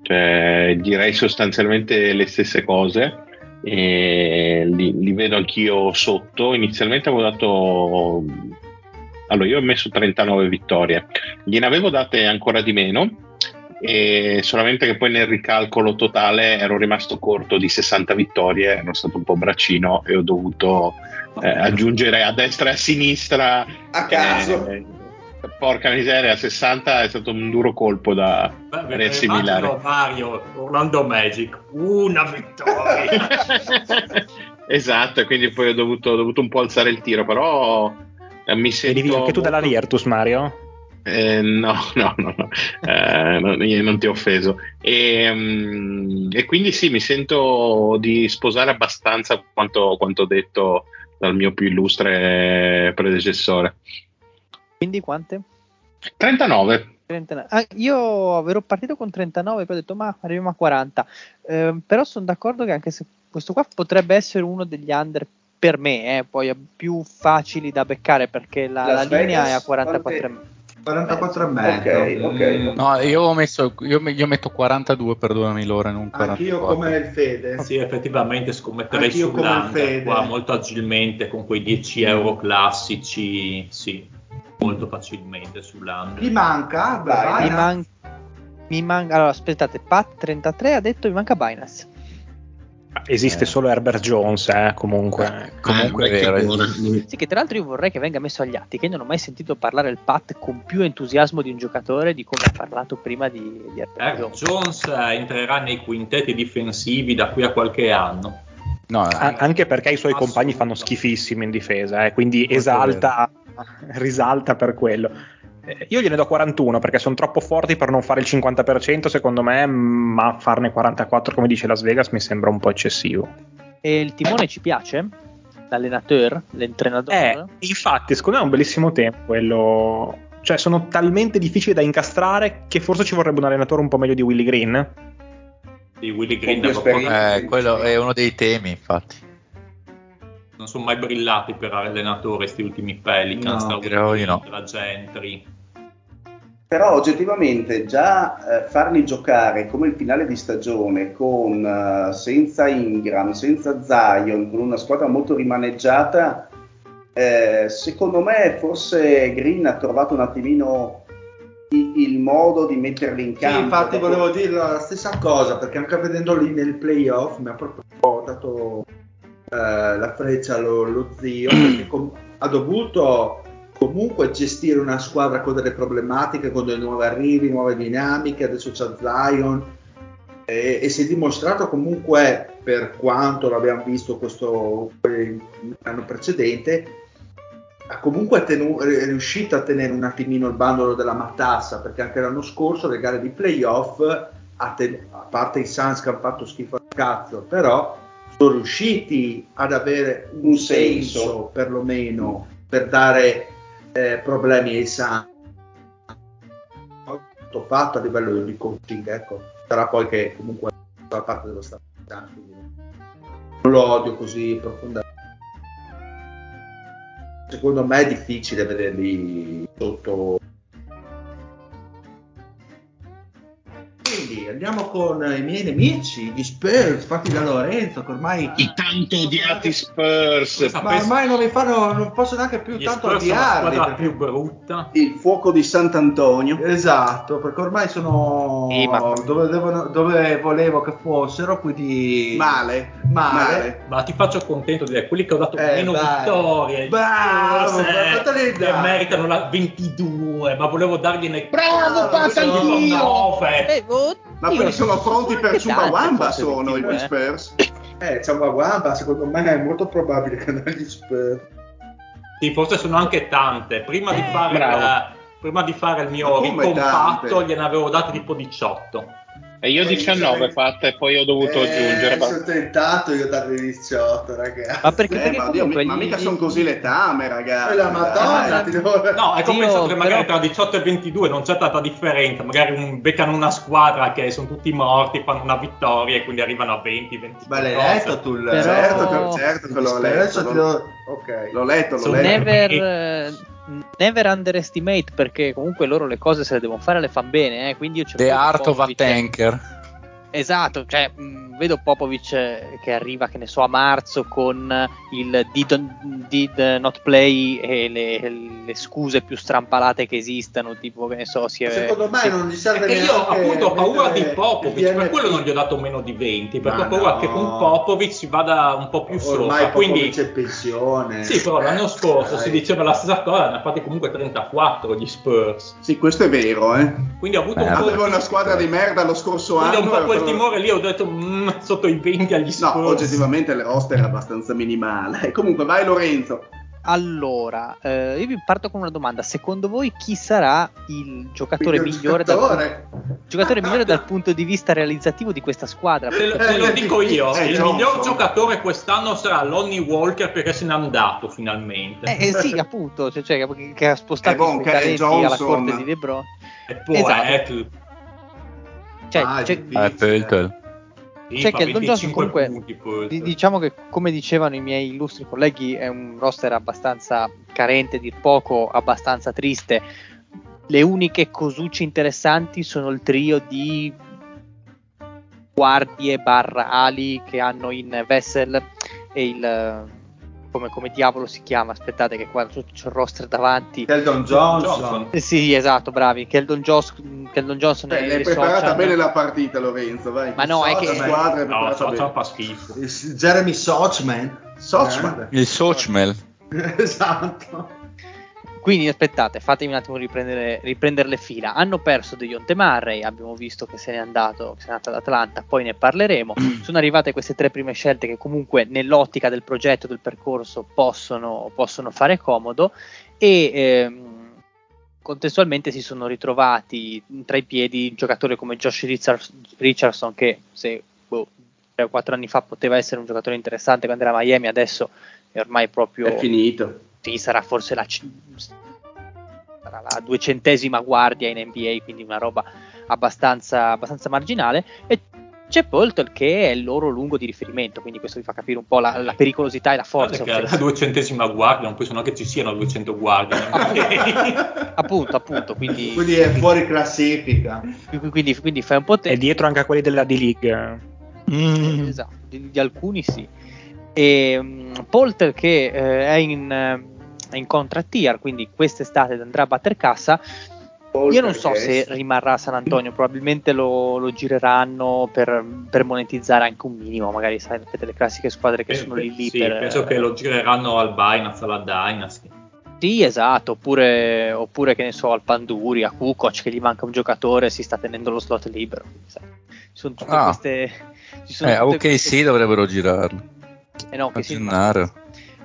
cioè, direi sostanzialmente le stesse cose. Li, li, vedo anch'io sotto. Inizialmente avevo dato. Allora, io ho messo 39 vittorie, gliene avevo date ancora di meno. Solamente che poi nel ricalcolo totale ero rimasto corto di 60 vittorie, ero stato un po' braccino e ho dovuto eh, aggiungere a destra e a sinistra a caso. Eh, porca miseria, 60 è stato un duro colpo da Beh, riassimilare. Mario, Orlando Magic, una vittoria. esatto, e quindi poi ho dovuto, ho dovuto, un po' alzare il tiro, però eh, mi sento... Vedi anche tu dalla Virtus, Mario? Eh, no, no, no, no. Eh, non, non, ti ho offeso. E, um, e, quindi sì, mi sento di sposare abbastanza quanto, quanto detto dal mio più illustre predecessore. Quindi quante? 39. 39. Ah, io ero partito con 39, poi ho detto ma arriviamo a 40. Eh, però sono d'accordo che anche se questo qua potrebbe essere uno degli under per me, eh, poi più facili da beccare perché la, la linea è a 44 44 e mezzo. Ok, ok. Mm. No, io ho messo io, io metto 42 perdonami l'ora, non 44. Anch'io come il Fede. Sì, effettivamente scommetterei sull'under qua molto agilmente con quei 10 euro classici, sì molto facilmente sull'Under. Chi manca? Dai, mi, man- mi manca. Allora, aspettate, Pat33 ha detto mi manca Binance. Esiste eh. solo Herbert Jones, eh, comunque. Eh, comunque eh, è vero. Sì, che tra l'altro io vorrei che venga messo agli atti, che io non ho mai sentito parlare il Pat con più entusiasmo di un giocatore di come ha parlato prima di, di Herbert Jones. Jones eh, entrerà nei quintetti difensivi da qui a qualche anno. No, anche perché i suoi compagni fanno schifissimi in difesa, eh, quindi esalta, risalta per quello. Eh, io gliene do 41 perché sono troppo forti per non fare il 50% secondo me, ma farne 44 come dice Las Vegas mi sembra un po' eccessivo. E il timone ci piace? L'allenatore? L'entrenatore? Eh, infatti, secondo me è un bellissimo tema quello. Cioè, sono talmente difficili da incastrare che forse ci vorrebbe un allenatore un po' meglio di Willy Green. Di Willy Green eh, quello è uno dei temi, infatti. Non sono mai brillati per allenatore questi ultimi Pelicans, no, di no. la Gentry però oggettivamente già eh, farli giocare come il finale di stagione con uh, senza Ingram, senza Zion, con una squadra molto rimaneggiata, eh, secondo me forse Green ha trovato un attimino il, il modo di metterli in campo. Sì, infatti dopo... volevo dire la stessa cosa, perché anche vedendo lì nel playoff mi ha proprio dato eh, la freccia allo, allo zio, perché com- ha dovuto comunque gestire una squadra con delle problematiche, con dei nuovi arrivi, nuove dinamiche, adesso c'è Zion e, e, si è dimostrato comunque per quanto l'abbiamo visto questo l'anno precedente ha comunque tenu- è riuscito a tenere un attimino il bandolo della matassa perché anche l'anno scorso le gare di playoff a, ten- a parte i Suns che hanno fatto schifo al cazzo però sono riusciti ad avere un, un senso, senso perlomeno per dare eh, problemi ai santi. Fatto a livello di coaching ecco. Sarà poi che comunque fa parte dello staff non lo odio così profondamente. Secondo me è difficile vederli sotto andiamo con i miei nemici, gli Spurs, fatti da Lorenzo, che ormai... I tanto odiati Spurs. Ma ormai non mi fanno, non posso neanche più gli tanto Spurs odiarli. la più brutta. Il fuoco di Sant'Antonio. Esatto, perché ormai sono sì, ma... dove, devono, dove, volevo che fossero, quindi... Male. Male. Male. Ma ti faccio contento di dire, quelli che ho dato eh, meno vai. vittorie. Bravo, eh, che meritano la 22, ma volevo dargliene... Bravo, Patanchino! 9. Eh, ma quelli sono pronti per Chumbawamba sono i Spurs? Eh, Chumbawamba secondo me è molto probabile che non gli Spurs. Sì, forse sono anche tante. Prima di fare, la, prima di fare il mio ricompatto gliene avevo date tipo 18. E io 19 fatte e poi ho dovuto eh, aggiungere. Sono tentato io dargli 18, ragazzi. Ma perché, eh, perché ma, Dio, gli... ma mica sono così le tame, ragazzi. la madonna, eh, devo... No, ecco, penso che magari tra 18 e 22 non c'è tanta differenza. Magari un, beccano una squadra che sono tutti morti, fanno una vittoria e quindi arrivano a 20, 20. Ma l'hai letto tu? Però... Certo, certo che l'ho letto. L'ho... Okay. l'ho letto, l'ho so letto. Never, never underestimate perché comunque loro le cose se le devono fare le fanno bene. Eh? Quindi io The Art of a Tanker. Esatto, cioè, mh, vedo Popovic che arriva, che ne so, a marzo con il did, did not play e le, le, scuse più strampalate che esistano, tipo che ne so, si è, Secondo me si... non gli serve perché io appunto ho paura di Popovic, per quello non gli ho dato meno di 20, perché Ma ho paura no. che con Popovic si vada un po' più Ormai sopra, quindi Popovic è pensione. Sì, però l'anno scorso Dai. si diceva la stessa cosa, ne ha fatti comunque 34 gli Spurs. Sì, questo è vero, eh. Quindi ho avuto Eh, un po' Avevo una squadra di merda lo scorso quindi anno. un po' quel timore lì, ho detto "Mm, sotto i 20 agli Spurs. No, oggettivamente il roster è abbastanza minimale. Comunque, vai Lorenzo. Allora, eh, io vi parto con una domanda. Secondo voi chi sarà il giocatore Il migliore dal, giocatore. giocatore migliore dal punto di vista realizzativo di questa squadra? Te lo, te lo Eh, dico io, eh, il Johnson. miglior giocatore quest'anno sarà Lonnie Walker perché se n'è andato finalmente. Eh, eh, sì, appunto, cioè, cioè, che, ha spostato Eh, bon, i talenti alla corte di LeBron. e poi esatto. Cioè, Ah, è cioè, difficile. Eh, sì, Cioè fa che il Don 25 Johnson comunque- punti, diciamo che, come dicevano i miei illustri colleghi, è un roster abbastanza carente, dir poco, abbastanza triste. Le uniche cosucce interessanti sono il trio di guardie barra ali che hanno in Vessel e il come, come diavolo si chiama aspettate che qua c'ho il roster davanti Keldon Johnson. Johnson. Eh sì esatto bravi Keldon, Jos- Keldon Johnson Eh, e l'hai preparata Sochan. bene la partita, Lorenzo. Vai. Ma no, è La che- squadra è No, preparata so, bene. fa schifo. Jeremy Sochman. Sochman. Il Sochmel. Eh, esatto. Quindi aspettate, fatemi un attimo riprendere, riprendere le fila. Hanno perso Dejounte Murray, abbiamo visto che se n'è andato, se n'è andato ad Atlanta, poi ne parleremo. Sono arrivate queste tre prime scelte che comunque nell'ottica del progetto, del percorso, possono, possono fare comodo. E ehm, contestualmente si sono ritrovati tra i piedi un giocatore come Josh Richardson che se boh, 3 o 4 anni fa poteva essere un giocatore interessante quando era a Miami, adesso è ormai proprio... È finito. Sì, sarà forse la, sarà la duecentesima guardia in NBA, quindi una roba abbastanza, abbastanza marginale. E c'è Poltel che è il loro lungo di riferimento, quindi questo vi fa capire un po' la, la pericolosità e la forza. Perché la duecentesima guardia, non penso che ci siano 200 guardie. appunto, appunto. Quindi, quindi è fuori classifica. Quindi, quindi fai un po' te. È dietro anche a quelli della D-League. Mm. Esatto, di, di, alcuni sì. E um, Polter che eh, è in, in contract year, quindi quest'estate andrà a battere cassa io non so se rimarrà a San Antonio, probabilmente lo, lo gireranno per, per, monetizzare anche un minimo, magari sai, le classiche squadre che eh, sono lì lì. Sì, per, penso che lo gireranno al Binance, alla Dynasty. Sì, esatto, oppure, oppure, che ne so, al Panduri, a Kukoc che gli manca un giocatore e si sta tenendo lo slot libero. Ci sono tutte ah. queste... Ci sono eh, ok, queste... sì, dovrebbero girarlo. Eh no, che sì,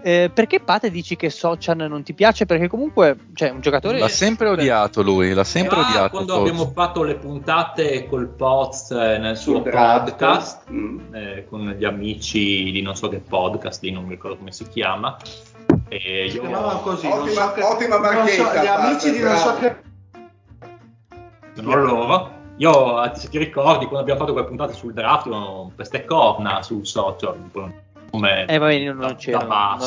eh, perché Pate dici che Sochan non ti piace? Perché comunque, cioè, un giocatore. L'ha sempre odiato lui, l'ha sempre ah, odiato. Quando Poz. abbiamo fatto le puntate col Poz eh, nel suo podcast, mm. eh, con gli amici di non so che podcast, di non mi ricordo come si chiama. E io... Si chiamava così, ottima, so che... ottima marchetta. So, gli amici di non so che. Sono loro. Io, se ti ricordi, quando abbiamo fatto quelle puntate sul draft, queste corna sul social come eh, vabbè, io non c'ero. Non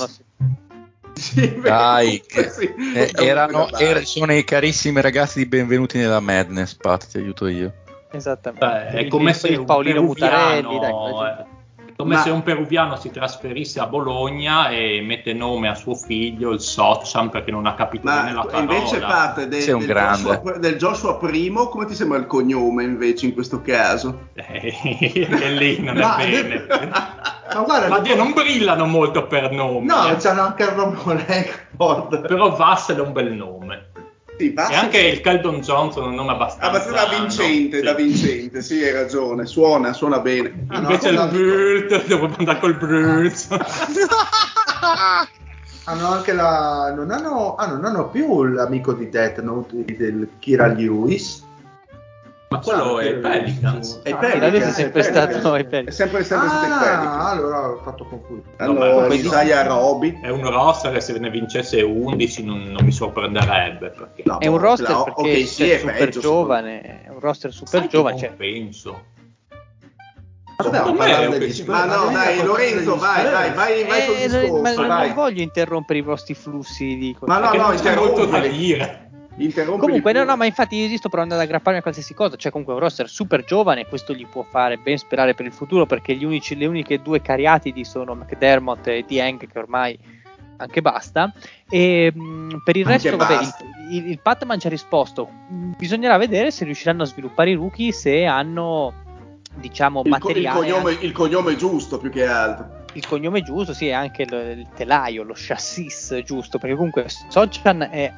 sì, Dai, che, sì, eh, erano, er, sono i carissimi ragazzi di Benvenuti nella Madness, Pat, ti aiuto io. Esattamente. Beh, è come se il Paolino Mutarelli, dai, eh, come Ma... se un peruviano si trasferisse a Bologna e mette nome a suo figlio, il Socham, perché non ha capito Ma bene la parola. invece parte de, del, Joshua, del, Joshua, primo, come ti sembra il cognome invece in questo caso? Eh, lì non è bene. Ma guarda, Ma Dio, non brillano molto per nome. No, eh. c'hanno anche il nome Langford. Però Vassel è un bel nome. Sì, e anche il Caldon Johnson è un nome abbastanza... Abbastanza da vincente, no? da sì. vincente, sì, hai ragione, suona, suona bene. Ah, Invece no, il Brult, devo andare col Brult. hanno anche la... Non hanno, ah, non hanno più l'amico di Death Note del Kira Lewis ma quello è Pelicans. È Pelicans. È sempre stato è Pelicans. È sempre, ah, stato Pelicans. allora ho fatto confondere. Hanno Isaiah Roby. È un roster che se ne vincesse 11 non, non mi sorprenderebbe. Perché... No, è un roster la, perché okay, sì, è super peggio, giovane. È un roster super Sai giovane. Cioè... penso. Vabbè, ma, ma no, dai, Lorenzo, vai, vai, vai, vai col eh, discorso. Ma vai. non voglio interrompere i vostri flussi di Ma no, no, c'è molto da dire. Comunque, no, no, ma infatti io sto provando ad aggrapparmi a qualsiasi cosa. C'è comunque un roster super giovane, questo gli può fare ben sperare per il futuro perché unici, le uniche due cariatidi sono McDermott e Dieng, che ormai anche basta. E mh, per il anche resto, vabbè, il, il, il Patman ci ha risposto. Bisognerà vedere se riusciranno a sviluppare i rookie se hanno, diciamo, il materiale. Co- il, cognome, il cognome giusto più che altro il cognome giusto, sì, e anche il, il, telaio, lo chassis giusto, perché comunque Sochan è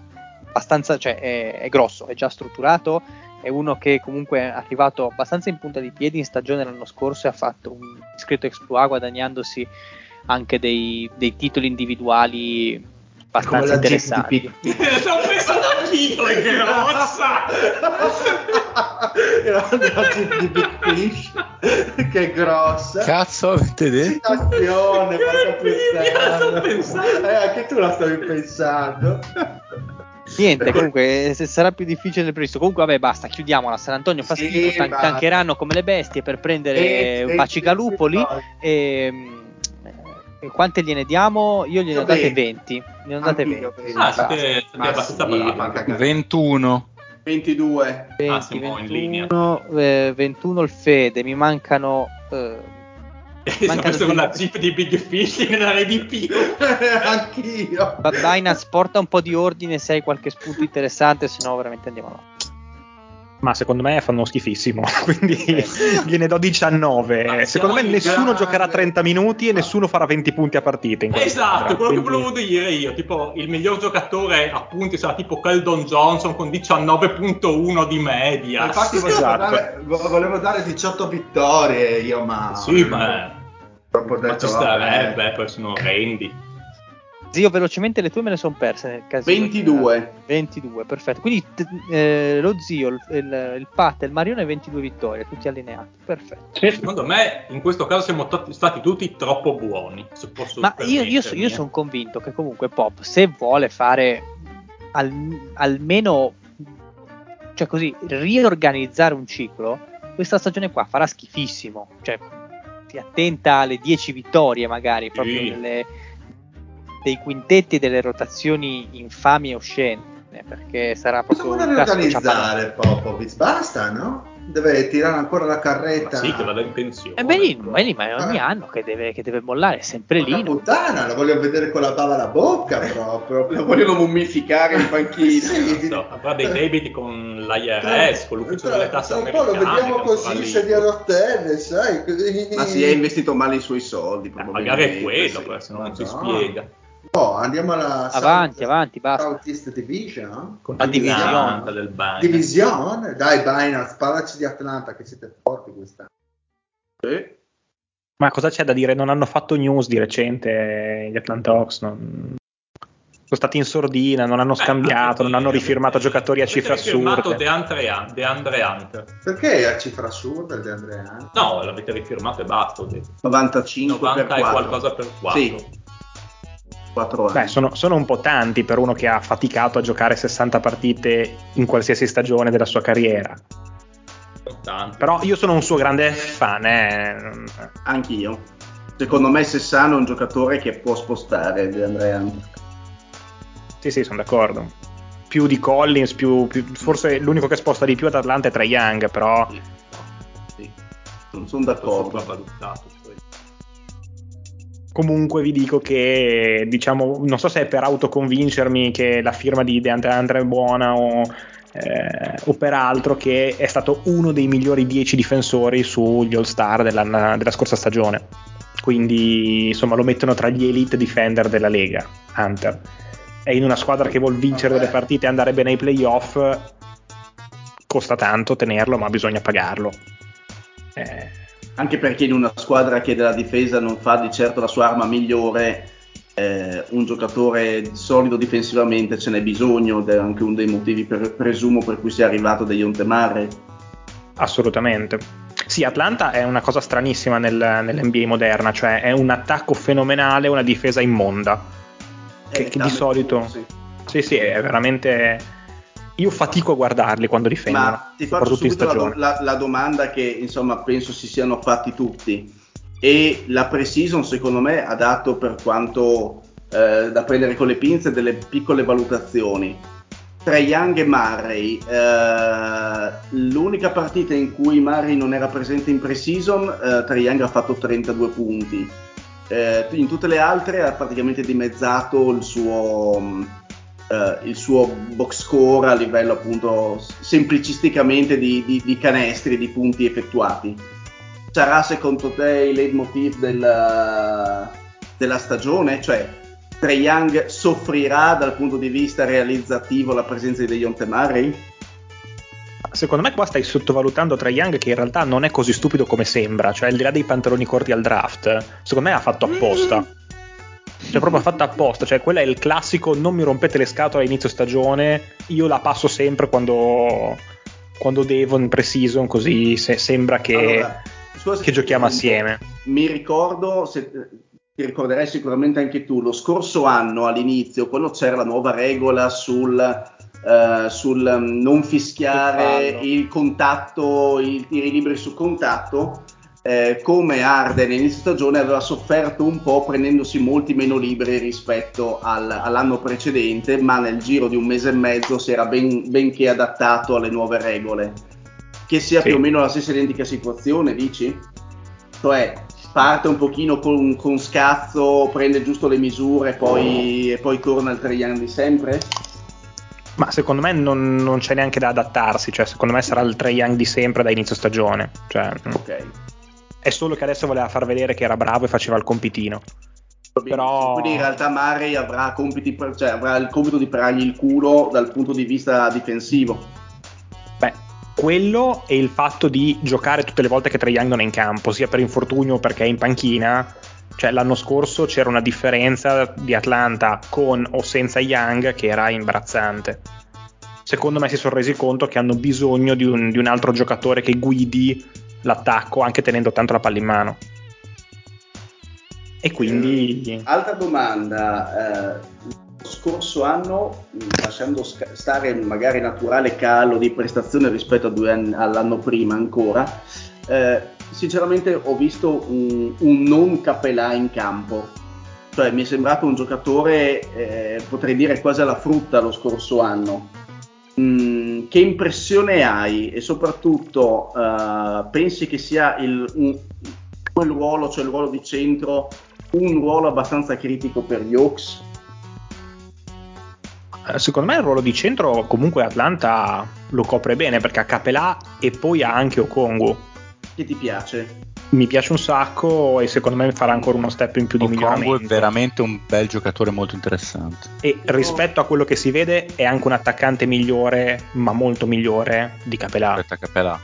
abbastanza, cioè è, è, grosso, è già strutturato, è uno che comunque è arrivato abbastanza in punta di piedi in stagione l'anno scorso e ha fatto un discreto exploit guadagnandosi anche dei, dei titoli individuali abbastanza interessanti. Stavo pensando anch'io, è grossa! la Jeep di Big Fish, che è grossa. Cazzo avete detto? Stazione, eh, anche tu la stavi pensando. Niente, comunque se sarà più difficile del previsto. Comunque, vabbè, basta, chiudiamola. San Antonio fa schifo, sì, tan- tancheranno come le bestie per prendere e, Bacicalupoli. E, e, quante gliene diamo? Io gliene ho date 20. Gliene ho date 20. Ah, siete, siete abbastanza bravi. 21. 22. 20, ah, 21, eh, 21 il Fede, mi mancano... Eh, questo con la zip di Big Fish in RDP anch'io Binance porta un po' di ordine se hai qualche spunto interessante se no veramente andiamo avanti ma secondo me fanno schifissimo, quindi gliene do 19. Ma secondo me nessuno grande. giocherà 30 minuti e nessuno farà 20 punti a partita. esatto, quello quindi... che volevo dire io, tipo il miglior giocatore appunto sarà tipo Keldon Johnson con 19.1 di media. Infatti volevo, esatto. dare, volevo dare 18 vittorie io, ma... Sì, ma... Ma ci starebbe, poi sono rendi. Zio, velocemente le tue me le sono perse nel caso. 22. 22, perfetto. Quindi eh, lo zio, il, il, il Pat e il Marione 22 vittorie, tutti allineati. Perfetto. Sì. Secondo me in questo caso siamo t- stati tutti troppo buoni. Ma io, io, so, io sono convinto che comunque Pop, se vuole fare al, almeno, cioè così, riorganizzare un ciclo, questa stagione qua farà schifissimo. Cioè, si attenta alle 10 vittorie magari, proprio sì. nelle dei quintetti e delle rotazioni infami e oscene perché sarà proprio Cosa vuole organizzare Popovic? Basta, no? Deve tirare ancora la carretta. Ma sì, che vada in pensione. Eh, benissimo, benissimo, ma è ogni ah. anno che deve, che deve, mollare, è sempre lì. La puttana, lo voglio vedere con la bava alla bocca proprio. lo vogliono mummificare in panchina. sì, no, avrà dei debiti con l'IRS, con l'ufficio delle tasse americane. Poi lo vediamo così, sedia a rotelle, sai. Ma si è investito male i suoi soldi. Eh, magari è quello, sì. se no non si spiega. Oh, andiamo alla avanti, South, avanti, basta. Southeast Division. Con la Division del Binance. Division? Dai, Binance, parlaci di Atlanta che siete forti quest'anno. Sì. Ma cosa c'è da dire? Non hanno fatto news di recente gli Atlanta Hawks. Non... Sono stati in sordina, non hanno scambiato, eh, non hanno rifirmato giocatori a cifre assurde. DeAndre, DeAndre Hunter. Perché a cifra assurda DeAndre Hunter? No, l'avete rifirmato e basta. 95 90 per 4. qualcosa per 4. Sì. 4 anni. Beh, sono, sono, un po' tanti per uno che ha faticato a giocare 60 partite in qualsiasi stagione della sua carriera. Tanti. Però io sono un suo grande fan. Eh. Anch'io. Secondo me Sessano è un giocatore che può spostare di Andrea. Sì, sì, sono d'accordo. Più di Collins, più, più, forse l'unico che sposta di più ad Atlanta è Trae Young, però... Sì, sì. Non sono d'accordo. Comunque vi dico che, diciamo, non so se è per autoconvincermi che la firma di DeAndre è buona o, eh, o per altro che è stato uno dei migliori 10 difensori sugli All-Star della, della scorsa stagione. Quindi, insomma, lo mettono tra gli elite defender della Lega, Hunter. E in una squadra che vuol vincere delle partite e andare bene ai playoff, costa tanto tenerlo, ma bisogna pagarlo. Eh, anche perché in una squadra che della difesa non fa di certo la sua arma migliore, eh, un giocatore solido difensivamente ce n'è bisogno ed è anche uno dei motivi per, presumo per cui sia arrivato degli Ontemare. Assolutamente. Sì, Atlanta è una cosa stranissima nel, nell'NBA moderna, cioè è un attacco fenomenale, una difesa immonda. Che, che di solito... Sì. sì, sì, è veramente io fatico a guardarli quando difendono. Ma ti faccio subito la, la, la, domanda che insomma penso si siano fatti tutti. E la pre-season secondo me ha dato per quanto eh, da prendere con le pinze delle piccole valutazioni. Tra Young e Murray, eh, l'unica partita in cui Murray non era presente in pre-season, eh, Trae Young ha fatto 32 punti. Eh, in tutte le altre ha praticamente dimezzato il suo, eh, il suo box score a livello appunto semplicisticamente di, di, di canestri, di punti effettuati. Sarà secondo te il leitmotiv della, della stagione? Cioè, Trae Young soffrirà dal punto di vista realizzativo la presenza di Dejounte Murray? Secondo me qua stai sottovalutando Trae Young che in realtà non è così stupido come sembra, cioè al di là dei pantaloni corti al draft, secondo me ha fatto apposta. Mm cioè proprio fatta apposta, cioè quella è il classico non mi rompete le scatole a inizio stagione, io la passo sempre quando, quando devo in pre-season così se, sembra che, allora, che giochiamo assieme. Mi ricordo, se, ti ricorderai sicuramente anche tu, lo scorso anno all'inizio, quando c'era la nuova regola sul... Uh, sul um, non fischiare il contatto, i tiri liberi sul contatto, eh, come Arden inizio stagione aveva sofferto un po' prendendosi molti meno liberi rispetto al, all'anno precedente, ma nel giro di un mese e mezzo si era ben, benché adattato alle nuove regole. Che sia sì. più o meno la stessa identica situazione, dici? Cioè, parte un pochino con, con scazzo, prende giusto le misure e poi, e poi torna al triangolo di sempre? Ma secondo me non, non, c'è neanche da adattarsi, cioè secondo me sarà il Trae Young di sempre da inizio stagione. Cioè, ok è solo che adesso voleva far vedere che era bravo e faceva il compitino. Però... Quindi in realtà Murray avrà, compiti, cioè avrà il compito di parargli il culo dal punto di vista difensivo. Beh, quello e il fatto di giocare tutte le volte che Trae Young non è in campo, sia per infortunio o perché è in panchina, Cioè l'anno scorso c'era una differenza di Atlanta con o senza Young che era imbarazzante. Secondo me si sono resi conto che hanno bisogno di un, di un altro giocatore che guidi l'attacco anche tenendo tanto la palla in mano. E quindi... Eh, altra domanda, eh, lo scorso anno, lasciando stare magari naturale calo di prestazione rispetto anni, all'anno prima ancora, eh, sinceramente ho visto un, un, non capelà in campo. Cioè mi è sembrato un giocatore, eh, potrei dire quasi alla frutta lo scorso anno. Mm, che impressione hai e soprattutto uh, pensi che sia il, un, quel ruolo, cioè il ruolo di centro, un ruolo abbastanza critico per gli Hawks? Eh, secondo me il ruolo di centro comunque Atlanta lo copre bene perché ha Capelà e poi ha anche Okongu. Che ti piace? Mi piace un sacco e secondo me farà ancora uno step in più di Okongu miglioramento. è veramente un bel giocatore molto interessante. E rispetto a quello che si vede è anche un attaccante migliore, ma molto migliore di Capelà. Rispetto a Capelà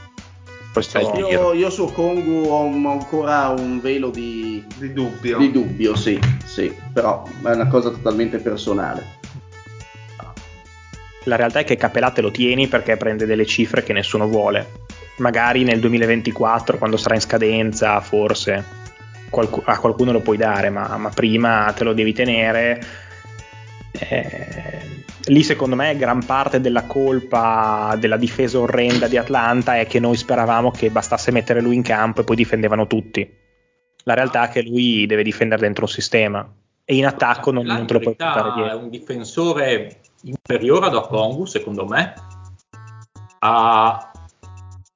io, io, su Kongu ho ancora un velo di, di dubbio. Di dubbio, sì, sì, però è una cosa totalmente personale. La realtà è che Capelà te lo tieni perché prende delle cifre che nessuno vuole. Magari nel 2024, quando sarà in scadenza, forse qualc- a qualcuno lo puoi dare, ma, ma prima te lo devi tenere. Eh, lì secondo me gran parte della colpa della difesa orrenda di Atlanta è che noi speravamo che bastasse mettere lui in campo e poi difendevano tutti. La realtà è che lui deve difendere dentro un sistema e in attacco non, non te lo puoi portare dietro. È un difensore inferiore ad Okongu secondo me. Ha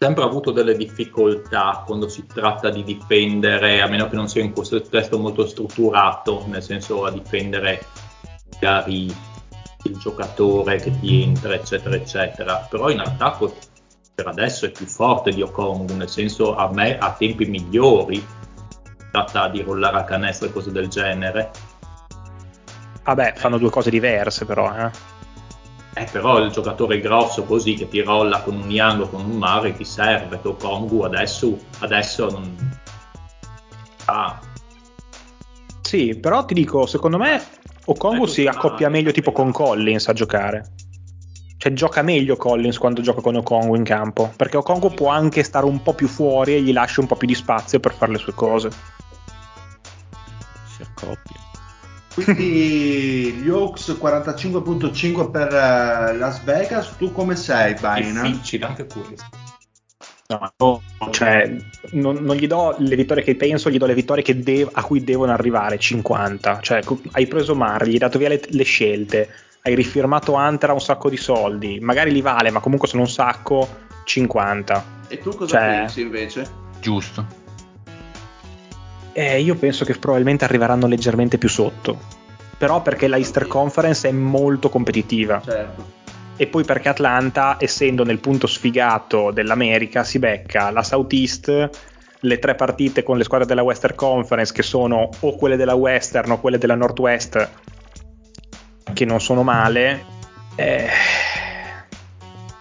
sempre avuto delle difficoltà quando si tratta di difendere, a meno che non sia in questo testo molto strutturato, nel senso a difendere magari il giocatore che ti entra, eccetera, eccetera. Però in attacco per adesso è più forte di Okongu, nel senso a me a tempi migliori tratta di rollare a canestro e cose del genere. Vabbè, fanno due cose diverse però, eh. Eh, però il giocatore grosso così che ti rolla con un Yang o con un Mare ti serve, che Okongu adesso, adesso non... Ah. Sì, però ti dico, secondo me Okongu si accoppia meglio tipo con Collins a giocare. Cioè gioca meglio Collins quando gioca con Okongu in campo, perché Okongu può anche stare un po' più fuori e gli lascia un po' più di spazio per fare le sue cose. Si accoppia. Quindi gli Hawks 45.5 per uh, Las Vegas, tu come sei, Baina? Difficile anche questo. No, cioè, non, non, gli do le vittorie che penso, gli do le vittorie de- a cui devono arrivare 50. Cioè, hai preso Mar, gli hai dato via le, le scelte, hai rifirmato Hunter a un sacco di soldi, magari li vale, ma comunque sono un sacco 50. E tu cosa cioè, pensi invece? Giusto. Eh, io penso che probabilmente arriveranno leggermente più sotto. Però perché la Easter Conference è molto competitiva. Certo e poi perché Atlanta, essendo nel punto sfigato dell'America, si becca la Southeast, le tre partite con le squadre della Western Conference, che sono o quelle della Western o quelle della Northwest, che non sono male. Eh,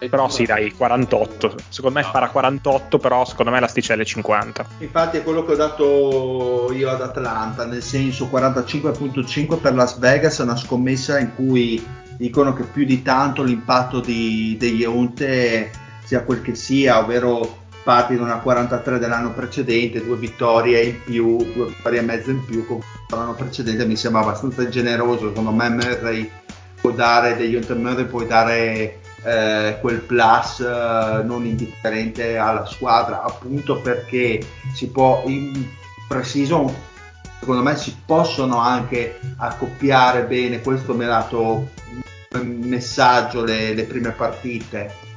però sì, dai, 48. Secondo me farà 48, però secondo me l'asticella è 50. Infatti è quello che ho dato io ad Atlanta, nel senso 45.5 per Las Vegas, è una scommessa in cui dicono che più di tanto l'impatto di, degli Onte sia quel che sia, ovvero parti da una 43 dell'anno precedente, due vittorie in più, due vittorie e mezzo in più con l'anno precedente mi sembra abbastanza generoso, secondo me Murray può dare degli Onte Murray puoi dare eh, quel plus eh, non indifferente alla squadra appunto perché si può in pre-season secondo me si possono anche accoppiare bene questo mi ha dato messaggio le, le prime partite.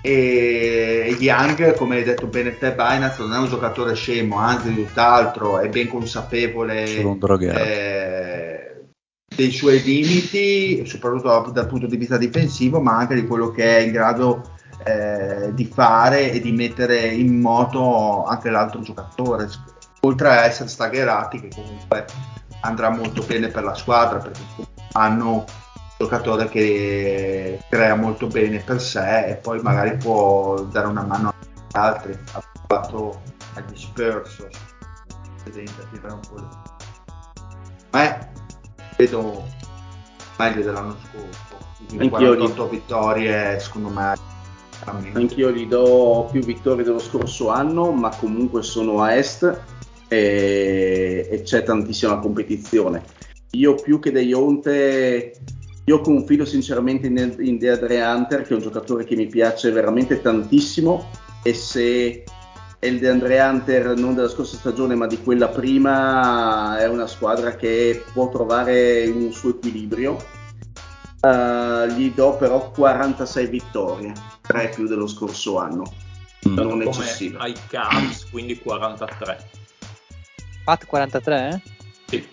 E Young come hai detto bene te Binance non è un giocatore scemo anzi tutt'altro è ben consapevole eh, dei suoi limiti soprattutto dal punto di vista difensivo ma anche di quello che è in grado eh, di fare e di mettere in moto anche l'altro giocatore oltre a essere staggerati che comunque andrà molto bene per la squadra perché hanno giocatore che crea molto bene per sé e poi magari può dare una mano agli altri. Ha fatto agli Spurs, vedo meglio dell'anno scorso. Quindi 48 vittorie, secondo me. Anch'io gli do più vittorie dello scorso anno, ma comunque sono a est e, e c'è tantissima competizione. Io più che dei Onte, io confido sinceramente in, in Deadre Hunter, che è un giocatore che mi piace veramente tantissimo e se è il DeAndre Hunter non della scorsa stagione ma di quella prima è una squadra che può trovare un suo equilibrio. Uh, gli do però 46 vittorie 3 più dello scorso anno. Mm. non eccessivo ai Cavs quindi 43 Pat 43 eh? sì.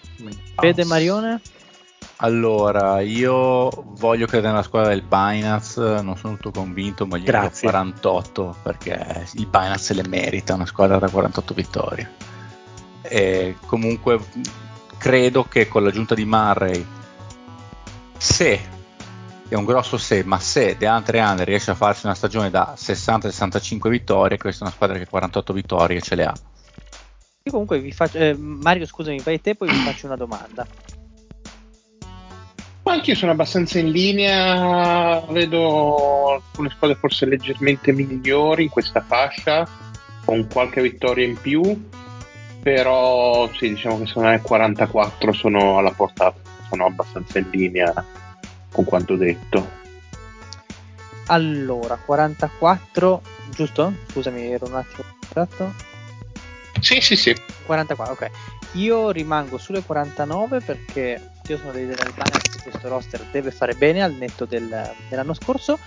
Fede Marione allora, io voglio credere nella squadra del Binance, non sono tutto convinto, ma gli do 48 perché il Binance se le merita, una squadra da 48 vittorie. E comunque credo che con l'aggiunta di Murray, se, è un grosso se, ma se DeAndre Hunter riesce a farsi una stagione da 60-65 vittorie, questa è una squadra che 48 vittorie ce le ha. Io comunque vi faccio, eh, Mario scusami, vai te poi vi faccio una domanda. Ma anch'io sono abbastanza in linea, vedo alcune squadre forse leggermente migliori in questa fascia, con qualche vittoria in più, però sì, diciamo che secondo me 44 sono alla portata, sono abbastanza in linea con quanto detto. Allora, 44, giusto? Scusami, ero un attimo distratto. Sì, sì, sì. 44, ok. Io rimango sulle 49 perché io sono dell'idea del Bayern che questo roster deve fare bene al netto del, dell'anno scorso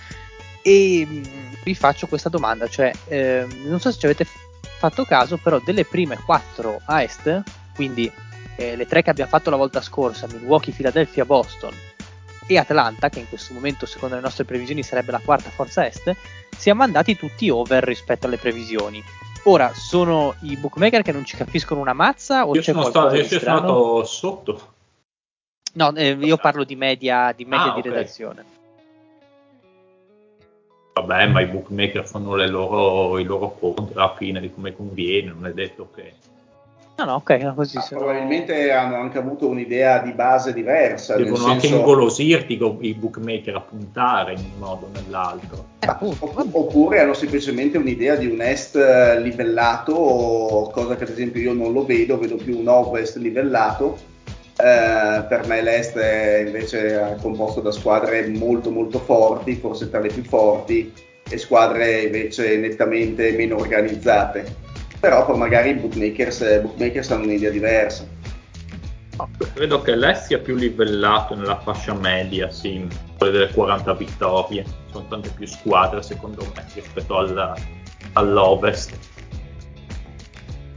e mm, vi faccio questa domanda, cioè eh, non so se ci avete fatto caso, però delle prime 4 a est, quindi eh, le tre che abbiamo fatto la volta scorsa, Milwaukee, Philadelphia, Boston e Atlanta, che in questo momento secondo le nostre previsioni sarebbe la quarta forza est, siamo andati tutti over rispetto alle previsioni. Ora, sono i bookmaker che non ci capiscono una mazza o io c'è sono qualcosa stato, di io sono stato sotto. No, eh, io parlo di media di, media ah, di okay. redazione. Vabbè, ma i bookmaker fanno loro, i loro conti alla fine di come conviene, non è detto che... No, no, ok, no, così ah, sono... Probabilmente hanno anche avuto un'idea di base diversa. Devono nel anche senso... ingolosirti i bookmaker a puntare in un modo o nell'altro. Eh, appunto, Oppure hanno semplicemente un'idea di un est livellato, cosa che ad esempio io non lo vedo, vedo più un ovest livellato eh, per me l'Est è invece composto da squadre molto molto forti, forse tra le più forti, e squadre invece nettamente meno organizzate. Però poi magari i bookmakers, bookmakers hanno un'idea diversa. Credo che l'Est sia più livellato nella fascia media, sì, quelle delle 40 vittorie. Sono tante più squadre secondo me rispetto alla, all'Ovest.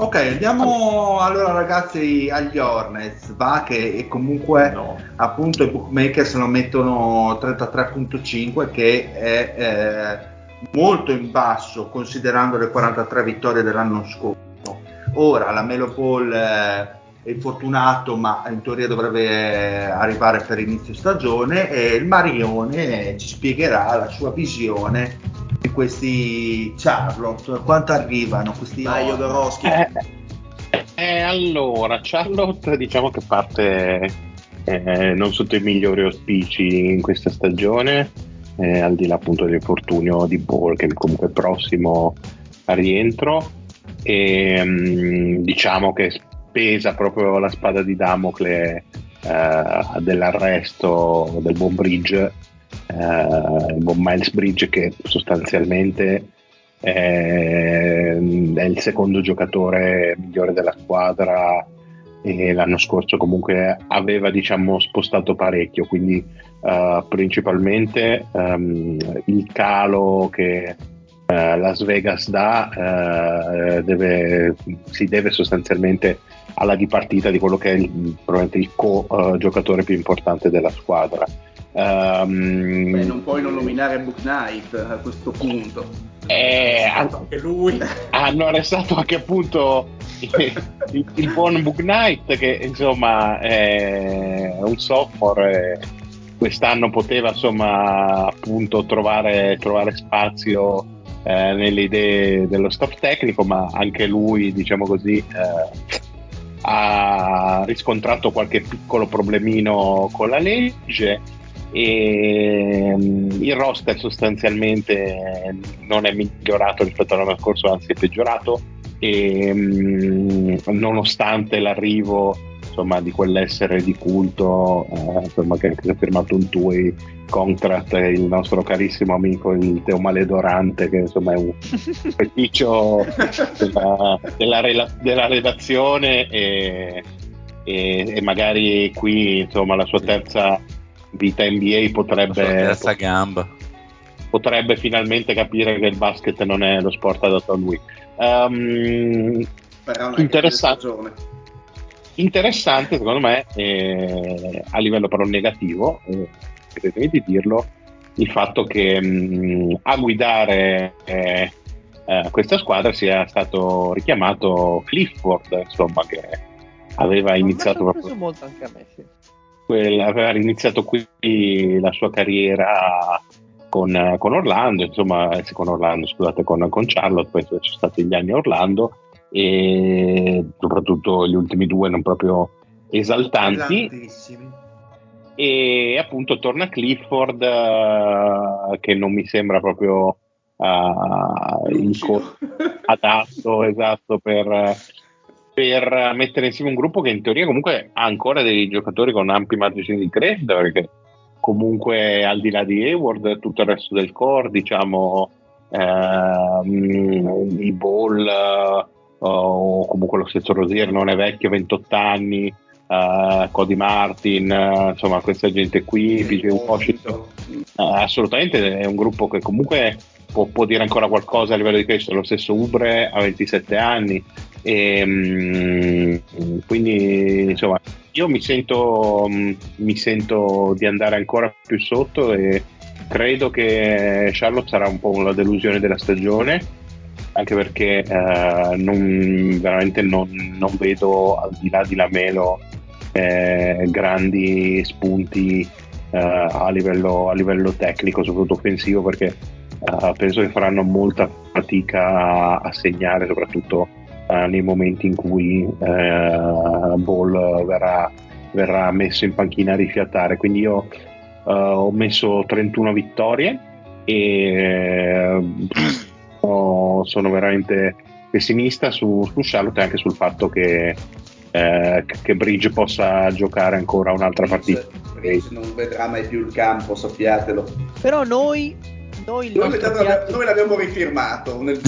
Ok, andiamo allora ragazzi agli Hornets, va che comunque no. appunto i bookmakers lo mettono 33.5 che è eh, molto in basso considerando le 43 vittorie dell'anno scorso. Ora la Melo Ball eh, è infortunato ma in teoria dovrebbe arrivare per inizio stagione e il Marione ci spiegherà la sua visione di questi Charlotte? Quanto arrivano questi Dai, Jodorowsky. Eh, eh, allora, Charlotte diciamo che parte eh, non sotto i migliori auspici in questa stagione, eh, al di là appunto dell'infortunio di Ball che comunque è prossimo a rientro e mm, diciamo che pesa proprio la spada di Damocle eh, dell'arresto del buon Bridge eh, Miles Bridge che sostanzialmente è, è, il secondo giocatore migliore della squadra e l'anno scorso comunque aveva diciamo spostato parecchio quindi uh, principalmente um, il calo che uh, Las Vegas dà uh, deve, si deve sostanzialmente alla dipartita di quello che è il, probabilmente il co-giocatore più importante della squadra Um, Beh, non puoi non nominare Book Knight a questo punto. Eh, anche lui. Hanno arrestato anche appunto il, il, il, buon Book Knight che insomma è un software. Quest'anno poteva insomma appunto trovare, trovare spazio eh, nelle idee dello staff tecnico, ma anche lui, diciamo così, eh, ha, riscontrato qualche piccolo problemino con la legge e mm, il roster sostanzialmente non è migliorato rispetto all'anno scorso, anzi è peggiorato e mm, nonostante l'arrivo insomma, di quell'essere di culto eh, insomma, che, ha firmato un TUI contract il nostro carissimo amico il Teo Maledorante che insomma è un feticcio della, della, rela- della redazione e, e, e, magari qui insomma la sua terza vita NBA potrebbe terza gamba. potrebbe finalmente capire che il basket non è lo sport adatto a lui. Um, interessante interessante secondo me eh, a livello però negativo eh, credetemi di dirlo il fatto che mh, a guidare eh, eh, questa squadra sia stato richiamato Clifford insomma che aveva iniziato proprio molto anche a me sì. quel, aveva iniziato qui la sua carriera con, con Orlando insomma eh, con Orlando scusate con, con Charlotte poi sono stati gli anni Orlando e soprattutto gli ultimi due non proprio esaltanti. E appunto torna Clifford uh, che non mi sembra proprio uh, il co- adatto esatto per, per, mettere insieme un gruppo che in teoria comunque ha ancora dei giocatori con ampi margini di crescita perché comunque al di là di Hayward tutto il resto del core diciamo uh, i ball o comunque lo stesso Rosier non è vecchio, 28 anni, uh, Cody Martin, uh, insomma questa gente qui, PJ Washington, uh, assolutamente è un gruppo che comunque può, può, dire ancora qualcosa a livello di crescita, lo stesso Ubre ha 27 anni e um, quindi insomma io mi sento, um, mi sento di andare ancora più sotto e credo che Charlotte sarà un po' la delusione della stagione anche perché eh, non, veramente non, non, vedo al di là di Lamelo eh, grandi spunti eh, a, livello, a, livello, tecnico, soprattutto offensivo, perché eh, penso che faranno molta fatica a, segnare, soprattutto eh, nei momenti in cui eh, Ball verrà, verrà, messo in panchina a rifiatare. Quindi io ho messo 31 vittorie e sono veramente pessimista su, su, Charlotte e anche sul fatto che, eh, che Bridge possa giocare ancora un'altra partita. Bridge non vedrà mai più il campo, sappiatelo. Però noi, noi, noi, piatto... noi l'abbiamo rifirmato. Nel...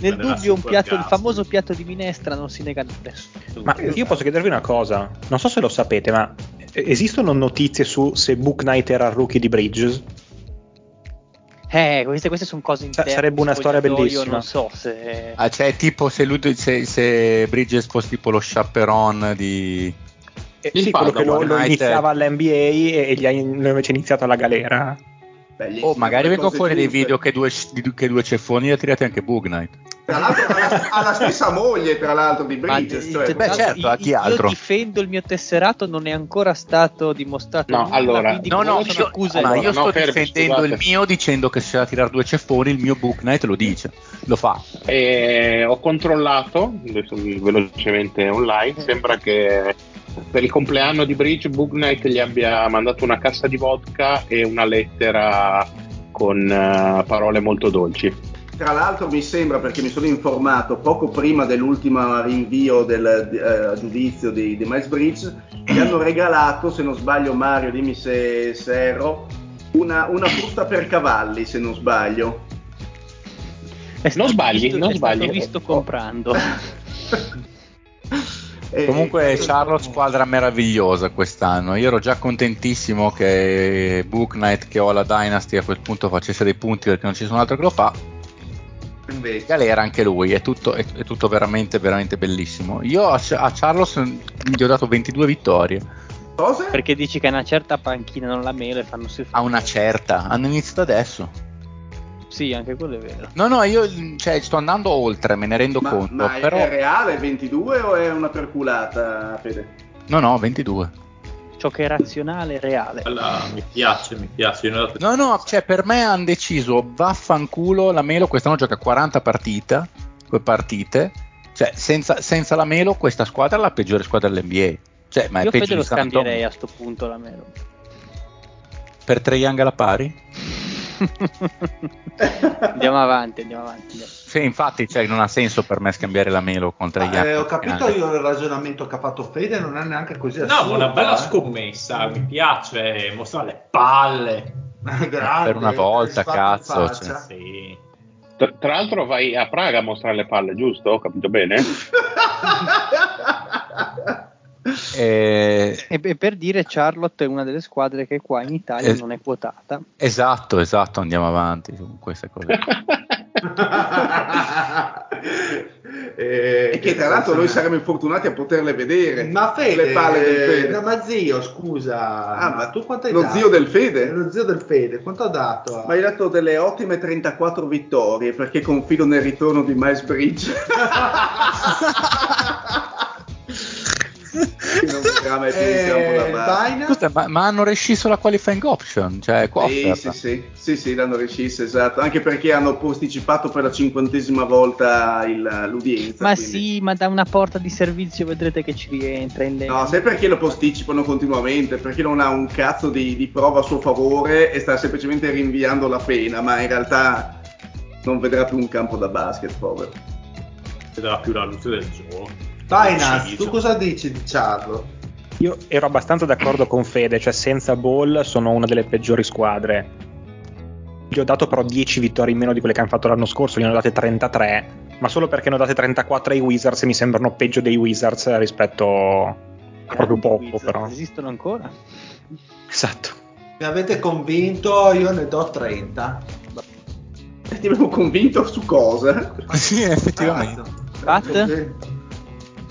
Nel dubbio, un piatto, il famoso piatto di minestra non si nega nessuno. Ma io posso chiedervi una cosa, non so se lo sapete, ma esistono notizie su se Book Knight era il rookie di Bridges? Eh, queste, queste sono cose interne. Sarebbe una storia bellissima. Io non so se. Ah, cioè, tipo se, lui, se, se Bridges fosse tipo lo chaperon di. Eh, sì, quello che lo, lo iniziava all'NBA e, e gli ha invece iniziato alla galera. Bellissimo, oh, magari vengono fuori dei video che due, che due ceffoni li ha tirati anche Bug Knight. Tra l'altro ha la, stessa moglie, tra l'altro, di Bridges. Cioè, beh, certo, a chi altro? Io difendo il mio tesserato, non è ancora stato dimostrato. No, nulla, allora, no, no, io, accuse ma io sto no, difendendo scusate. il mio dicendo che se la tirare due ceffoni, il mio Book Knight lo dice, lo fa. E ho controllato adesso velocemente online, sembra che per il compleanno di Bridge Book Knight gli abbia mandato una cassa di vodka e una lettera con uh, parole molto dolci. Tra l'altro mi sembra, perché mi sono informato poco prima dell'ultimo rinvio del uh, giudizio di, di Miles Bridge, gli hanno regalato, se non sbaglio Mario, dimmi se, se ero, una, una frutta per cavalli, se non sbaglio. non sbagli, visto, non sbagli. L'ho visto comprando. E Comunque Charlotte squadra meravigliosa quest'anno. Io ero già contentissimo che Book Knight che ho la Dynasty a quel punto facesse dei punti perché non ci sono altro che lo fa. Invece. Galera anche lui, è tutto, è, è tutto veramente, veramente bellissimo. Io a, a Charlotte gli ho dato 22 vittorie. Cosa? Perché dici che a una certa panchina non la mele fanno si A una certa, hanno iniziato adesso. Sì, anche quello è vero. No, no, io cioè, sto andando oltre, me ne rendo ma, conto. Ma però... è reale 22 o è una perculata, Fede? No, no, 22. Ciò che è razionale è reale. Allora, mi piace, mi piace. No, no, cioè per me hanno deciso vaffanculo la Melo quest'anno gioca 40 partite, partite Cioè, senza, senza la Melo, questa squadra è la peggiore squadra dell'NBA. Cioè, ma è Io peggio Fede lo di San scambierei Antonio. a sto punto la Melo. Per Trae Young alla pari? andiamo avanti, andiamo avanti. andiamo. Sì, infatti, cioè, non ha senso per me scambiare la Melo con Trae Young. Eh, ho capito io il ragionamento che ha fatto Fede, non è neanche così No, assurdo. ma una bella eh. scommessa, mi piace mostrare le palle. Grande, Per una volta, cazzo, cioè. Sì. Tra, tra l'altro vai a Praga a mostrare le palle, giusto? Ho capito bene? Eh, E, e per dire, Charlotte è una delle squadre che qua in Italia Eh. non è quotata. esatto, esatto, andiamo avanti su queste cose. Eh, E che tra l'altro noi saremmo infortunati a poterle vedere. Ma Fede, le palle del Fede. no, ma zio, scusa, Ah, ma tu quanto hai lo dato? zio del Fede? Lo zio del Fede, quanto ha dato? Ma hai dato delle ottime 34 vittorie perché confido nel ritorno di Miles Bridge. Che non vedrà mai più in campo da Eh, base. Baina? Scusa, ma, ma hanno rescisso la qualifying option, cioè qua Sì, sì, sì, sì, sì, l'hanno rescisso, esatto, anche perché hanno posticipato per la cinquantesima volta il- l'udienza. Ma quindi- sì, ma da una porta di servizio vedrete che ci rientra in No, sai perché lo posticipano continuamente? Perché non ha un cazzo di, di prova a suo favore e sta semplicemente rinviando la pena, ma in realtà non vedrà più un campo da basket, povero. Vedrà più la luce del giorno. Binance, Ucciso. tu cosa dici di Charlo? Io ero abbastanza d'accordo con Fede, cioè senza Ball sono una delle peggiori squadre. Gli ho dato però 10 vittorie in meno di quelle che hanno fatto l'anno scorso, gli hanno date 33, ma solo perché ne ho date 34 ai Wizards e mi sembrano peggio dei Wizards rispetto a proprio poco Wizards però. Esistono ancora? Esatto. Mi avete convinto, io ne do 30. E ti avevo convinto su cosa? Sì, effettivamente. Pat?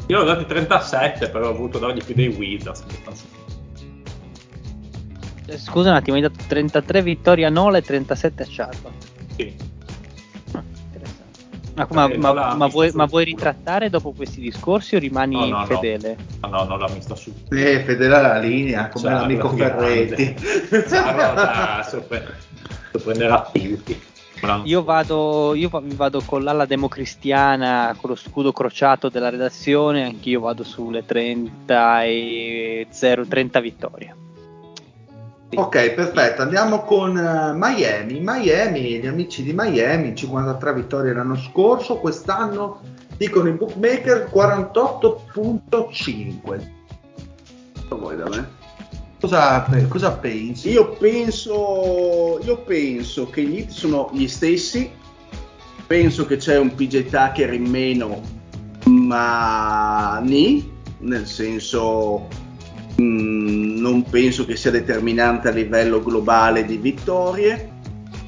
Io ho dato 37, però ho voluto dargli più dei Wizards. Eh, Scusa un attimo, hai dato 33 vittorie a Nola e 37 a Charlotte. Sì. Ah, interessante. Ma, ma- Eh, ma- ma visto vuoi, ma vuoi ritrattare dopo questi discorsi o rimani No, no, no. fedele? Ah, no, non l'ha messa su. Eh, Fedele alla linea, come Charlo l'amico. Ferretti. Sorpre- sorprenderà tutti. Io vado, io va- vado con l'ala democristiana, con lo scudo crociato della redazione, anch'io vado sulle 30 e 0, 30 vittorie. Sì. Ok, perfetto. Andiamo con eh, Miami. Miami, gli amici di Miami, 53 vittorie l'anno scorso, quest'anno dicono i bookmaker 48.5. Cosa vuoi da me? Cosa, cosa pensi? Io penso, io penso che gli hit sono gli stessi, penso che c'è un PJ Tucker in meno, ma ni, nel senso mm, non penso che sia determinante a livello globale di vittorie.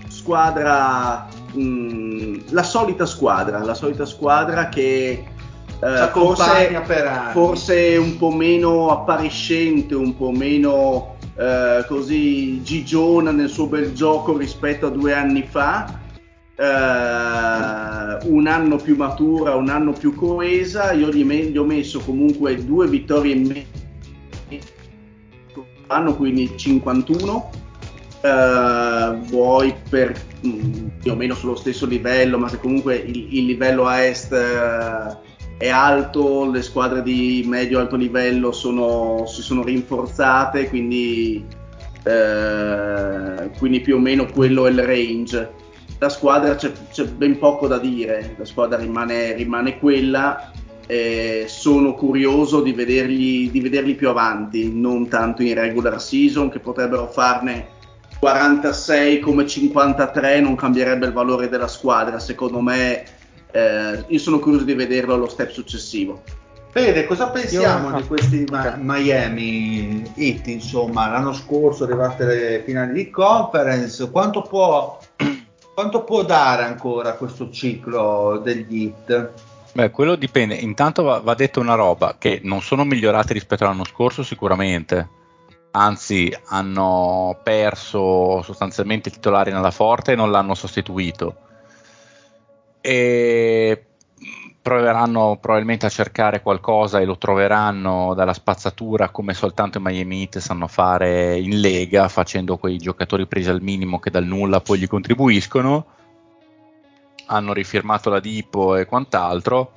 Squadra, mm, la solita squadra, la solita squadra che eh, forse, forse un po' meno appariscente, un po' meno eh, così gigiona nel suo bel gioco rispetto a due anni fa. Eh, un anno più matura, un anno più coesa. Io gli, me- gli ho messo comunque due vittorie in meno anno, quindi 51. Eh, vuoi per mm, più o meno sullo stesso livello, ma che comunque il, il livello a est eh, è alto, le squadre di medio-alto livello sono- si sono rinforzate, quindi, eh, quindi più o meno quello è il range. La squadra c'è, c'è ben poco da dire, la squadra rimane, rimane quella. e sono curioso di vederli, di vederli più avanti, non tanto in regular season, che potrebbero farne 46 come 53 non cambierebbe il valore della squadra. Secondo me, eh, io sono curioso di vederlo allo step successivo. Fede, cosa pensiamo Io- di questi. Ma- Miami Heat? Insomma, l'anno scorso arrivate alle finali di conference. Quanto può, quanto può dare ancora questo ciclo degli Heat? Beh, quello dipende. Intanto va, va detto una roba, che non sono migliorati rispetto all'anno scorso sicuramente. Anzi, hanno perso sostanzialmente i titolari nella forte e non l'hanno sostituito. E proveranno probabilmente a cercare qualcosa e lo troveranno dalla spazzatura come soltanto i Miami Heat sanno fare in lega, facendo quei giocatori presi al minimo che dal nulla poi gli contribuiscono hanno rifirmato la Dipo e quant'altro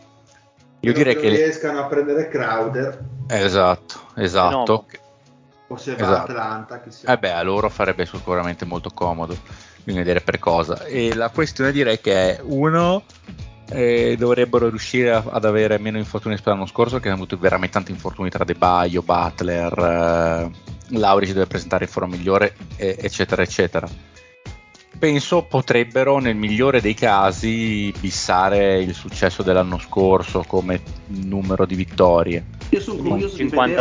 Io direi che riescano a prendere Crowder. Esatto, esatto. O se va esatto. Atlanta, chissà. Eh beh, a loro farebbe sicuramente molto comodo. Bisogna vedere per cosa. E la questione direi che è uno eh, dovrebbero riuscire a, ad avere meno infortuni rispetto all'anno scorso che hanno avuto veramente tanti infortuni tra De Baio, Butler, eh, Lauri si deve presentare in forma migliore eh, eccetera eccetera penso potrebbero nel migliore dei casi bissare il successo dell'anno scorso come numero di vittorie. Io sono curioso di vedere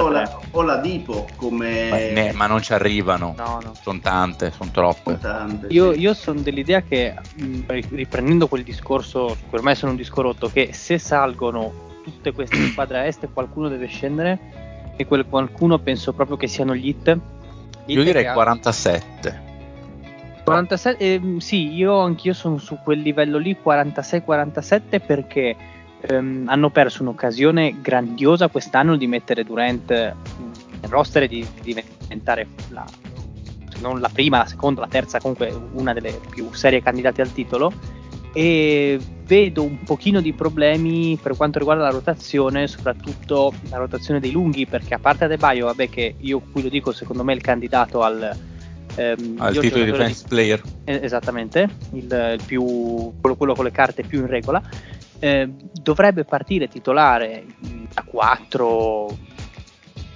o la, Dipo come... Ma, ne, ma non ci arrivano, no, no. sono tante, sono troppe. tante, io, sì. io sono dell'idea che, riprendendo quel discorso, per me sono un disco rotto, che se salgono tutte queste squadre est qualcuno deve scendere e quel qualcuno penso proprio che siano gli hit. Io direi 47. 47, eh, sì, io anch'io sono su quel livello lì, 46-47, perché ehm, hanno perso un'occasione grandiosa quest'anno di mettere Durant nel roster e di, di diventare la, non la prima, la seconda, la terza, comunque una delle più serie candidate al titolo. E vedo un pochino di problemi per quanto riguarda la rotazione, soprattutto la rotazione dei lunghi, perché a parte Adebayo, vabbè, che io qui lo dico, secondo me è il candidato al Ehm, Al titolo di defense di, player. Eh, esattamente, il, il più, quello, quello, con le carte più in regola. Eh, dovrebbe partire titolare a 4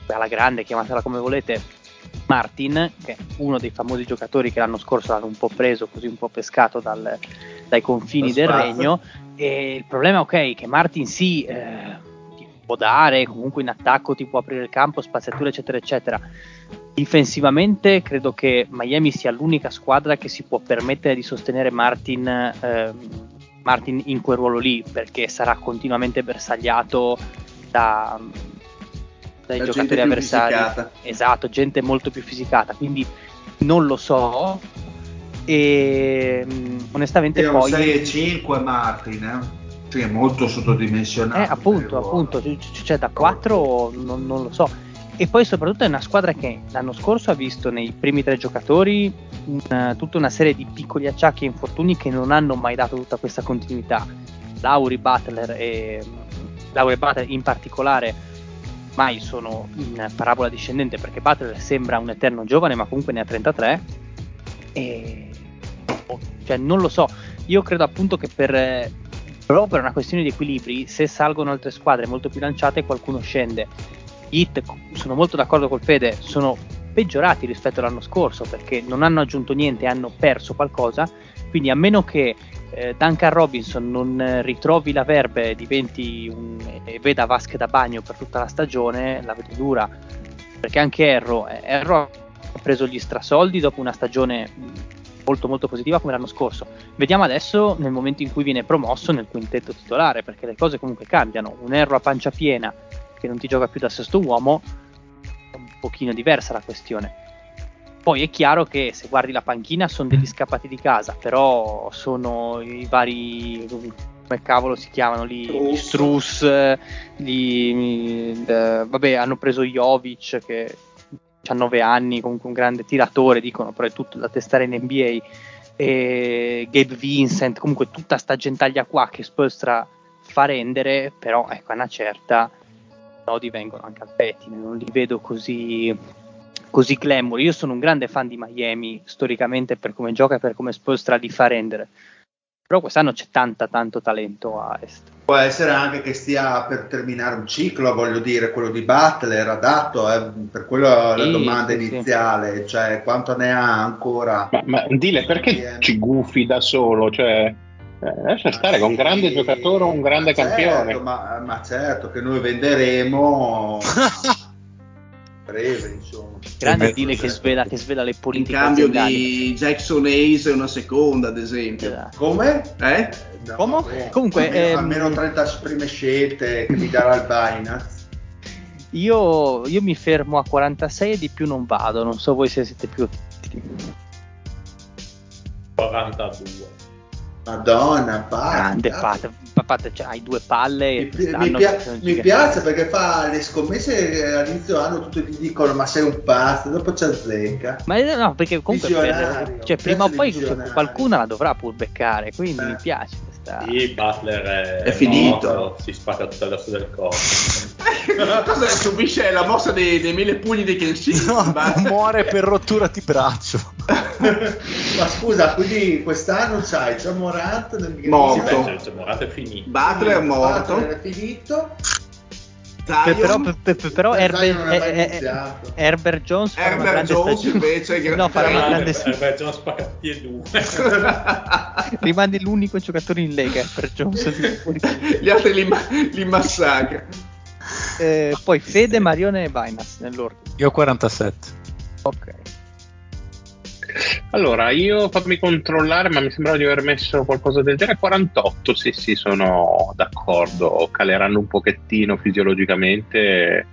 alla grande, chiamatela come volete, Martin, che è uno dei famosi giocatori che l'anno scorso l'hanno un po' preso, così un po' pescato dal, dai confini del regno. E il problema, ok, che Martin sì, eh, può dare, comunque in attacco ti può aprire il campo, spaziatura, eccetera, eccetera. Difensivamente credo che Miami sia l'unica squadra che si può permettere di sostenere Martin, eh, Martin in quel ruolo lì, perché sarà continuamente bersagliato da, dai da giocatori avversari. Fisicata. Esatto, gente molto più fisicata, quindi non lo so. E onestamente Io poi 6 e 5 Martin, eh? Sì, è molto sottodimensionato. Eh, appunto, appunto, cioè da 4 non, non, lo so. E poi soprattutto è una squadra che l'anno scorso ha visto nei primi tre giocatori una, tutta una serie di piccoli acciacchi e infortuni che non hanno mai dato tutta questa continuità. Lauri Butler e Lauri Butler in particolare mai sono in parabola discendente perché Butler sembra un eterno giovane ma comunque ne ha 33 e cioè non lo so io credo appunto che per proprio per una questione di equilibri, se salgono altre squadre molto più lanciate, qualcuno scende. Hit, sono molto d'accordo col Fede, sono peggiorati rispetto all'anno scorso perché non hanno aggiunto niente, hanno perso qualcosa. Quindi, a meno che eh, Duncan Robinson non ritrovi la verbe un, e veda vasche da bagno per tutta la stagione, la vedo dura. Perché anche Erro, ha preso gli strasoldi dopo una stagione molto molto positiva come l'anno scorso. Vediamo adesso nel momento in cui viene promosso nel quintetto titolare, perché le cose comunque cambiano. Un Erro a pancia piena che non ti gioca più da sesto uomo, pochino diversa la questione. Poi è chiaro che se guardi la panchina sono degli scappati di casa, però sono i vari come cavolo si chiamano lì, gli Struss, gli, eh, vabbè hanno preso Jovic che 19 anni, comunque un grande tiratore, dicono, però è tutto da testare in NBA. E Gabe Vincent, comunque tutta sta gentaglia qua che Spolstra fa rendere, però ecco, una certa nodi vengono anche al pettine, non li vedo così, così glamour. Io sono un grande fan di Miami, storicamente per come gioca e per come Spolstra li fa rendere però quest'anno c'è tanta, tanto talento a est. Può essere anche che stia per terminare un ciclo, voglio dire, quello di Butler adatto, eh, per quello sì, la domanda sì, iniziale, sì. cioè quanto ne ha ancora. Ma, ma dile perché ci gufi da solo? Cioè, eh, lascia stare sì, con un grande giocatore un grande ma campione. Certo, ma, ma, certo che noi venderemo breve, insomma. Grande deal che svela, che svela le politiche. In cambio aziendali. di Jackson Hayes e una seconda, ad esempio. Esatto. Come? Eh? No, Come? Comunque, almeno, ehm... almeno 30 prime scelte che mi darà il Binance. Io, io, mi fermo a 46 e di più non vado. Non so voi se siete più. 42. Madonna, Pat. Grande Pat. Pat cioè, hai due palle. Mi, mi, pia- mi piace perché fa le scommesse all'inizio anno tutti ti dicono ma sei un pazzo, dopo c'è azzecca. Ma eh, no, perché comunque per, cioè, prima o poi qualcuno la dovrà pur beccare, quindi eh. mi piace. Sì, Butler è, è finito. Morto, si spacca tutto il resto del corpo. Cosa subisce la mossa dei, dei mille pugni di Kenshin? No, muore per rottura di braccio. Ma scusa, quindi quest'anno c'hai già Morant nel morto. Sì, Morant è finito. Butler è morto. Butler è finito. Zion, però, per, per, però Herbert, eh, eh, Herbert Jones farà Herbert Jones stagione. invece no, farà una grande Herbert Jones fa tutti e due. Rimane l'unico giocatore in Lega Herbert Jones gli altri li, li massacra. Eh, poi Fede, Marione e Binance nell'ordine. Io ho 47 ok allora, io fammi controllare, ma mi sembrava di aver messo qualcosa del genere. 48, sì, sì, sono d'accordo. Caleranno un pochettino fisiologicamente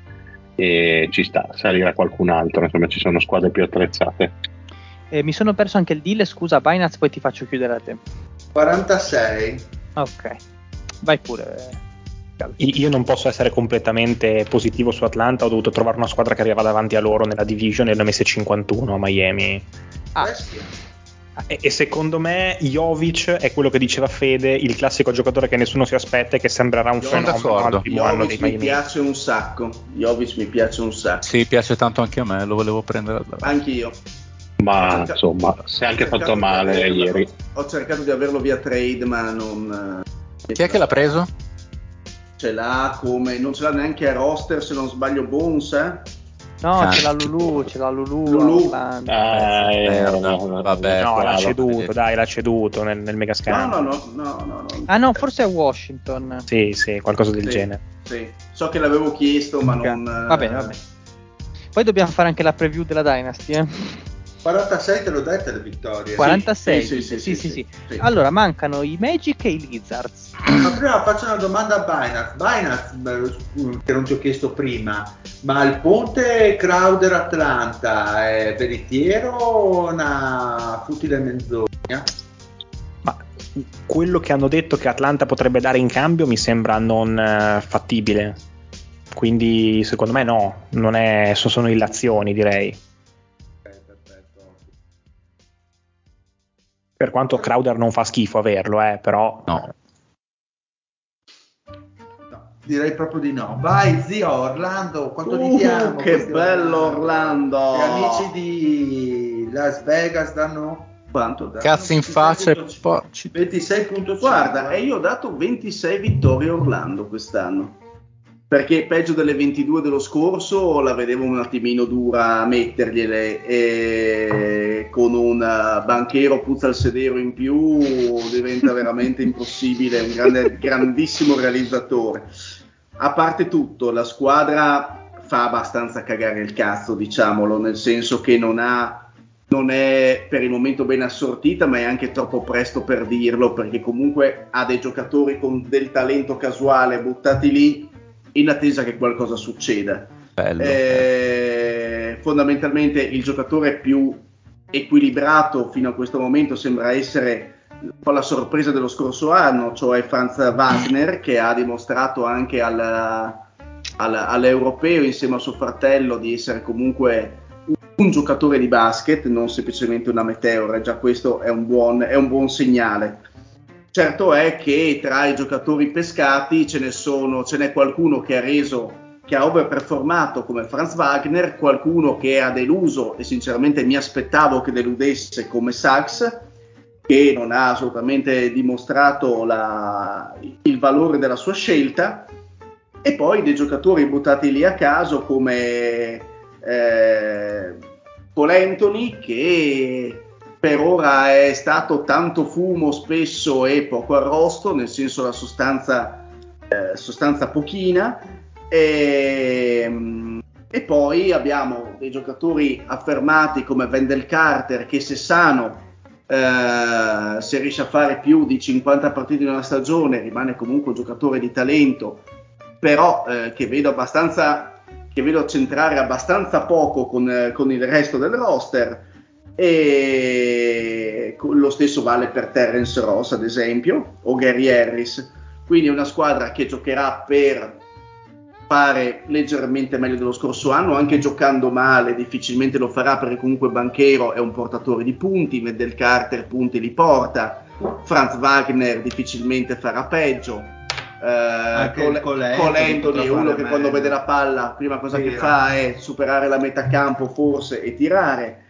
e ci sta, salirà qualcun altro. Insomma, ci sono squadre più attrezzate. Eh, mi sono perso anche il deal, scusa Binance, poi ti faccio chiudere a te. 46. Ok, vai pure. Io non posso essere completamente positivo su Atlanta, ho dovuto trovare una squadra che arrivava davanti a loro nella division e ne ho messe 51 a Miami. Ah. E, e, secondo me Jovic è quello che diceva Fede, il classico giocatore che nessuno si aspetta e che sembrerà un Sono fenomeno Jovic anno dei Miami. mi piace un sacco. Jovic mi piace un sacco. Sì, piace tanto anche a me, lo volevo prendere da Anch'io. Ma insomma, si è anche fatto male averlo, ieri. Ho cercato di averlo via trade, ma non. Chi è che l'ha preso? Ce l'ha come. Non ce l'ha neanche a roster, se non sbaglio, Bones, eh? No, ah. c'è la Lulu, c'è la Lulu. Lulu. Ah, eh, no, vabbè, no, l'ha ceduto, dai, l'ha ceduto nel, nel mega scambio. No, no, no, no, no, Ah no, forse è Washington. Sì, sì, qualcosa del sì, genere. Sì, so che l'avevo chiesto, ma okay. non... Va bene, va bene. Poi dobbiamo fare anche la preview della Dynasty, eh. 46 te l'ho dette le vittorie. 46? Sì, sì, sì, sì, sì, sì. Allora, mancano i Magic e i Lizards. Ma prima faccio una domanda a Binance. Binance, che non ti ho chiesto prima, ma il ponte Crowder Atlanta è veritiero o una futile menzogna? Ma quello che hanno detto che Atlanta potrebbe dare in cambio mi sembra non uh, fattibile. Quindi secondo me no, non è, sono illazioni direi. Per quanto Crowder non fa schifo averlo, eh, però... No. no. Direi proprio di no. Vai, zio Orlando, quanto uh, diamo? Che bello Orlando! Gli amici di Las Vegas danno quanto? Cazzo in faccia 26.5 guarda e io ho dato 26 vittorie a Orlando quest'anno perché peggio delle 22 dello scorso la vedevo un attimino dura a mettergliele e con un banchero puzza al sedero in più diventa veramente impossibile, un grande, grandissimo realizzatore. A parte tutto, la squadra fa abbastanza cagare il cazzo, diciamolo, nel senso che non ha non è per il momento ben assortita, ma è anche troppo presto per dirlo, perché comunque ha dei giocatori con del talento casuale buttati lì in attesa che qualcosa succeda. Bello, eh, fondamentalmente il giocatore più equilibrato fino a questo momento sembra essere un po' la sorpresa dello scorso anno, cioè Franz Wagner che ha dimostrato anche al, al, all'europeo insieme a suo fratello di essere comunque un, un, giocatore di basket, non semplicemente una meteora, già questo è un buon, è un buon segnale. Certo è che tra i giocatori pescati ce sono, ce n'è qualcuno che ha reso, che ha overperformato come Franz Wagner, qualcuno che ha deluso e sinceramente mi aspettavo che deludesse come Sachs, che non ha assolutamente dimostrato la, il valore della sua scelta, e poi dei giocatori buttati lì a caso come eh, Paul Anthony che per ora è stato tanto fumo spesso e poco arrosto, nel senso la sostanza, eh, sostanza pochina. E, e, poi abbiamo dei giocatori affermati come Wendell Carter che se sano, eh, se riesce a fare più di 50 partite in una stagione, rimane comunque un giocatore di talento, però eh, che vedo abbastanza che vedo centrare abbastanza poco con, con il resto del roster e lo stesso vale per Terence Ross ad esempio o Gary Harris quindi è una squadra che giocherà per fare leggermente meglio dello scorso anno anche giocando male difficilmente lo farà perché comunque Banchero è un portatore di punti Medel Carter punti li porta Franz Wagner difficilmente farà peggio. Eh, Col- Colendoli è uno che meglio. quando vede la palla, prima cosa Tira. che fa è superare la metà campo forse e tirare.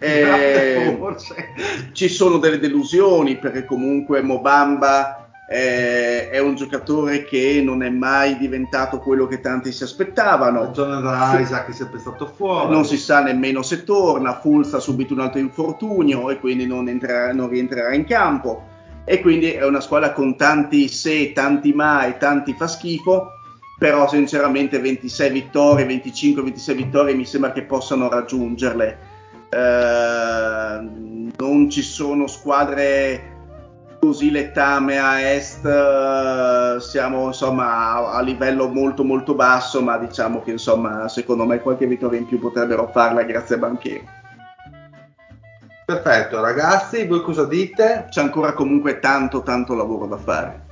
Eh, ci sono delle delusioni perché comunque Mobamba eh, è un giocatore che non è mai diventato quello che tanti si aspettavano. Jonathan Isaac è sempre stato fuori. Non si sa nemmeno se torna. Fulz ha subito un altro infortunio e quindi non, entrerà, non rientrerà in campo. E quindi è una squadra con tanti se, tanti mai, tanti fa schifo. Però sinceramente 26 vittorie, 25-26 vittorie mi sembra che possano raggiungerle. Eh, non ci sono squadre così letame a est uh, siamo insomma a, a, livello molto molto basso ma diciamo che insomma secondo me qualche vittoria in più potrebbero farla grazie a Banchieri perfetto ragazzi voi cosa dite? c'è ancora comunque tanto tanto lavoro da fare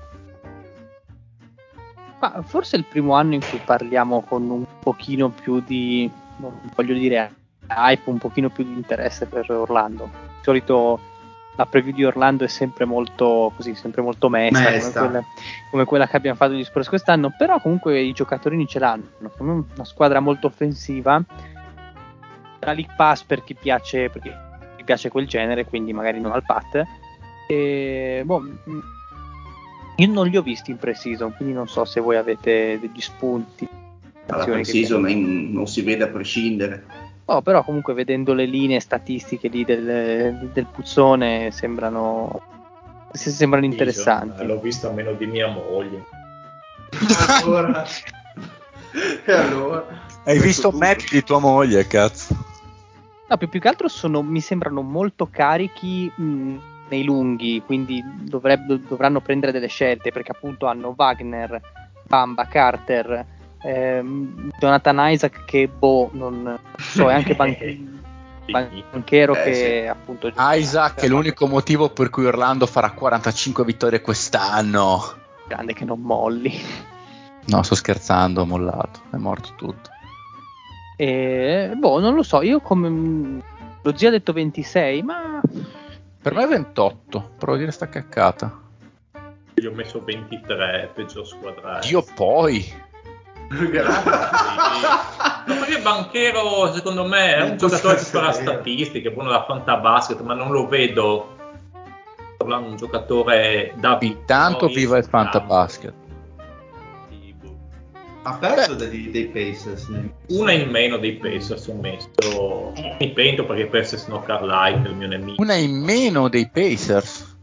ma forse è il primo anno in cui parliamo con un pochino più di non voglio dire hype un pochino più di interesse per Orlando. Di solito la preview di Orlando è sempre molto così, sempre molto mesta, come quella, come quella, che abbiamo fatto gli Spurs quest'anno, però comunque i giocatori ce l'hanno, una squadra molto offensiva, la League Pass per chi piace, per chi piace quel genere, quindi magari non al pat, e, boh, io non li ho visti in pre-season, quindi non so se voi avete degli spunti. La pre-season non si vede a prescindere Oh, però comunque vedendo le linee statistiche lì del, del puzzone sembrano, sembrano interessanti. L'ho visto a meno di mia moglie. allora. e allora? Hai visto Matt di tua moglie, cazzo? No, più, più che altro sono, mi sembrano molto carichi mh, nei lunghi, quindi dovrebbe, dovranno prendere delle scelte perché appunto hanno Wagner, Bamba, Carter, ehm, Jonathan Isaac che boh, non so, è anche ban- banchero eh, che sì. appunto... Isaac è l'unico motivo per cui Orlando farà 45 vittorie quest'anno. Grande che non molli. No, sto scherzando, ho mollato, è morto tutto. E, boh, non lo so, io come... Lo zio ha detto 26, ma... Per me è 28, provo a dire sta caccata. Io ho messo 23, peggior squadra. Dio poi! Grazie. no, perché Banchero, secondo me, è un giocatore che farà statistiche, buono da fantabasket, ma non lo vedo un giocatore da Intanto viva il fantabasket. Ha perso dei, dei Pacers. Una in meno dei Pacers ho messo. Mi pento perché Pacers sono Carlisle, il mio nemico. Una in meno dei Pacers.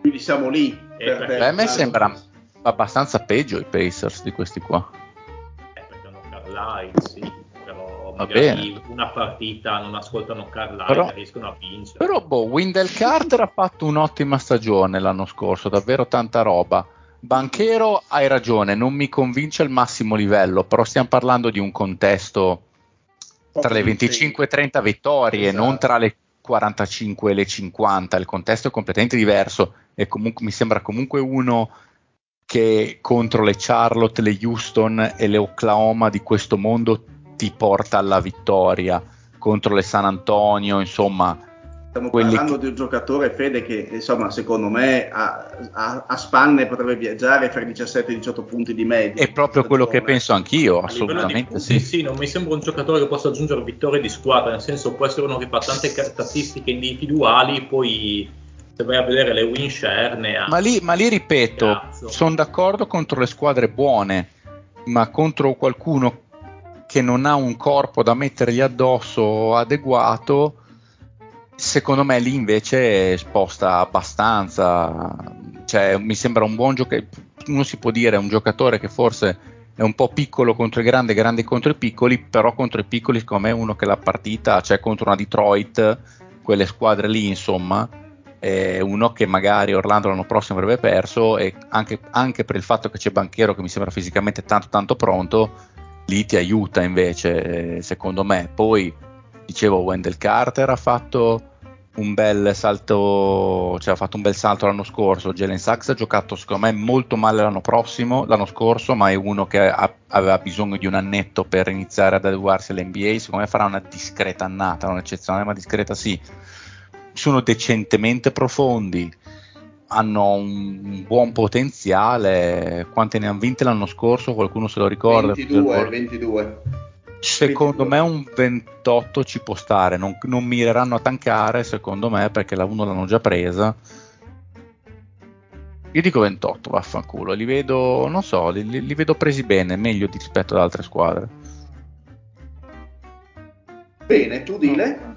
Quindi siamo lì. Per, per, a me sembra abbastanza peggio i Pacers di questi qua. Eh, perché hanno Carlisle, sì, però magari una partita non ascoltano Carlisle però, e riescono a vincere. Però boh, Wendell Carter ha fatto un'ottima stagione l'anno scorso, davvero tanta roba. Banchero, hai ragione, non mi convince al massimo livello, però stiamo parlando di un contesto tra le 25 e 30 vittorie, esatto. non tra le 45 e le 50, il contesto è completamente diverso e comunque mi sembra comunque uno che contro le Charlotte, le Houston e le Oklahoma di questo mondo ti porta alla vittoria contro le San Antonio, insomma. Stiamo parlando che... di un giocatore, Fede, che insomma, secondo me a, a, a spanne potrebbe viaggiare fra i 17 e i 18 punti di media. È proprio quello che penso anch'io, assolutamente punti, sì. Sì, non mi sembra un giocatore che possa aggiungere vittorie di squadra, nel senso può essere uno che fa tante statistiche individuali, poi se vai a vedere le win share ne ha. Ma lì, ma lì ripeto, sono d'accordo contro le squadre buone, ma contro qualcuno che non ha un corpo da mettergli addosso adeguato, secondo me lì invece sposta abbastanza. Cioè, mi sembra un buon giocatore. Uno si può dire un giocatore che forse è un po' piccolo contro i grandi, grandi contro i piccoli, però contro i piccoli, secondo me, è uno che la partita, cioè contro una Detroit, quelle squadre lì, insomma, eh, uno che magari Orlando l'anno prossimo avrebbe perso e anche, anche, per il fatto che c'è Banchero che mi sembra fisicamente tanto tanto pronto, lì ti aiuta invece, eh, secondo me. Poi, dicevo, Wendell Carter ha fatto un bel salto, cioè ha fatto un bel salto l'anno scorso. Jalen Sachs ha giocato secondo me molto male l'anno prossimo, l'anno scorso, ma è uno che ha, aveva bisogno di un annetto per iniziare ad adeguarsi all'NBA. Secondo me farà una discreta annata, non eccezionale, ma discreta sì sono decentemente profondi, hanno un buon potenziale. Quante ne hanno vinte l'anno scorso? Qualcuno se lo ricorda? 22, 22. Secondo 22. me un 28 ci può stare, non, non mireranno a tankare secondo me perché la 1 l'hanno già presa. Io dico 28, vaffanculo, li vedo, non so, li, li vedo presi bene, meglio rispetto ad altre squadre. Bene, tu dile?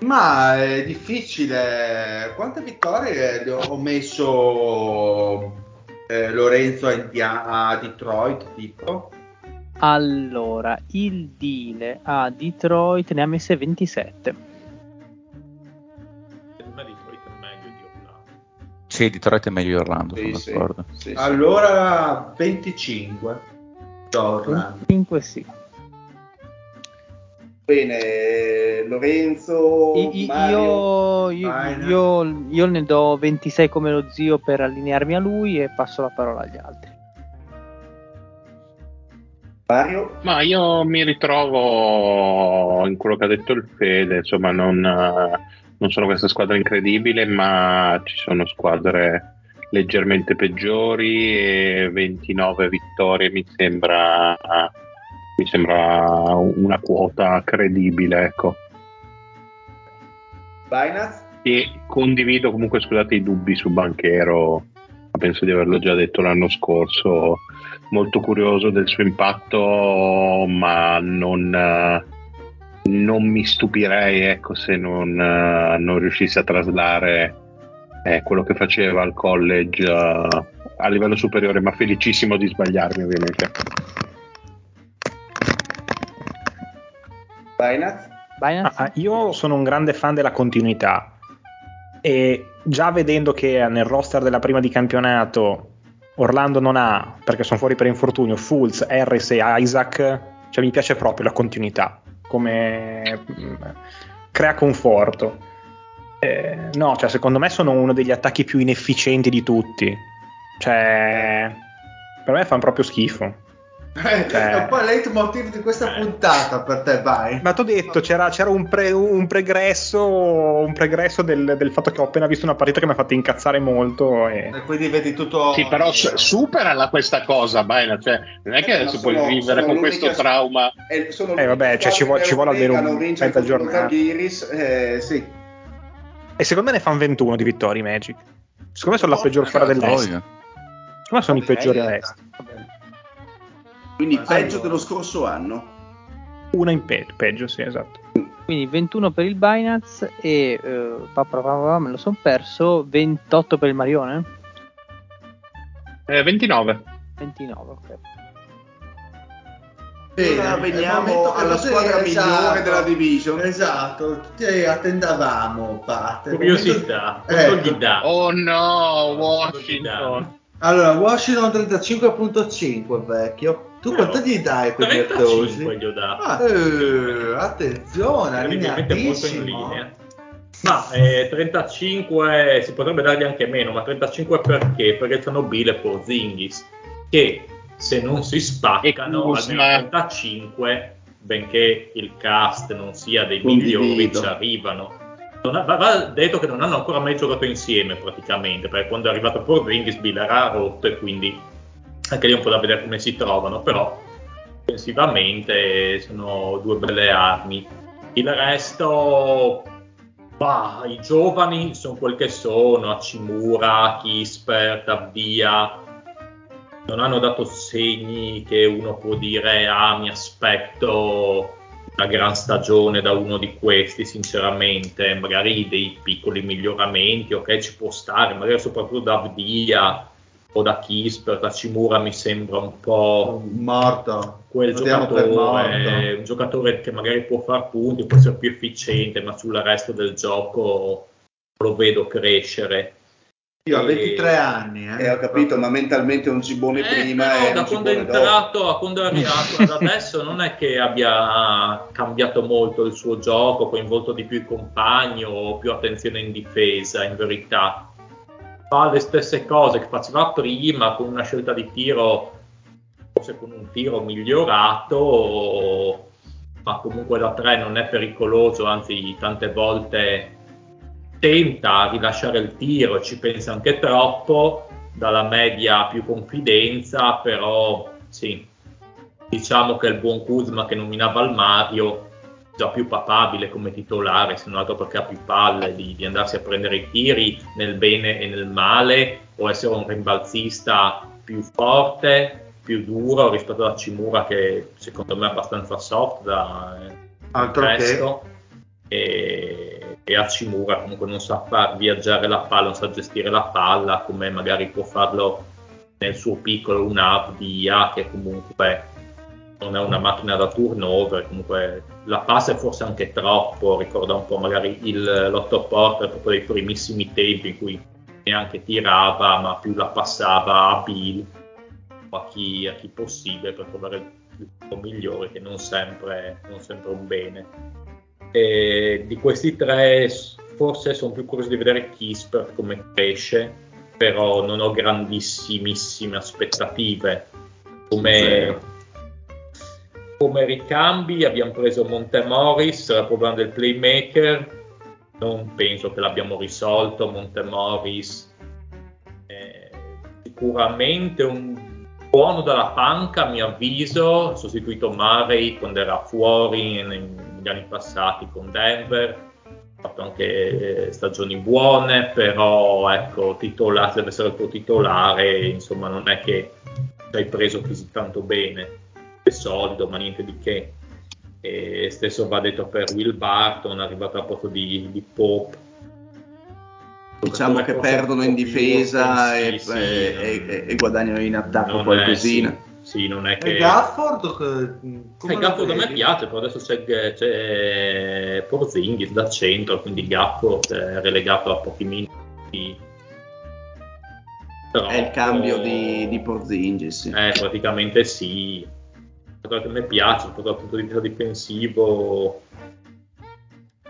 Ma è difficile. Quante vittorie ho messo eh, Lorenzo a, a Detroit, tipo? Allora, il Dile a Detroit ne ha messe 27. Sì, Detroit è meglio di Orlando, sì, sono sì. d'accordo. Sì, allora 25. Orlando. 25 sì. Bene, Lorenzo. I, io, io, io, io, ne do 26 come lo zio per allinearmi a lui e passo la parola agli altri. Mario? Ma io mi ritrovo in quello che ha detto il Fede, insomma, non, non sono questa squadra incredibile, ma ci sono squadre leggermente peggiori e 29 vittorie mi sembra mi sembra una quota credibile, ecco. Binance? E condivido comunque, scusate, i dubbi su Banchero, penso di averlo già detto l'anno scorso, molto curioso del suo impatto, ma non, non mi stupirei ecco, se non, non riuscisse a traslare eh, quello che faceva al college uh, a livello superiore, ma felicissimo di sbagliarmi ovviamente. Binance? Binance? Ah, io sono un grande fan della continuità e già vedendo che nel roster della prima di campionato Orlando non ha, perché sono fuori per infortunio, Fulz, Harris e Isaac, cioè mi piace proprio la continuità, come mm, crea conforto. Eh, no, cioè secondo me sono uno degli attacchi più inefficienti di tutti. Cioè, per me fanno proprio schifo. Eh, è un po' il leitmotiv di questa puntata per te, vai. Ma ti ho detto, c'era, c'era un, pre, un, pregresso, un pregresso del, del, fatto che ho appena visto una partita che mi ha fatto incazzare molto. E, e quindi vedi tutto. Sì, però su- superala questa cosa, Baila. Cioè, non è che eh, adesso puoi vivere con questo trauma. Eh, eh vabbè, cioè, ci, vuole, ci vuole almeno un mezza giornata. Eh, sì. E secondo me ne fanno 21 di vittorie Magic. Secondo me sono la peggior squadra dell'Est. Secondo me sono i peggiori all'Est. Quindi peggio allora. dello scorso anno. Una in pe- peggio, sì, esatto. Quindi 21 per il Binance e uh, papà, papà, me lo sono perso, 28 per il Marione? Eh, 29. 29, ok. Bene, Ora veniamo alla squadra esatto, migliore della division. Esatto, tutti attendavamo parte. Curiosità, ecco. Oh no, Washington. Allora, Washington 35.5 vecchio. Tu no, quanto gli dai quei 35 gli ho dato. Ah, eh, attenzione, allineatissimo. Ma eh, 35 si potrebbe dargli anche meno, ma 35 perché? Perché c'hanno Bill e Porzingis che se non si spaccano almeno 35, benché il cast non sia dei migliori, ci arrivano ha, va, detto che non hanno ancora mai giocato insieme praticamente, perché quando è arrivato Porzingis Bill era rotto e quindi anche lì un po' da vedere come si trovano, però offensivamente sono due belle armi. Il resto, bah, i giovani sono quel che sono, Hachimura, Kisper, Tabdia, non hanno dato segni che uno può dire ah mi aspetto una gran stagione da uno di questi, sinceramente, magari dei piccoli miglioramenti, ok, ci può stare, magari soprattutto da Avdia o da Kisper, da Cimura mi sembra un po' morto. Quel giocatore, un giocatore che magari può far punti, può essere più efficiente, ma sul resto del gioco lo vedo crescere. Io ho 23 anni, eh. eh. ho capito, ma mentalmente un cibone eh, prima no, da quando è entrato dopo. a quando è arrivato ad adesso non è che abbia cambiato molto il suo gioco, coinvolto di più i compagni o più attenzione in difesa, in verità. Fa le stesse cose che faceva prima con una scelta di tiro, forse con un tiro migliorato, ma comunque da 3 non è pericoloso, anzi tante volte tenta a rilasciare il tiro, ci pensa anche troppo, dalla media più confidenza, però sì, diciamo che il buon Kuzma che nominava il Mario già più papabile come titolare, se non altro perché ha più palle di, di, andarsi a prendere i tiri nel bene e nel male, o essere un rimbalzista più forte, più duro rispetto a Cimura che secondo me è abbastanza soft da altro resto. E, e a Cimura comunque non sa far viaggiare la palla, non sa gestire la palla come magari può farlo nel suo piccolo un Avdia che comunque non è una macchina da turnover, comunque la passa forse anche troppo, ricorda un po' magari il, l'otto porter proprio dei primissimi tempi in cui neanche tirava, ma più la passava a Bill o a chi, a chi possibile per trovare il po' migliore, che non sempre, non sempre un bene. E di questi tre forse sono più curioso di vedere Kispert come cresce, però non ho grandissimissime aspettative. Come, come ricambi abbiamo preso Montemoris, il problema del playmaker, non penso che l'abbiamo risolto, Montemoris eh, sicuramente un buono dalla panca a mio avviso, ha sostituito Murray quando era fuori negli anni passati con Denver, ha fatto anche eh, stagioni buone, però ecco, titolare, deve essere il tuo titolare, insomma non è che ci hai preso così tanto bene solido, ma niente di che. E stesso va detto per Will Barton, arrivato al posto di, di Pope. Diciamo che perdono in difesa e, sì, e, non, e, guadagnano in attacco qualcosina. È, sì, sì, non è che... E Gafford? Che, eh, Gafford a me piace, però adesso c'è, c'è Porzingis da centro, quindi Gafford è relegato a pochi minuti. Però, è il cambio di, di Porzingis. Sì. Eh, praticamente sì giocatore che a me piace, soprattutto dal punto di vista difensivo.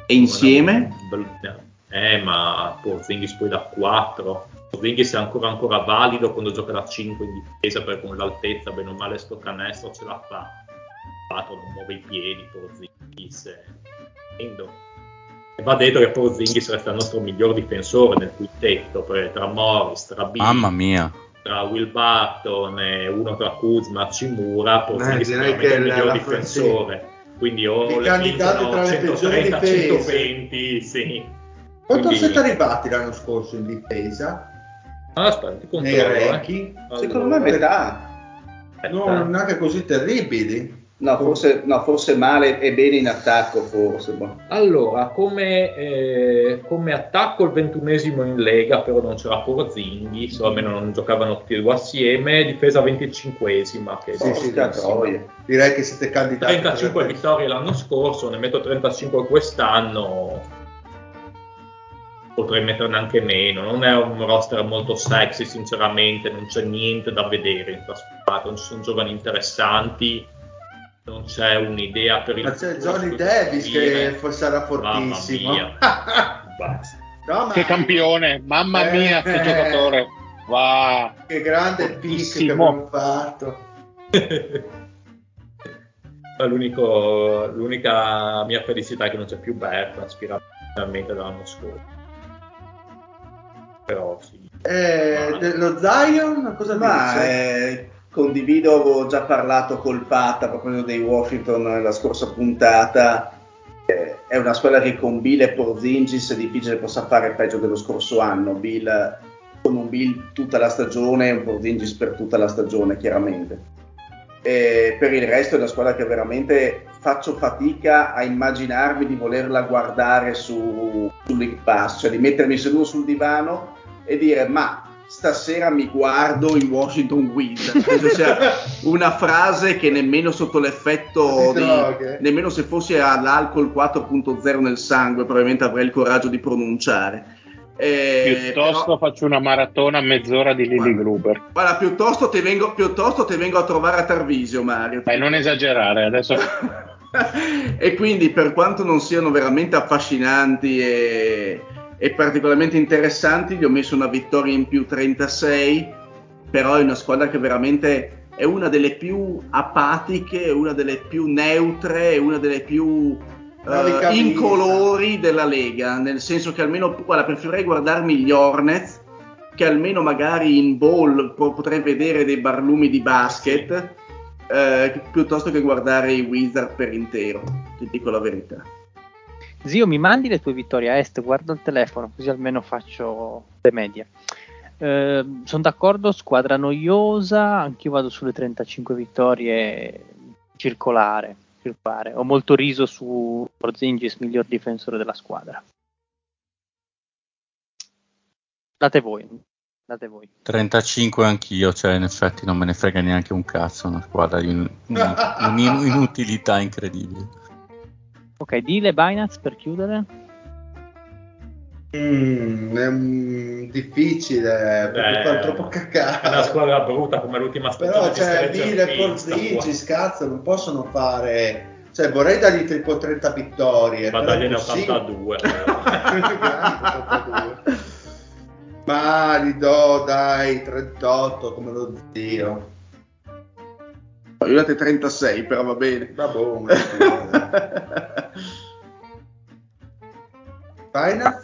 E insieme? Eh, ma Porzingis poi da 4. Porzingis è ancora, ancora valido quando gioca da 5 in difesa, perché con l'altezza, bene o male, sto canestro ce la fa. 4 non muove i piedi, Porzingis. E va detto che Porzingis resta il nostro miglior difensore nel quintetto, tra Morris, tra Bill. Mamma mia tra Will Barton e uno tra Kuzma e Cimura, Porzingis eh, sicuramente il miglior difensore. Sì. Quindi o le candidati tra le peggiori difese. 120, sì. Quanto Quindi... siete arrivati l'anno scorso in difesa? Ah, aspetta, ti controllo. Eh. Allora. Secondo me metà. Non neanche così terribili. No forse, no, forse, male e bene in attacco, forse. Boh. Allora, come, eh, come, attacco il ventunesimo in Lega, però non c'era Porzinghi, so, almeno non giocavano tutti e due assieme, difesa venticinquesima. Che sì, sì, Direi che siete candidati. 35 vittorie l'anno scorso, ne metto 35 quest'anno, potrei metterne anche meno. Non è un roster molto sexy, sinceramente, non c'è niente da vedere in trasferta, non ci sono giovani interessanti non c'è un'idea per il ma c'è Johnny Davis che sarà fortissimo. no, ma... che campione. Mamma eh, mia che giocatore. Wow. che grande pick che abbiamo fatto. L'unica mia felicità è che non c'è più Bertrand finalmente dall'anno scorso però sì. Eh, lo Zion? Cosa ma dice? Eh, condivido, avevo già parlato col Pata proprio dei Washington nella scorsa puntata. Eh, è una squadra che con Bill e Porzingis è difficile possa fare peggio dello scorso anno. Bill con un Bill tutta la stagione e un Porzingis per tutta la stagione, chiaramente. E per il resto è una squadra che veramente faccio fatica a immaginarmi di volerla guardare su, su League Pass, cioè di mettermi seduto sul divano e dire ma stasera mi guardo in Washington Wiz. Penso sia una frase che nemmeno sotto l'effetto di, di nemmeno se fossi all'alcol 4.0 nel sangue, probabilmente avrei il coraggio di pronunciare. Eh, piuttosto però, faccio una maratona a mezz'ora di Lily guarda, Gruber. Guarda, piuttosto ti, vengo, piuttosto ti vengo a trovare a Tarvisio, Mario. Dai, non esagerare adesso. e quindi, per quanto non siano veramente affascinanti e e particolarmente interessanti, gli ho messo una vittoria in più 36, però è una squadra che veramente è una delle più apatiche, una delle più neutre, una delle più uh, incolori della Lega, nel senso che almeno, guarda, preferirei guardarmi gli Hornets, che almeno magari in ball potrei vedere dei barlumi di basket, eh, piuttosto che guardare i Wizard per intero, ti dico la verità. Zio, mi mandi le tue vittorie a est, guardo il telefono, così almeno faccio le medie. Eh, sono d'accordo, squadra noiosa, anch'io vado sulle 35 vittorie circolare, circolare. Ho molto riso su Porzingis, miglior difensore della squadra. Date voi, date voi. 35 anch'io, cioè in effetti non me ne frega neanche un cazzo, una squadra di un, un, un'inutilità incredibile. Ok, dile Binance per chiudere. Mm, è um, difficile perché fa troppo cacare. È una squadra brutta come l'ultima stagione. Però cioè, Dile Porzingis, cazzo, non possono fare cioè vorrei dargli tipo 30 vittorie ma dagliene 82 Ma gli do dai 38 come lo zio. Io date 36, però va bene. Va buono. Final?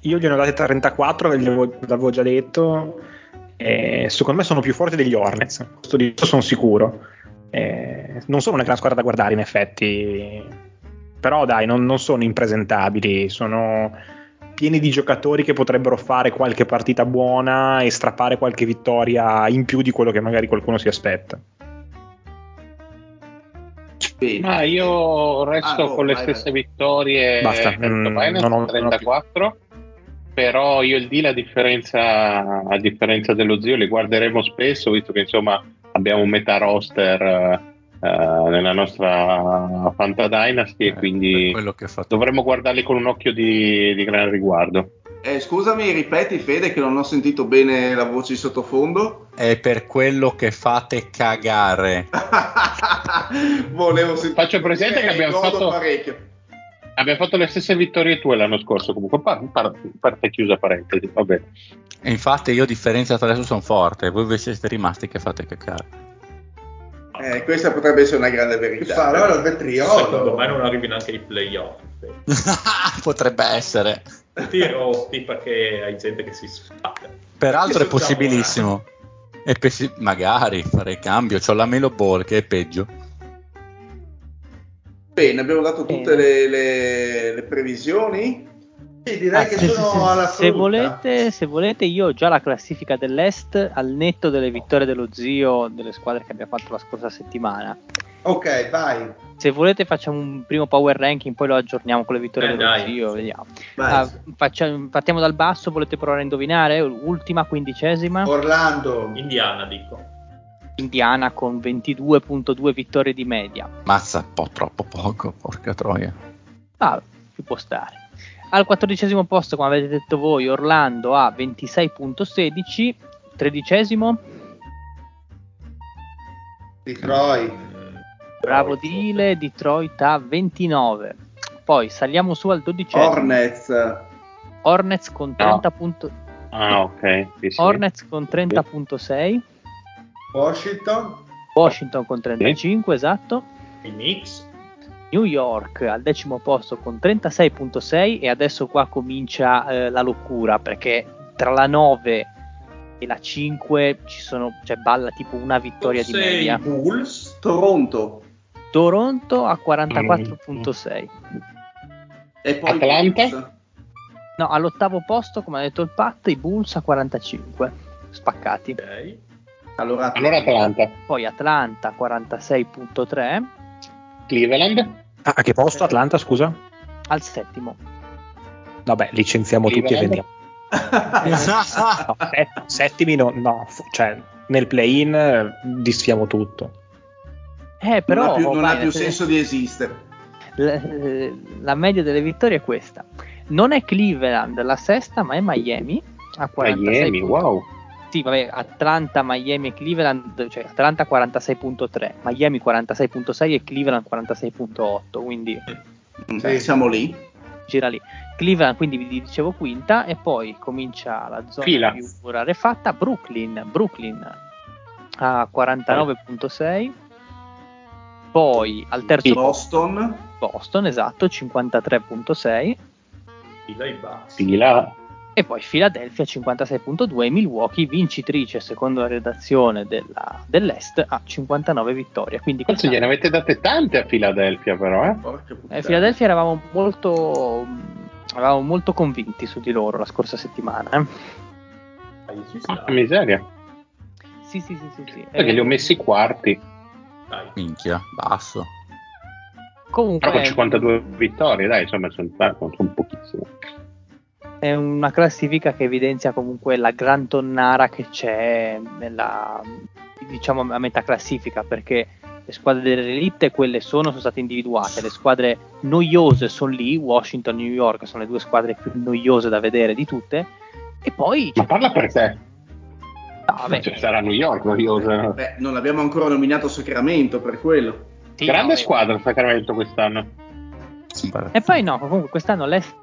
Io gli ho date 34, l'avevo già detto. Eh, secondo me sono più forti degli Hornets, questo di sono sicuro. Eh, non sono una gran squadra da guardare in effetti, però dai, non, non sono impresentabili, sono pieni di giocatori che potrebbero fare qualche partita buona e strappare qualche vittoria in più di quello che magari qualcuno si aspetta. Ma io resto ah, no, con le stesse vai. vittorie. Basta, mm, non ho, 34. Non ho però io il deal a differenza, a differenza dello zio li guarderemo spesso visto che insomma abbiamo un meta roster uh, nella nostra Fanta Dynasty eh, e quindi dovremmo guardarli con un occhio di, di gran riguardo. Eh, scusami, ripeti Fede che non ho sentito bene la voce di sottofondo. È per quello che fate cagare. Volevo sentire. Faccio presente che abbiamo fatto parecchio. Abbiamo fatto le stesse vittorie tue l'anno scorso, comunque par- par- parte chiusa parentesi, va bene. E infatti io differenzia adesso sono forte, voi invece siete rimasti che fate cacare. Eh, questa potrebbe essere una grande verità. Allora il vetriolo. Secondo me non arrivi neanche ai playoff. potrebbe essere. Ti rotti perché hai gente che si spacca. Peraltro è possibilissimo. È pessi- magari fare cambio. C'ho la Melo Ball che è peggio. Bene, abbiamo dato tutte le, le, le previsioni. Sì, direi ah, che se, sono se, alla se volete, se volete, io ho già la classifica dell'Est al netto delle vittorie dello zio delle squadre che abbiamo fatto la scorsa settimana. Ok, vai. Se volete facciamo un primo power ranking, poi lo aggiorniamo con le vittorie eh, dello zio, vediamo. Ah, facciamo, partiamo dal basso, volete provare a indovinare? Ultima, quindicesima. Orlando. Indiana, dico. Indiana con 22.2 vittorie di media. Mazza, un po' troppo poco, porca troia. Ah, ci può stare. Al quattordicesimo posto, come avete detto voi, Orlando a 26.16. Tredicesimo. Detroit. Bravo Dile, Detroit a 29. Poi saliamo su al dodicesimo. Hornets. Hornets con 30. No. Punto... Ah, ok. Sì, sì. Hornets con 30.6. Washington. Washington con 35, sì. esatto. I Knicks. New York al decimo posto con 36.6 e adesso qua comincia eh, la locura perché tra la 9 e la 5 ci sono, cioè balla tipo una vittoria di media. Bulls, Toronto. Toronto a 44.6. E poi Atlanta? No, all'ottavo posto, come ha detto il Pat, i Bulls a 45, spaccati. Okay. Allora, allora Atlanta. Poi Atlanta 46.3. Cleveland Ah, a che posto Atlanta, scusa? Al settimo. Vabbè, licenziamo tutti e vendiamo. no, settimi no, no, cioè nel play-in eh, disfiamo tutto. Eh, però non ha più, non ha più senso di esistere. La, la, media delle vittorie è questa. Non è Cleveland la sesta, ma è Miami a 46 Miami, punti. wow sì, vabbè, Atlanta, Miami e Cleveland, cioè Atlanta 46.3, Miami 46.6 e Cleveland 46.8, quindi mm, sì, siamo lì. Gira lì. Cleveland, quindi vi dicevo quinta, e poi comincia la zona Fila. più rarefatta, Brooklyn, Brooklyn a 49.6. Poi al terzo Boston. Boston, esatto, 53.6. Fila i bassi. Fila. E poi Philadelphia 56.2 e Milwaukee vincitrice secondo la redazione della, dell'Est a 59 vittorie. Quindi Cazzo, gliene avete date tante a Philadelphia però, eh? eh Philadelphia eravamo molto, eravamo molto convinti su di loro la scorsa settimana. Eh? Ah, miseria. Sì, sì, sì, sì. sì. Perché li ho messi quarti. Dai. Minchia, basso. Comunque, Però con 52 vittorie, dai, insomma, sono, sono pochissime è una classifica che evidenzia comunque la gran tonnara che c'è nella, diciamo a metà classifica perché le squadre dell'elite quelle sono, sono state individuate, le squadre noiose sono lì, Washington e New York sono le due squadre più noiose da vedere di tutte e poi... Ma parla per te. No, cioè, sarà New York noiosa. Beh, non abbiamo ancora nominato Sacramento per quello. Sì, Grande no, squadra Sacramento quest'anno. E poi no, comunque quest'anno l'Est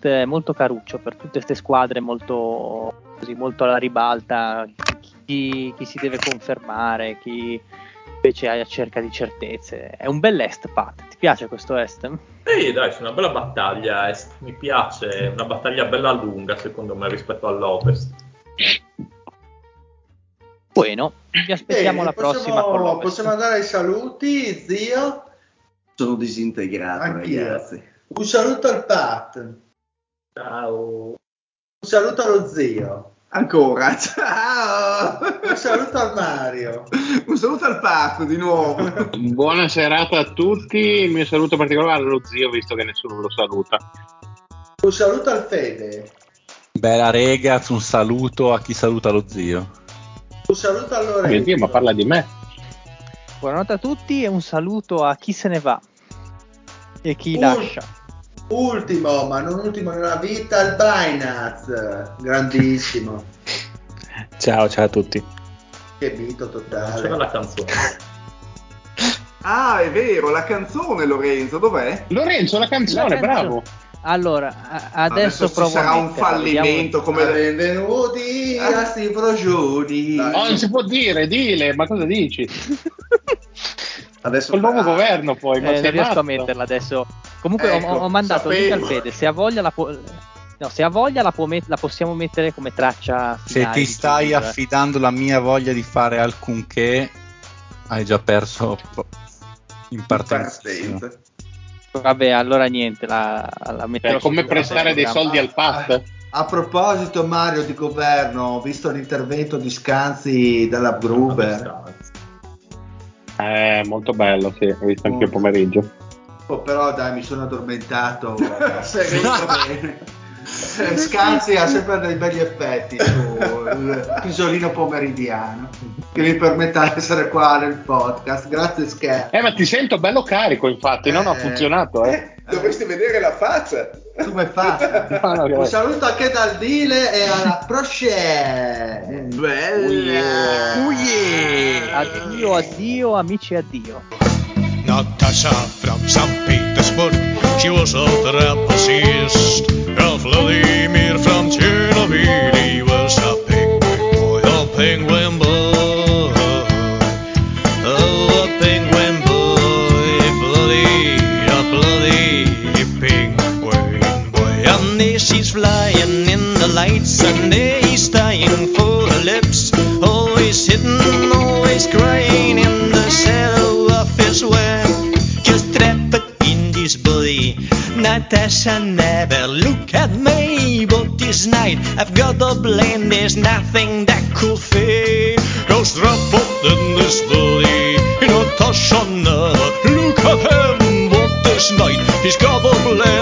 è molto caruccio per tutte queste squadre molto, così, molto alla ribalta, chi, chi, si deve confermare, chi invece è a cerca di certezze. È un bel est, Pat. Ti piace questo est? Sì, dai, è una bella battaglia est. Mi piace, una battaglia bella lunga secondo me rispetto all'ovest. Bueno, vi aspettiamo Bene, la prossima possiamo, Possiamo andare ai saluti, zio? Sono disintegrato, Anch'io. ragazzi. Un saluto al Pat. Ciao. Un saluto allo zio. Ancora, ciao! Un saluto al Mario. Un saluto al Pat di nuovo. Buona serata a tutti. Il mio saluto particolare allo zio, visto che nessuno lo saluta. Un saluto al Fede. Bella ragazz, un saluto a chi saluta lo zio. Un saluto a Lorenzo. Mio zio, ma parla di me. Buonanotte a tutti e un saluto a chi se ne va e chi Un- lascia. Ultimo, ma non ultimo nella vita, il Binance. Grandissimo. Ciao, ciao a tutti. Che mito C'era totale. la canzone. Ah, è vero, la canzone, Lorenzo, dov'è? Lorenzo, la canzone, La canzone. bravo. Allora, a- adesso, ci provo sarà a un fallimento come Benvenuti a sti prosciutti. Dai. Oh, non si può dire, dile, ma cosa dici? Adesso Col nuovo ah, governo poi, ma Eh, non riesco a matto? metterla adesso. Comunque ho- Ecco, ho, mandato il link al. Fede. Se ha voglia la, può- no, se ha voglia la, può met- la possiamo mettere come traccia Se finale ti di stai chiusura. affidando la mia voglia di fare alcunché, hai già perso in partenza. partenza. Vabbè, allora niente, la, la metterò È come sul prestare dei soldi al PAT. A proposito, Mario, di governo, ho visto l'intervento di Scanzi della Gruber. Eh, molto bello, sì, ho visto anche il pomeriggio. Oh, però dai, mi sono addormentato. Sereno. bene. Eh, Scanzi ha sempre dei begli effetti sul pisolino pomeridiano che mi permette di essere qua nel podcast. Grazie Scherzo. Eh, ma ti sento bello carico, infatti, non ha Eh. funzionato, eh. Eh, dovresti vedere la faccia. Come fa? No, no, Un saluto anche dal Dile e alla prossima. Bella. Oh yeah! Addio, addio, amici, addio. Natasha from St. Petersburg, she was a trapezist. lilies. Natasha never look at me, but this night I've got a blame. There's nothing that could fade. Cause trapped in this body. Natasha never look at him, but this night he's got a blame.